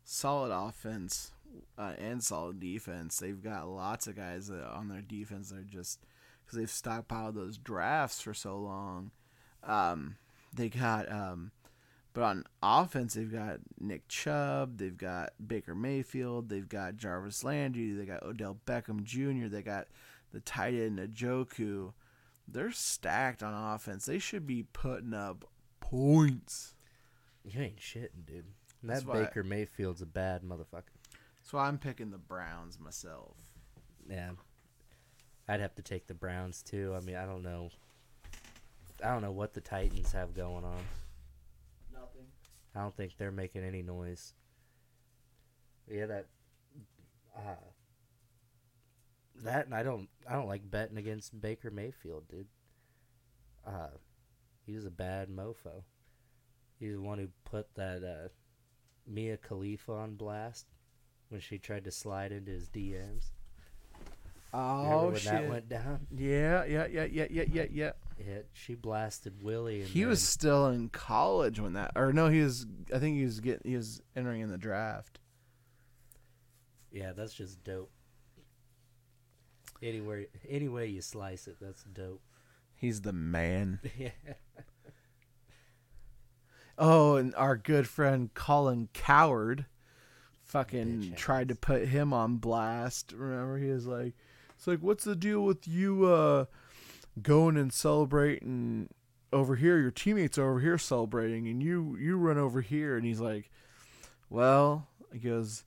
solid offense uh, and solid defense. They've got lots of guys that on their defense that are just cuz they've stockpiled those drafts for so long. Um they got um but on offense they've got Nick Chubb, they've got Baker Mayfield, they've got Jarvis Landry, they got Odell Beckham Jr., they got the tight end Njoku. They're stacked on offense. They should be putting up points. You ain't shitting, dude. That's that why- Baker Mayfield's a bad motherfucker. So I'm picking the Browns myself. Yeah. I'd have to take the Browns too. I mean, I don't know. I don't know what the Titans have going on. I don't think they're making any noise. Yeah, that. Uh, that and I don't. I don't like betting against Baker Mayfield, dude. Uh, he's a bad mofo. He's the one who put that uh, Mia Khalifa on blast when she tried to slide into his DMs. Remember Oh when shit! that went down? Yeah, yeah, yeah, yeah, yeah, yeah, yeah. Yeah, she blasted Willie. And He was still in college when that, or no, he was. I think he was getting. He was entering in the draft. Yeah, that's just dope. Anywhere, any way you slice it, that's dope. He's the man. yeah. Oh, and our good friend Colin Cowherd, fucking tried to put him on blast. Remember, he was like, "It's like, what's the deal with you uh, going and celebrating over here? Your teammates are over here celebrating, and you you run over here." And he's like, "Well," he goes,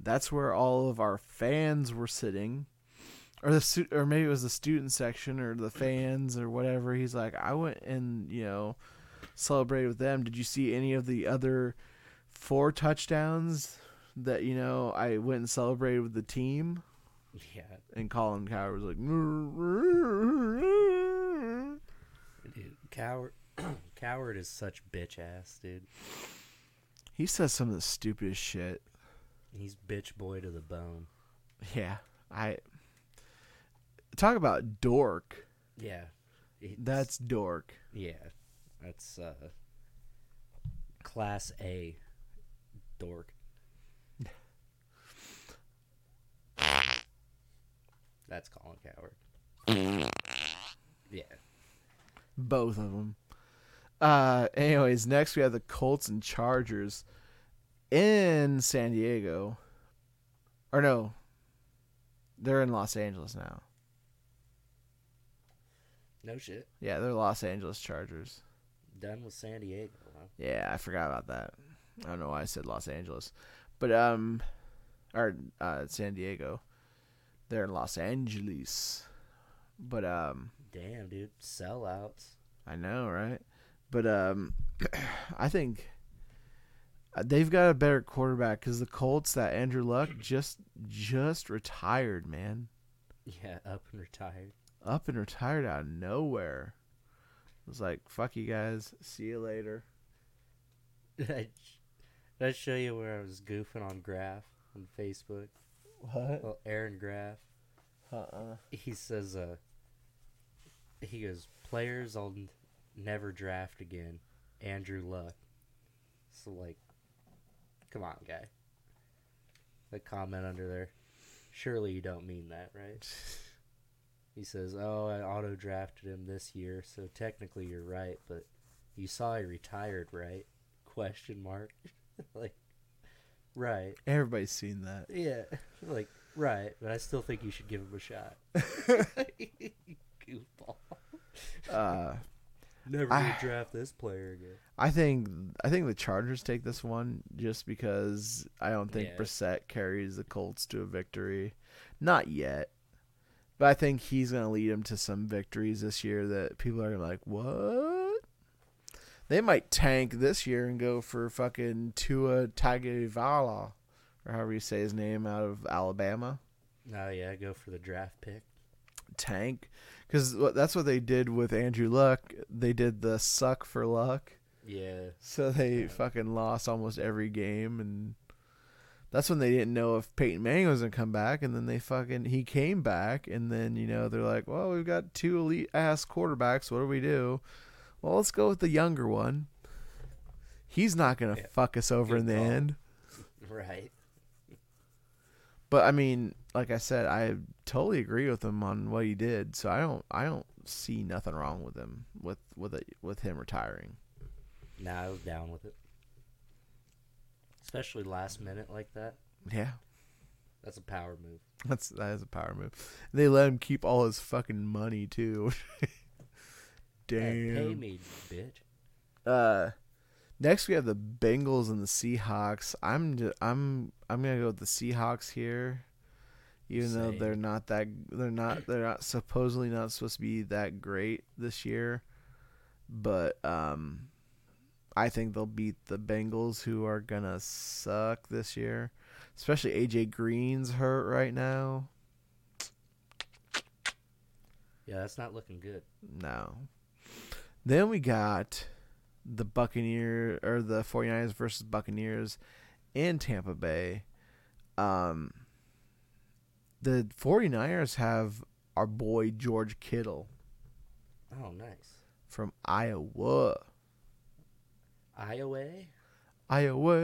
"That's where all of our fans were sitting." Or the or maybe it was the student section or the fans or whatever. He's like, I went and you know celebrated with them. Did you see any of the other four touchdowns that you know I went and celebrated with the team? Yeah, And Colin Cowherd was like, dude. Coward, Coward is such bitch ass, dude. he says some of the stupidest shit. He's bitch boy to the bone. Yeah, I talk about dork. Yeah, That's dork. yeah, that's uh, class A, dork. That's Colin Cowherd. Yeah. Both of them. Uh, anyways, next we have the Colts and Chargers in San Diego. Or no, they're in Los Angeles now. No shit. Yeah, they're Los Angeles Chargers. Done with San Diego. Huh? Yeah, I forgot about that. I don't know why I said Los Angeles, but um, or uh, San Diego. They're in Los Angeles, but um, Damn, dude. Sellouts. I know, right? But um, I think uh, they've got a better quarterback because the Colts that Andrew Luck just just retired, man, Yeah, up and retired. up and retired out of nowhere. It was like, fuck you guys, see you later. Did I, did I show you where I was goofing on Graff on Facebook? What? Well, Aaron Graff. Uh-uh. He says, uh, he goes, players I'll n- never draft again. Andrew Luck. So, like, come on, guy. The comment under there. Surely you don't mean that, right? He says, "Oh, I auto drafted him this year, so technically you're right, but you saw he retired, right?" Question mark. like, Right. Everybody's seen that. Yeah. Like right, but I still think you should give him a shot. Goofball. Uh, Never I- draft this player again. I think I think the Chargers take this one just because I don't think Yeah. Brissett carries the Colts to a victory. Not yet. But I think he's going to lead them to some victories this year that people are like, "What?" They might tank this year and go for fucking Tua Tagovailoa or however you say his name out of Alabama. Oh yeah, go for the draft pick. Tank cuz that's what they did with Andrew Luck. They did the suck for luck. Yeah. So they fucking lost almost every game, and that's when they didn't know if Peyton Manning was gonna come back, and then they fucking he came back, and then you know they're like, well, we've got two elite ass quarterbacks. What do we do? Well, let's go with the younger one. He's not gonna Yeah. fuck us over Good in the call. end. Right. But I mean, like I said, I totally agree with him on what he did. So I don't, I don't see nothing wrong with him with with it, with him retiring. Now I was down with it. Especially last minute like that. Yeah. That's a power move. That's that is a power move. They let him keep all his fucking money too. Hey, Damn. pay me, bitch. Uh, next we have the Bengals and the Seahawks. I'm just, I'm I'm gonna go with the Seahawks here, even though they're not that they're not they're not supposedly not supposed to be that great this year, but um, I think they'll beat the Bengals who are gonna suck this year, especially AJ Green's hurt right now. Yeah, that's not looking good. No. Then we got the Buccaneer or the 49ers versus Buccaneers in Tampa Bay. Um the 49ers have our boy George Kittle Oh, nice. from Iowa. Iowa? Iowa,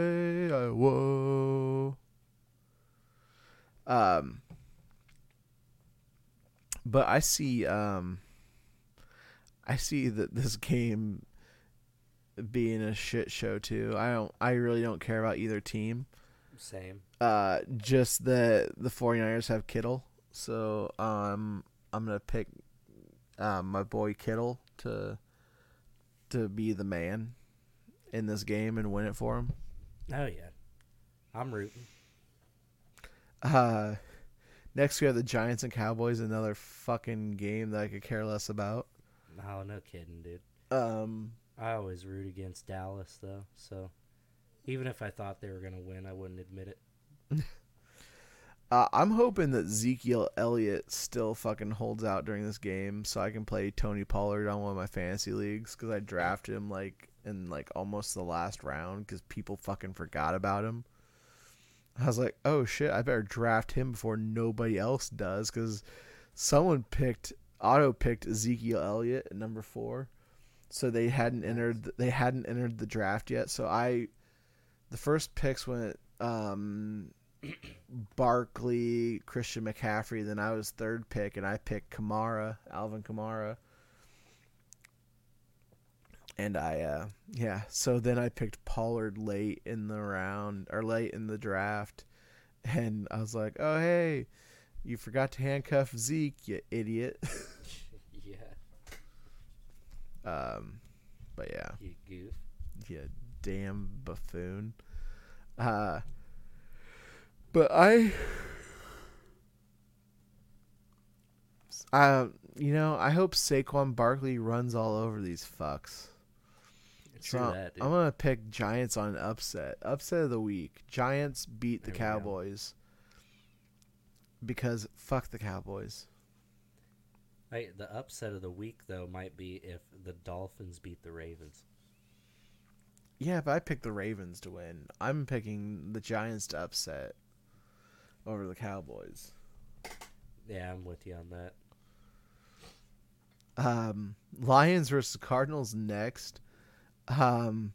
Iowa. Um, but I see, um, I see that this game being a shit show too. I don't, I really don't care about either team. Same. Uh, just that the 49ers have Kittle, so um, I'm gonna pick um, my boy Kittle to to be the man in this game and win it for him. Oh yeah. I'm rooting. Uh, next we have the Giants and Cowboys, another fucking game that I could care less about. Oh, no kidding, dude. Um, I always root against Dallas though, so even if I thought they were gonna win, I wouldn't admit it. uh, I'm hoping that Ezekiel Elliott still fucking holds out during this game, so I can play Tony Pollard on one of my fantasy leagues because I drafted him like in like almost the last round because people fucking forgot about him. I was like, oh shit, I better draft him before nobody else does because someone picked auto picked Ezekiel Elliott at number four, so they hadn't entered they hadn't entered the draft yet. So I, the first picks went um, Barkley, Christian McCaffrey. Then I was third pick, and I picked Kamara, Alvin Kamara. And I, uh, yeah. So then I picked Pollard late in the round or late in the draft, and I was like, "Oh hey, you forgot to handcuff Zeke, you idiot." yeah, um, but yeah, you goof. you damn buffoon. Uh, but I, uh, you know, I hope Saquon Barkley runs all over these fucks. True So that. I'm gonna pick Giants on an upset. Upset of the week. Giants beat the There we. Cowboys. Because fuck the Cowboys. Hey, the upset of the week though might be if the Dolphins beat the Ravens. Yeah, but I picked the Ravens to win. I'm picking the Giants to upset over the Cowboys. Yeah, I'm with you on that. Um, Lions versus Cardinals next. Um,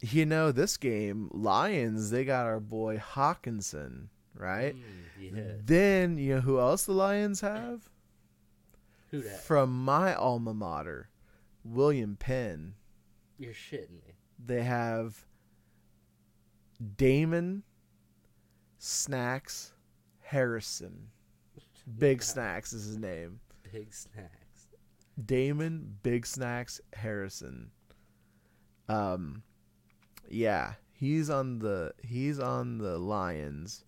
you know this game, Lions. They got our boy Hockenson, right? Mm, yeah. Then you know who else the Lions have Who that? from my alma mater, William Penn. You're shitting me. They have Damon Snacks Harrison. Big Snacks is his name. Big snacks. Damon Big Snacks Harrison. Um yeah, he's on the he's on the Lions.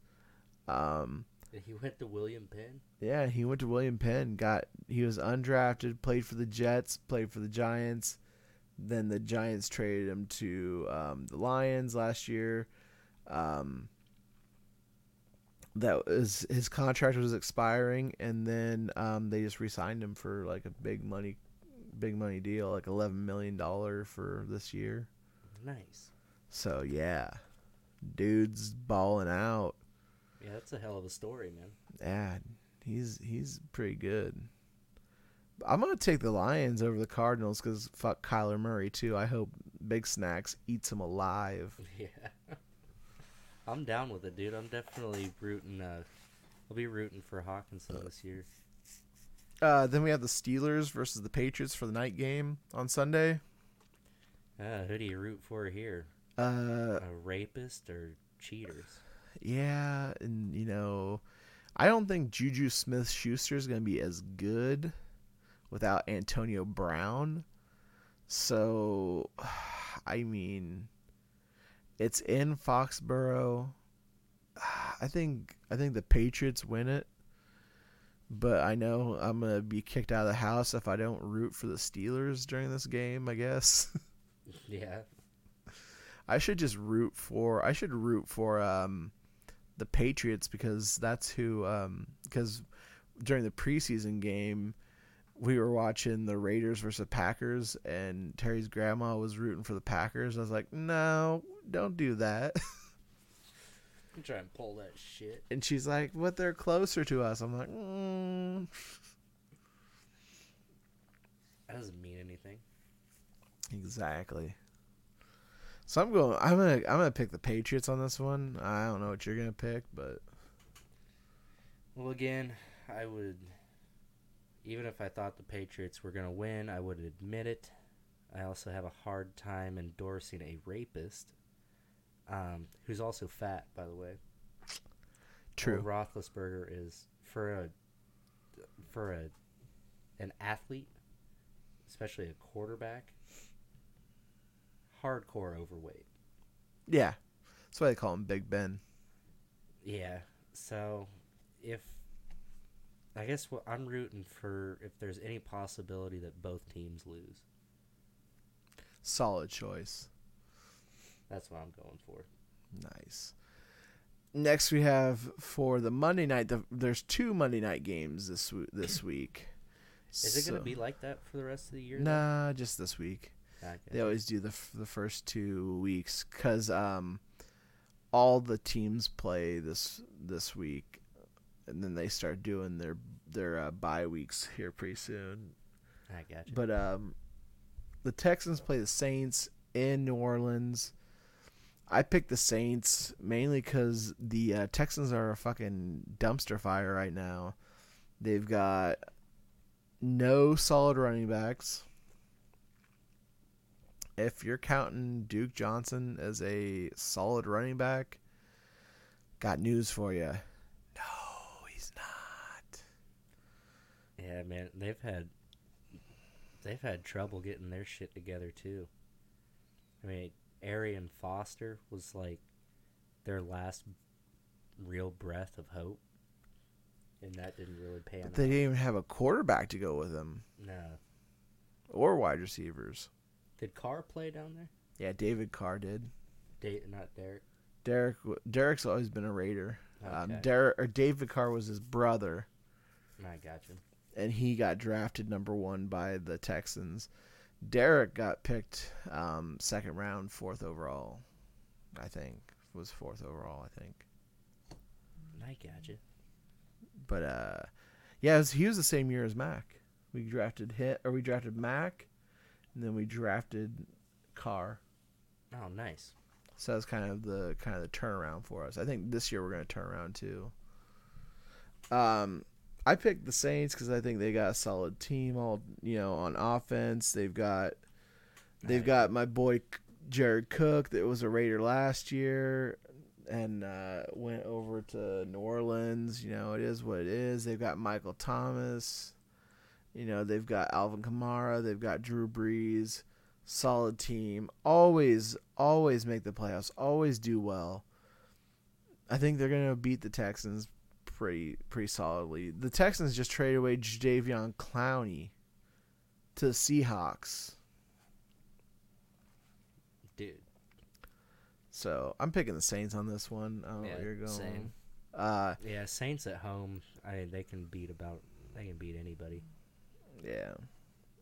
Um He went to William Penn. yeah, he went to William Penn, got he was undrafted, played for the Jets, played for the Giants. Then the Giants traded him to um, the Lions last year. Um, that was his contract was expiring, and then um, they just re-signed him for like a big money, big money deal, like eleven million dollar for this year. Nice. So yeah, dude's balling out. Yeah, that's a hell of a story, man. Yeah, he's he's pretty good. I'm gonna take the Lions over the Cardinals because fuck Kyler Murray too. I hope Big Snacks eats him alive. Yeah. I'm down with it, dude. I'm definitely rooting. Uh, I'll be rooting for Hockenson this year. Uh, then we have the Steelers versus the Patriots for the night game on Sunday. Uh, who do you root for here? Uh, A rapist or cheaters? Yeah, and you know, I don't think Juju Smith Schuster is gonna be as good without Antonio Brown. So, I mean, it's in Foxborough. I think I think the Patriots win it, but I know I'm gonna be kicked out of the house if I don't root for the Steelers during this game. I guess. Yeah. I should just root for I should root for um the Patriots because that's who um because during the preseason game we were watching the Raiders versus Packers and Terry's grandma was rooting for the Packers. I was like, "No, don't do that." I'm trying to pull that shit. and she's like, "But they're closer to us." I'm like, mm. That doesn't mean anything. Exactly. So I'm going. I'm gonna. I'm gonna pick the Patriots on this one. I don't know what you're gonna pick, but Well, again, I would. Even if I thought the Patriots were going to win, I would admit it. I also have a hard time endorsing a rapist, um, who's also fat, by the way. true. Well, Roethlisberger is for a for a an athlete, especially a quarterback, hardcore overweight. Yeah, that's why they call him Big Ben. Yeah. So if I guess what I'm rooting for if there's any possibility that both teams lose. Solid choice. That's what I'm going for. Nice. Next, we have for the Monday night. The, there's two Monday night games this this week. Is it going to be like that for the rest of the year? though? Nah, just this week. They always do the f- the first two weeks because um, all the teams play this this week, and then they start doing their their uh, bye weeks here pretty soon. I got you. But um, the Texans play the Saints in New Orleans. I picked the Saints mainly because the uh, Texans are a fucking dumpster fire right now. They've got no solid running backs. If you're counting Duke Johnson as a solid running back, got news for you. No, he's not. yeah, man, they've had they've had trouble getting their shit together too. I mean, Arian Foster was like their last real breath of hope, and that didn't really pan They out. didn't even have a quarterback to go with him No. or wide receivers. Did Carr play down there? Yeah, David Carr did. Da- not Derek. Derek Derek's always been a Raider. Um, Okay. Derek or David Carr was his brother, I got you. and he got drafted number one by the Texans. Derek got picked um, second round, fourth overall. I think was fourth overall. I think, I got you. but uh, yeah, was, he was the same year as Mac. We drafted hit or we drafted Mac, and then we drafted Carr. Oh, nice. So that's kind of the kind of the turnaround for us. I think this year we're going to turn around too. Um, I picked the Saints because I think they got a solid team. All you know on offense, they've got they've Nice. got my boy Jared Cook that was a Raider last year. and uh, went over to New Orleans. You know, it is what it is. They've got Michael Thomas. You know, they've got Alvin Kamara. They've got Drew Brees. Solid team. Always, always make the playoffs. Always do well. I think they're gonna beat the Texans pretty pretty solidly. The Texans just traded away Jadeveon Clowney to the Seahawks. Dude. So I'm picking the Saints on this one. I don't know Yeah, where you're going. same. Uh, Yeah, Saints at home. I they can beat about they can beat anybody. Yeah.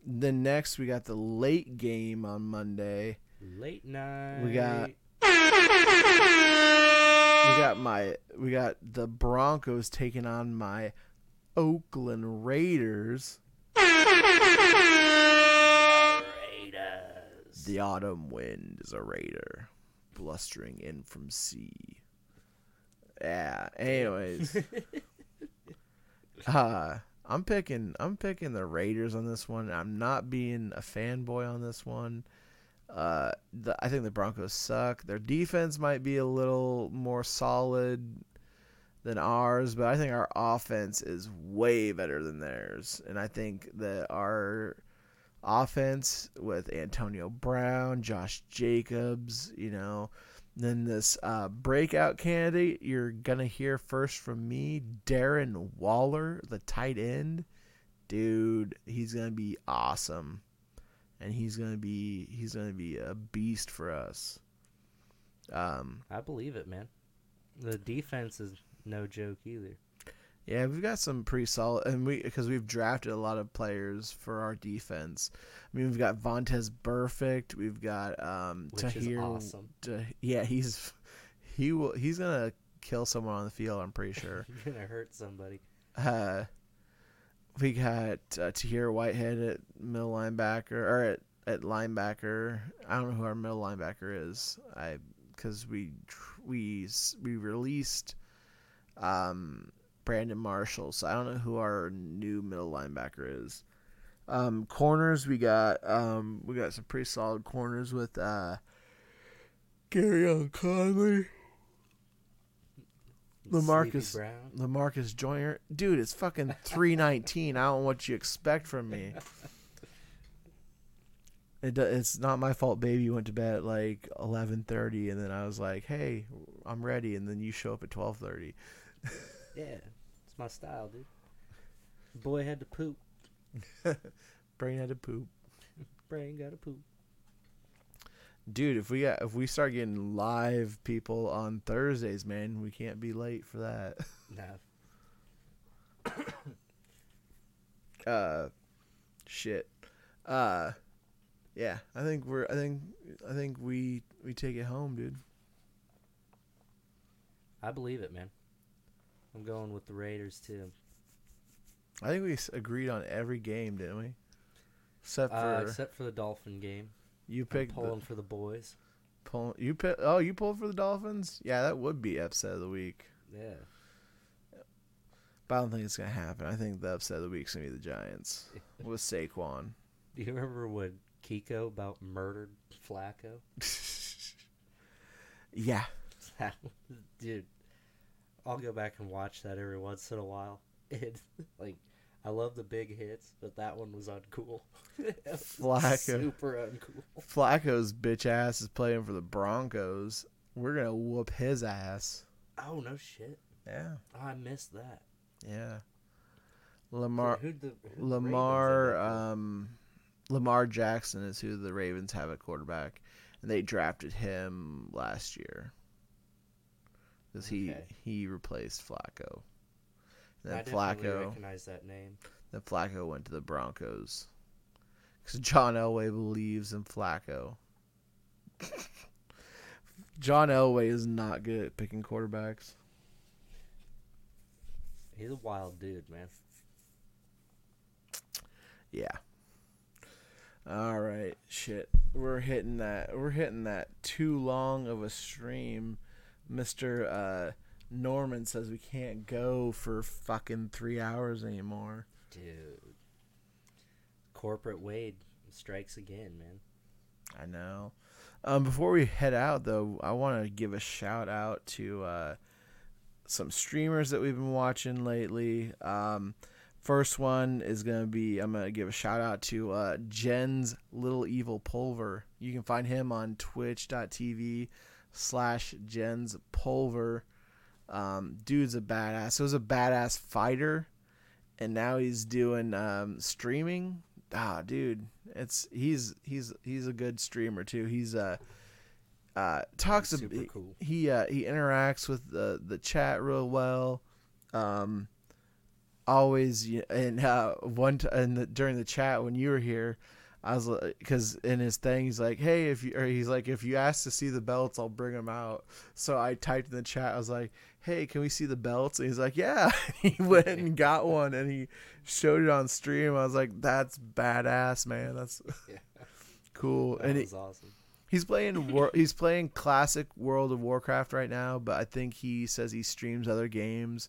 Then next we got the late game on Monday. Late night. We got- We got my we got the Broncos taking on my Oakland Raiders. Raiders. The autumn wind is a raider, blustering in from sea. Yeah. Anyways, uh, I'm picking I'm picking the Raiders on this one. I'm not being a fanboy on this one. Uh, the, I think the Broncos suck. Their defense might be a little more solid than ours, but I think our offense is way better than theirs. And I think that our offense with Antonio Brown, Josh Jacobs, you know, then this uh, breakout candidate you're gonna hear first from me, Darren Waller, the tight end, dude, he's gonna be awesome, and he's gonna be he's gonna be a beast for us. Um, I believe it, man. The defense is no joke either. Yeah, we've got some pretty solid, and we because we've drafted a lot of players for our defense. I mean, we've got Vontaze Burfict, we've got um, Which is Tahir. awesome. Yeah, he's he will he's gonna kill someone on the field. I'm pretty sure. You're gonna hurt somebody. uh, we got uh, Tahir Whitehead at middle linebacker or at at linebacker. I don't know who our middle linebacker is. I because we we we released um Brandon Marshall, so I don't know who our new middle linebacker is. Um, corners we got um we got some pretty solid corners with uh Gareon Conley, LaMarcus. Lamarcus Joyner, dude, it's fucking three nineteen. I don't know what you expect from me. It, it's not my fault. Baby went to bed at like eleven thirty, and then I was like, "Hey, I'm ready," and then you show up at twelve thirty. Yeah, it's my style, dude. Boy had to poop. Brain had to poop, Brain got to poop. dude. If we got if we start getting live people on Thursdays, man, we can't be late for that. No, uh shit uh yeah i think we're i think i think we we take it home dude I believe it, man. I'm going with the Raiders too. i think we agreed on every game didn't we except for Uh, except for the Dolphin game. you I'm picked the, pulling for the boys. pull, you pick oh you pulled for the dolphins yeah that would be upset of the week Yeah. but i don't think it's gonna happen i think the upset of the week's gonna be the giants with saquon Do you remember when Kiko about murdered Flacco? yeah That Dude, I'll go back and watch that every once in a while. It like I love the big hits, but that one was uncool. Was Flacco. super uncool. flacco's bitch ass is playing for the broncos we're gonna whoop his ass Oh no shit! yeah Oh, I missed that. Yeah. Lamar Who'd the, who'd Lamar um Lamar Jackson is who the Ravens have at quarterback and they drafted him last year. Cuz he Okay. he replaced Flacco. And then definitely Flacco recognize that name. then Flacco went to the Broncos. Cuz John Elway believes in Flacco. John Elway is not good at picking quarterbacks. He's a wild dude, man. Yeah. All right, shit. We're hitting that. We're hitting that too long of a stream. Mister uh, Norman says we can't go for fucking three hours anymore. Dude. Corporate Wade strikes again, man. I know. Um, before we head out, though, I want to give a shout out to uh, some streamers that we've been watching lately. Um, first one is gonna be I'm gonna give a shout out to uh, Jens Little Evil Pulver. You can find him on Twitch.tv slash Jens Pulver. Um, dude's a badass. He was a badass fighter, and now he's doing um, streaming. Ah, dude, it's he's he's he's a good streamer too. He's uh uh talks Super ab- cool. he uh he interacts with the the chat real well. Um always and uh one t- and the, during the chat when you were here I was like, because in his thing, he's like, "Hey, if you," or he's like, "If you ask to see the belts, I'll bring them out." So I typed in the chat. I was like, "Hey, can we see the belts?" And he's like, "Yeah." he went and got one, and he showed it on stream. I was like, "That's badass, man. That's cool." That and was he, awesome. he's playing war, he's playing classic World of Warcraft right now, but I think he says he streams other games.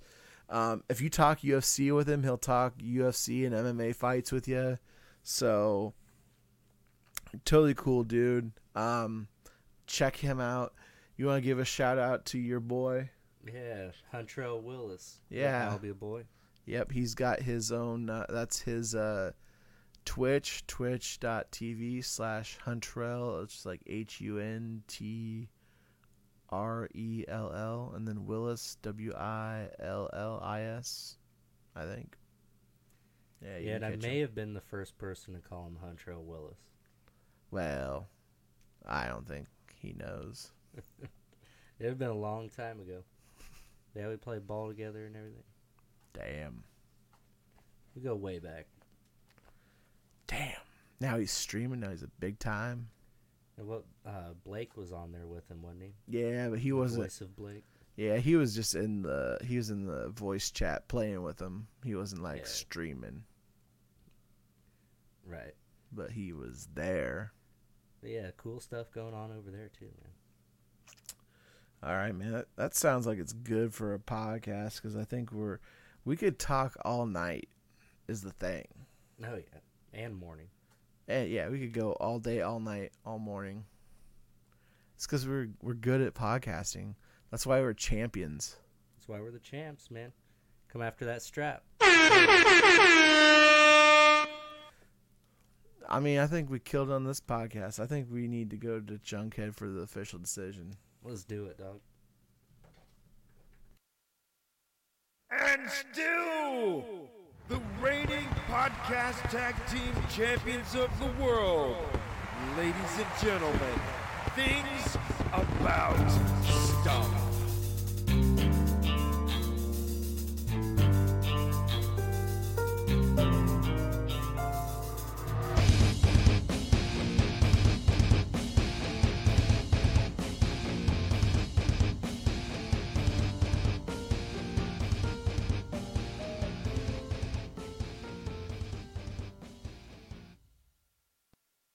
Um, if you talk UFC with him, he'll talk UFC and MMA fights with you. So totally cool dude. Um, check him out. You want to give a shout out to your boy? Yeah, Huntrell Willis. Yeah. I'll be a boy. Yep, he's got his own. Uh, that's his uh, Twitch, twitch.tv slash Huntrell. It's like H U N T R E L L. And then Willis, W I L L I S, I think. Yeah, Yeah, and I may him. have been the first person to call him Huntrell Willis. Well, I don't think he knows. It had been a long time ago. Yeah, we played ball together and everything. Damn. We go way back. Damn. Now he's streaming. Now he's a big time. And what uh, Blake was on there with him, wasn't he? Yeah, but he The wasn't. voice of Blake. Yeah, he was just in the he was in the voice chat playing with him. He wasn't like Yeah. streaming, Right. but he was there. But yeah, cool stuff going on over there too, man. All right, man. That, that sounds like it's good for a podcast because I think we're we could talk all night. Is the thing. Oh yeah, and morning. And yeah, we could go all day, all night, all morning. It's because we're we're good at podcasting. That's why we're champions. That's why we're the champs, man. Come after that strap. I mean, I think we killed on this podcast. I think we need to go to Junkhead for the official decision. Let's do it, dog. And still, the reigning podcast tag team champions of the world, ladies and gentlemen, things about Stump.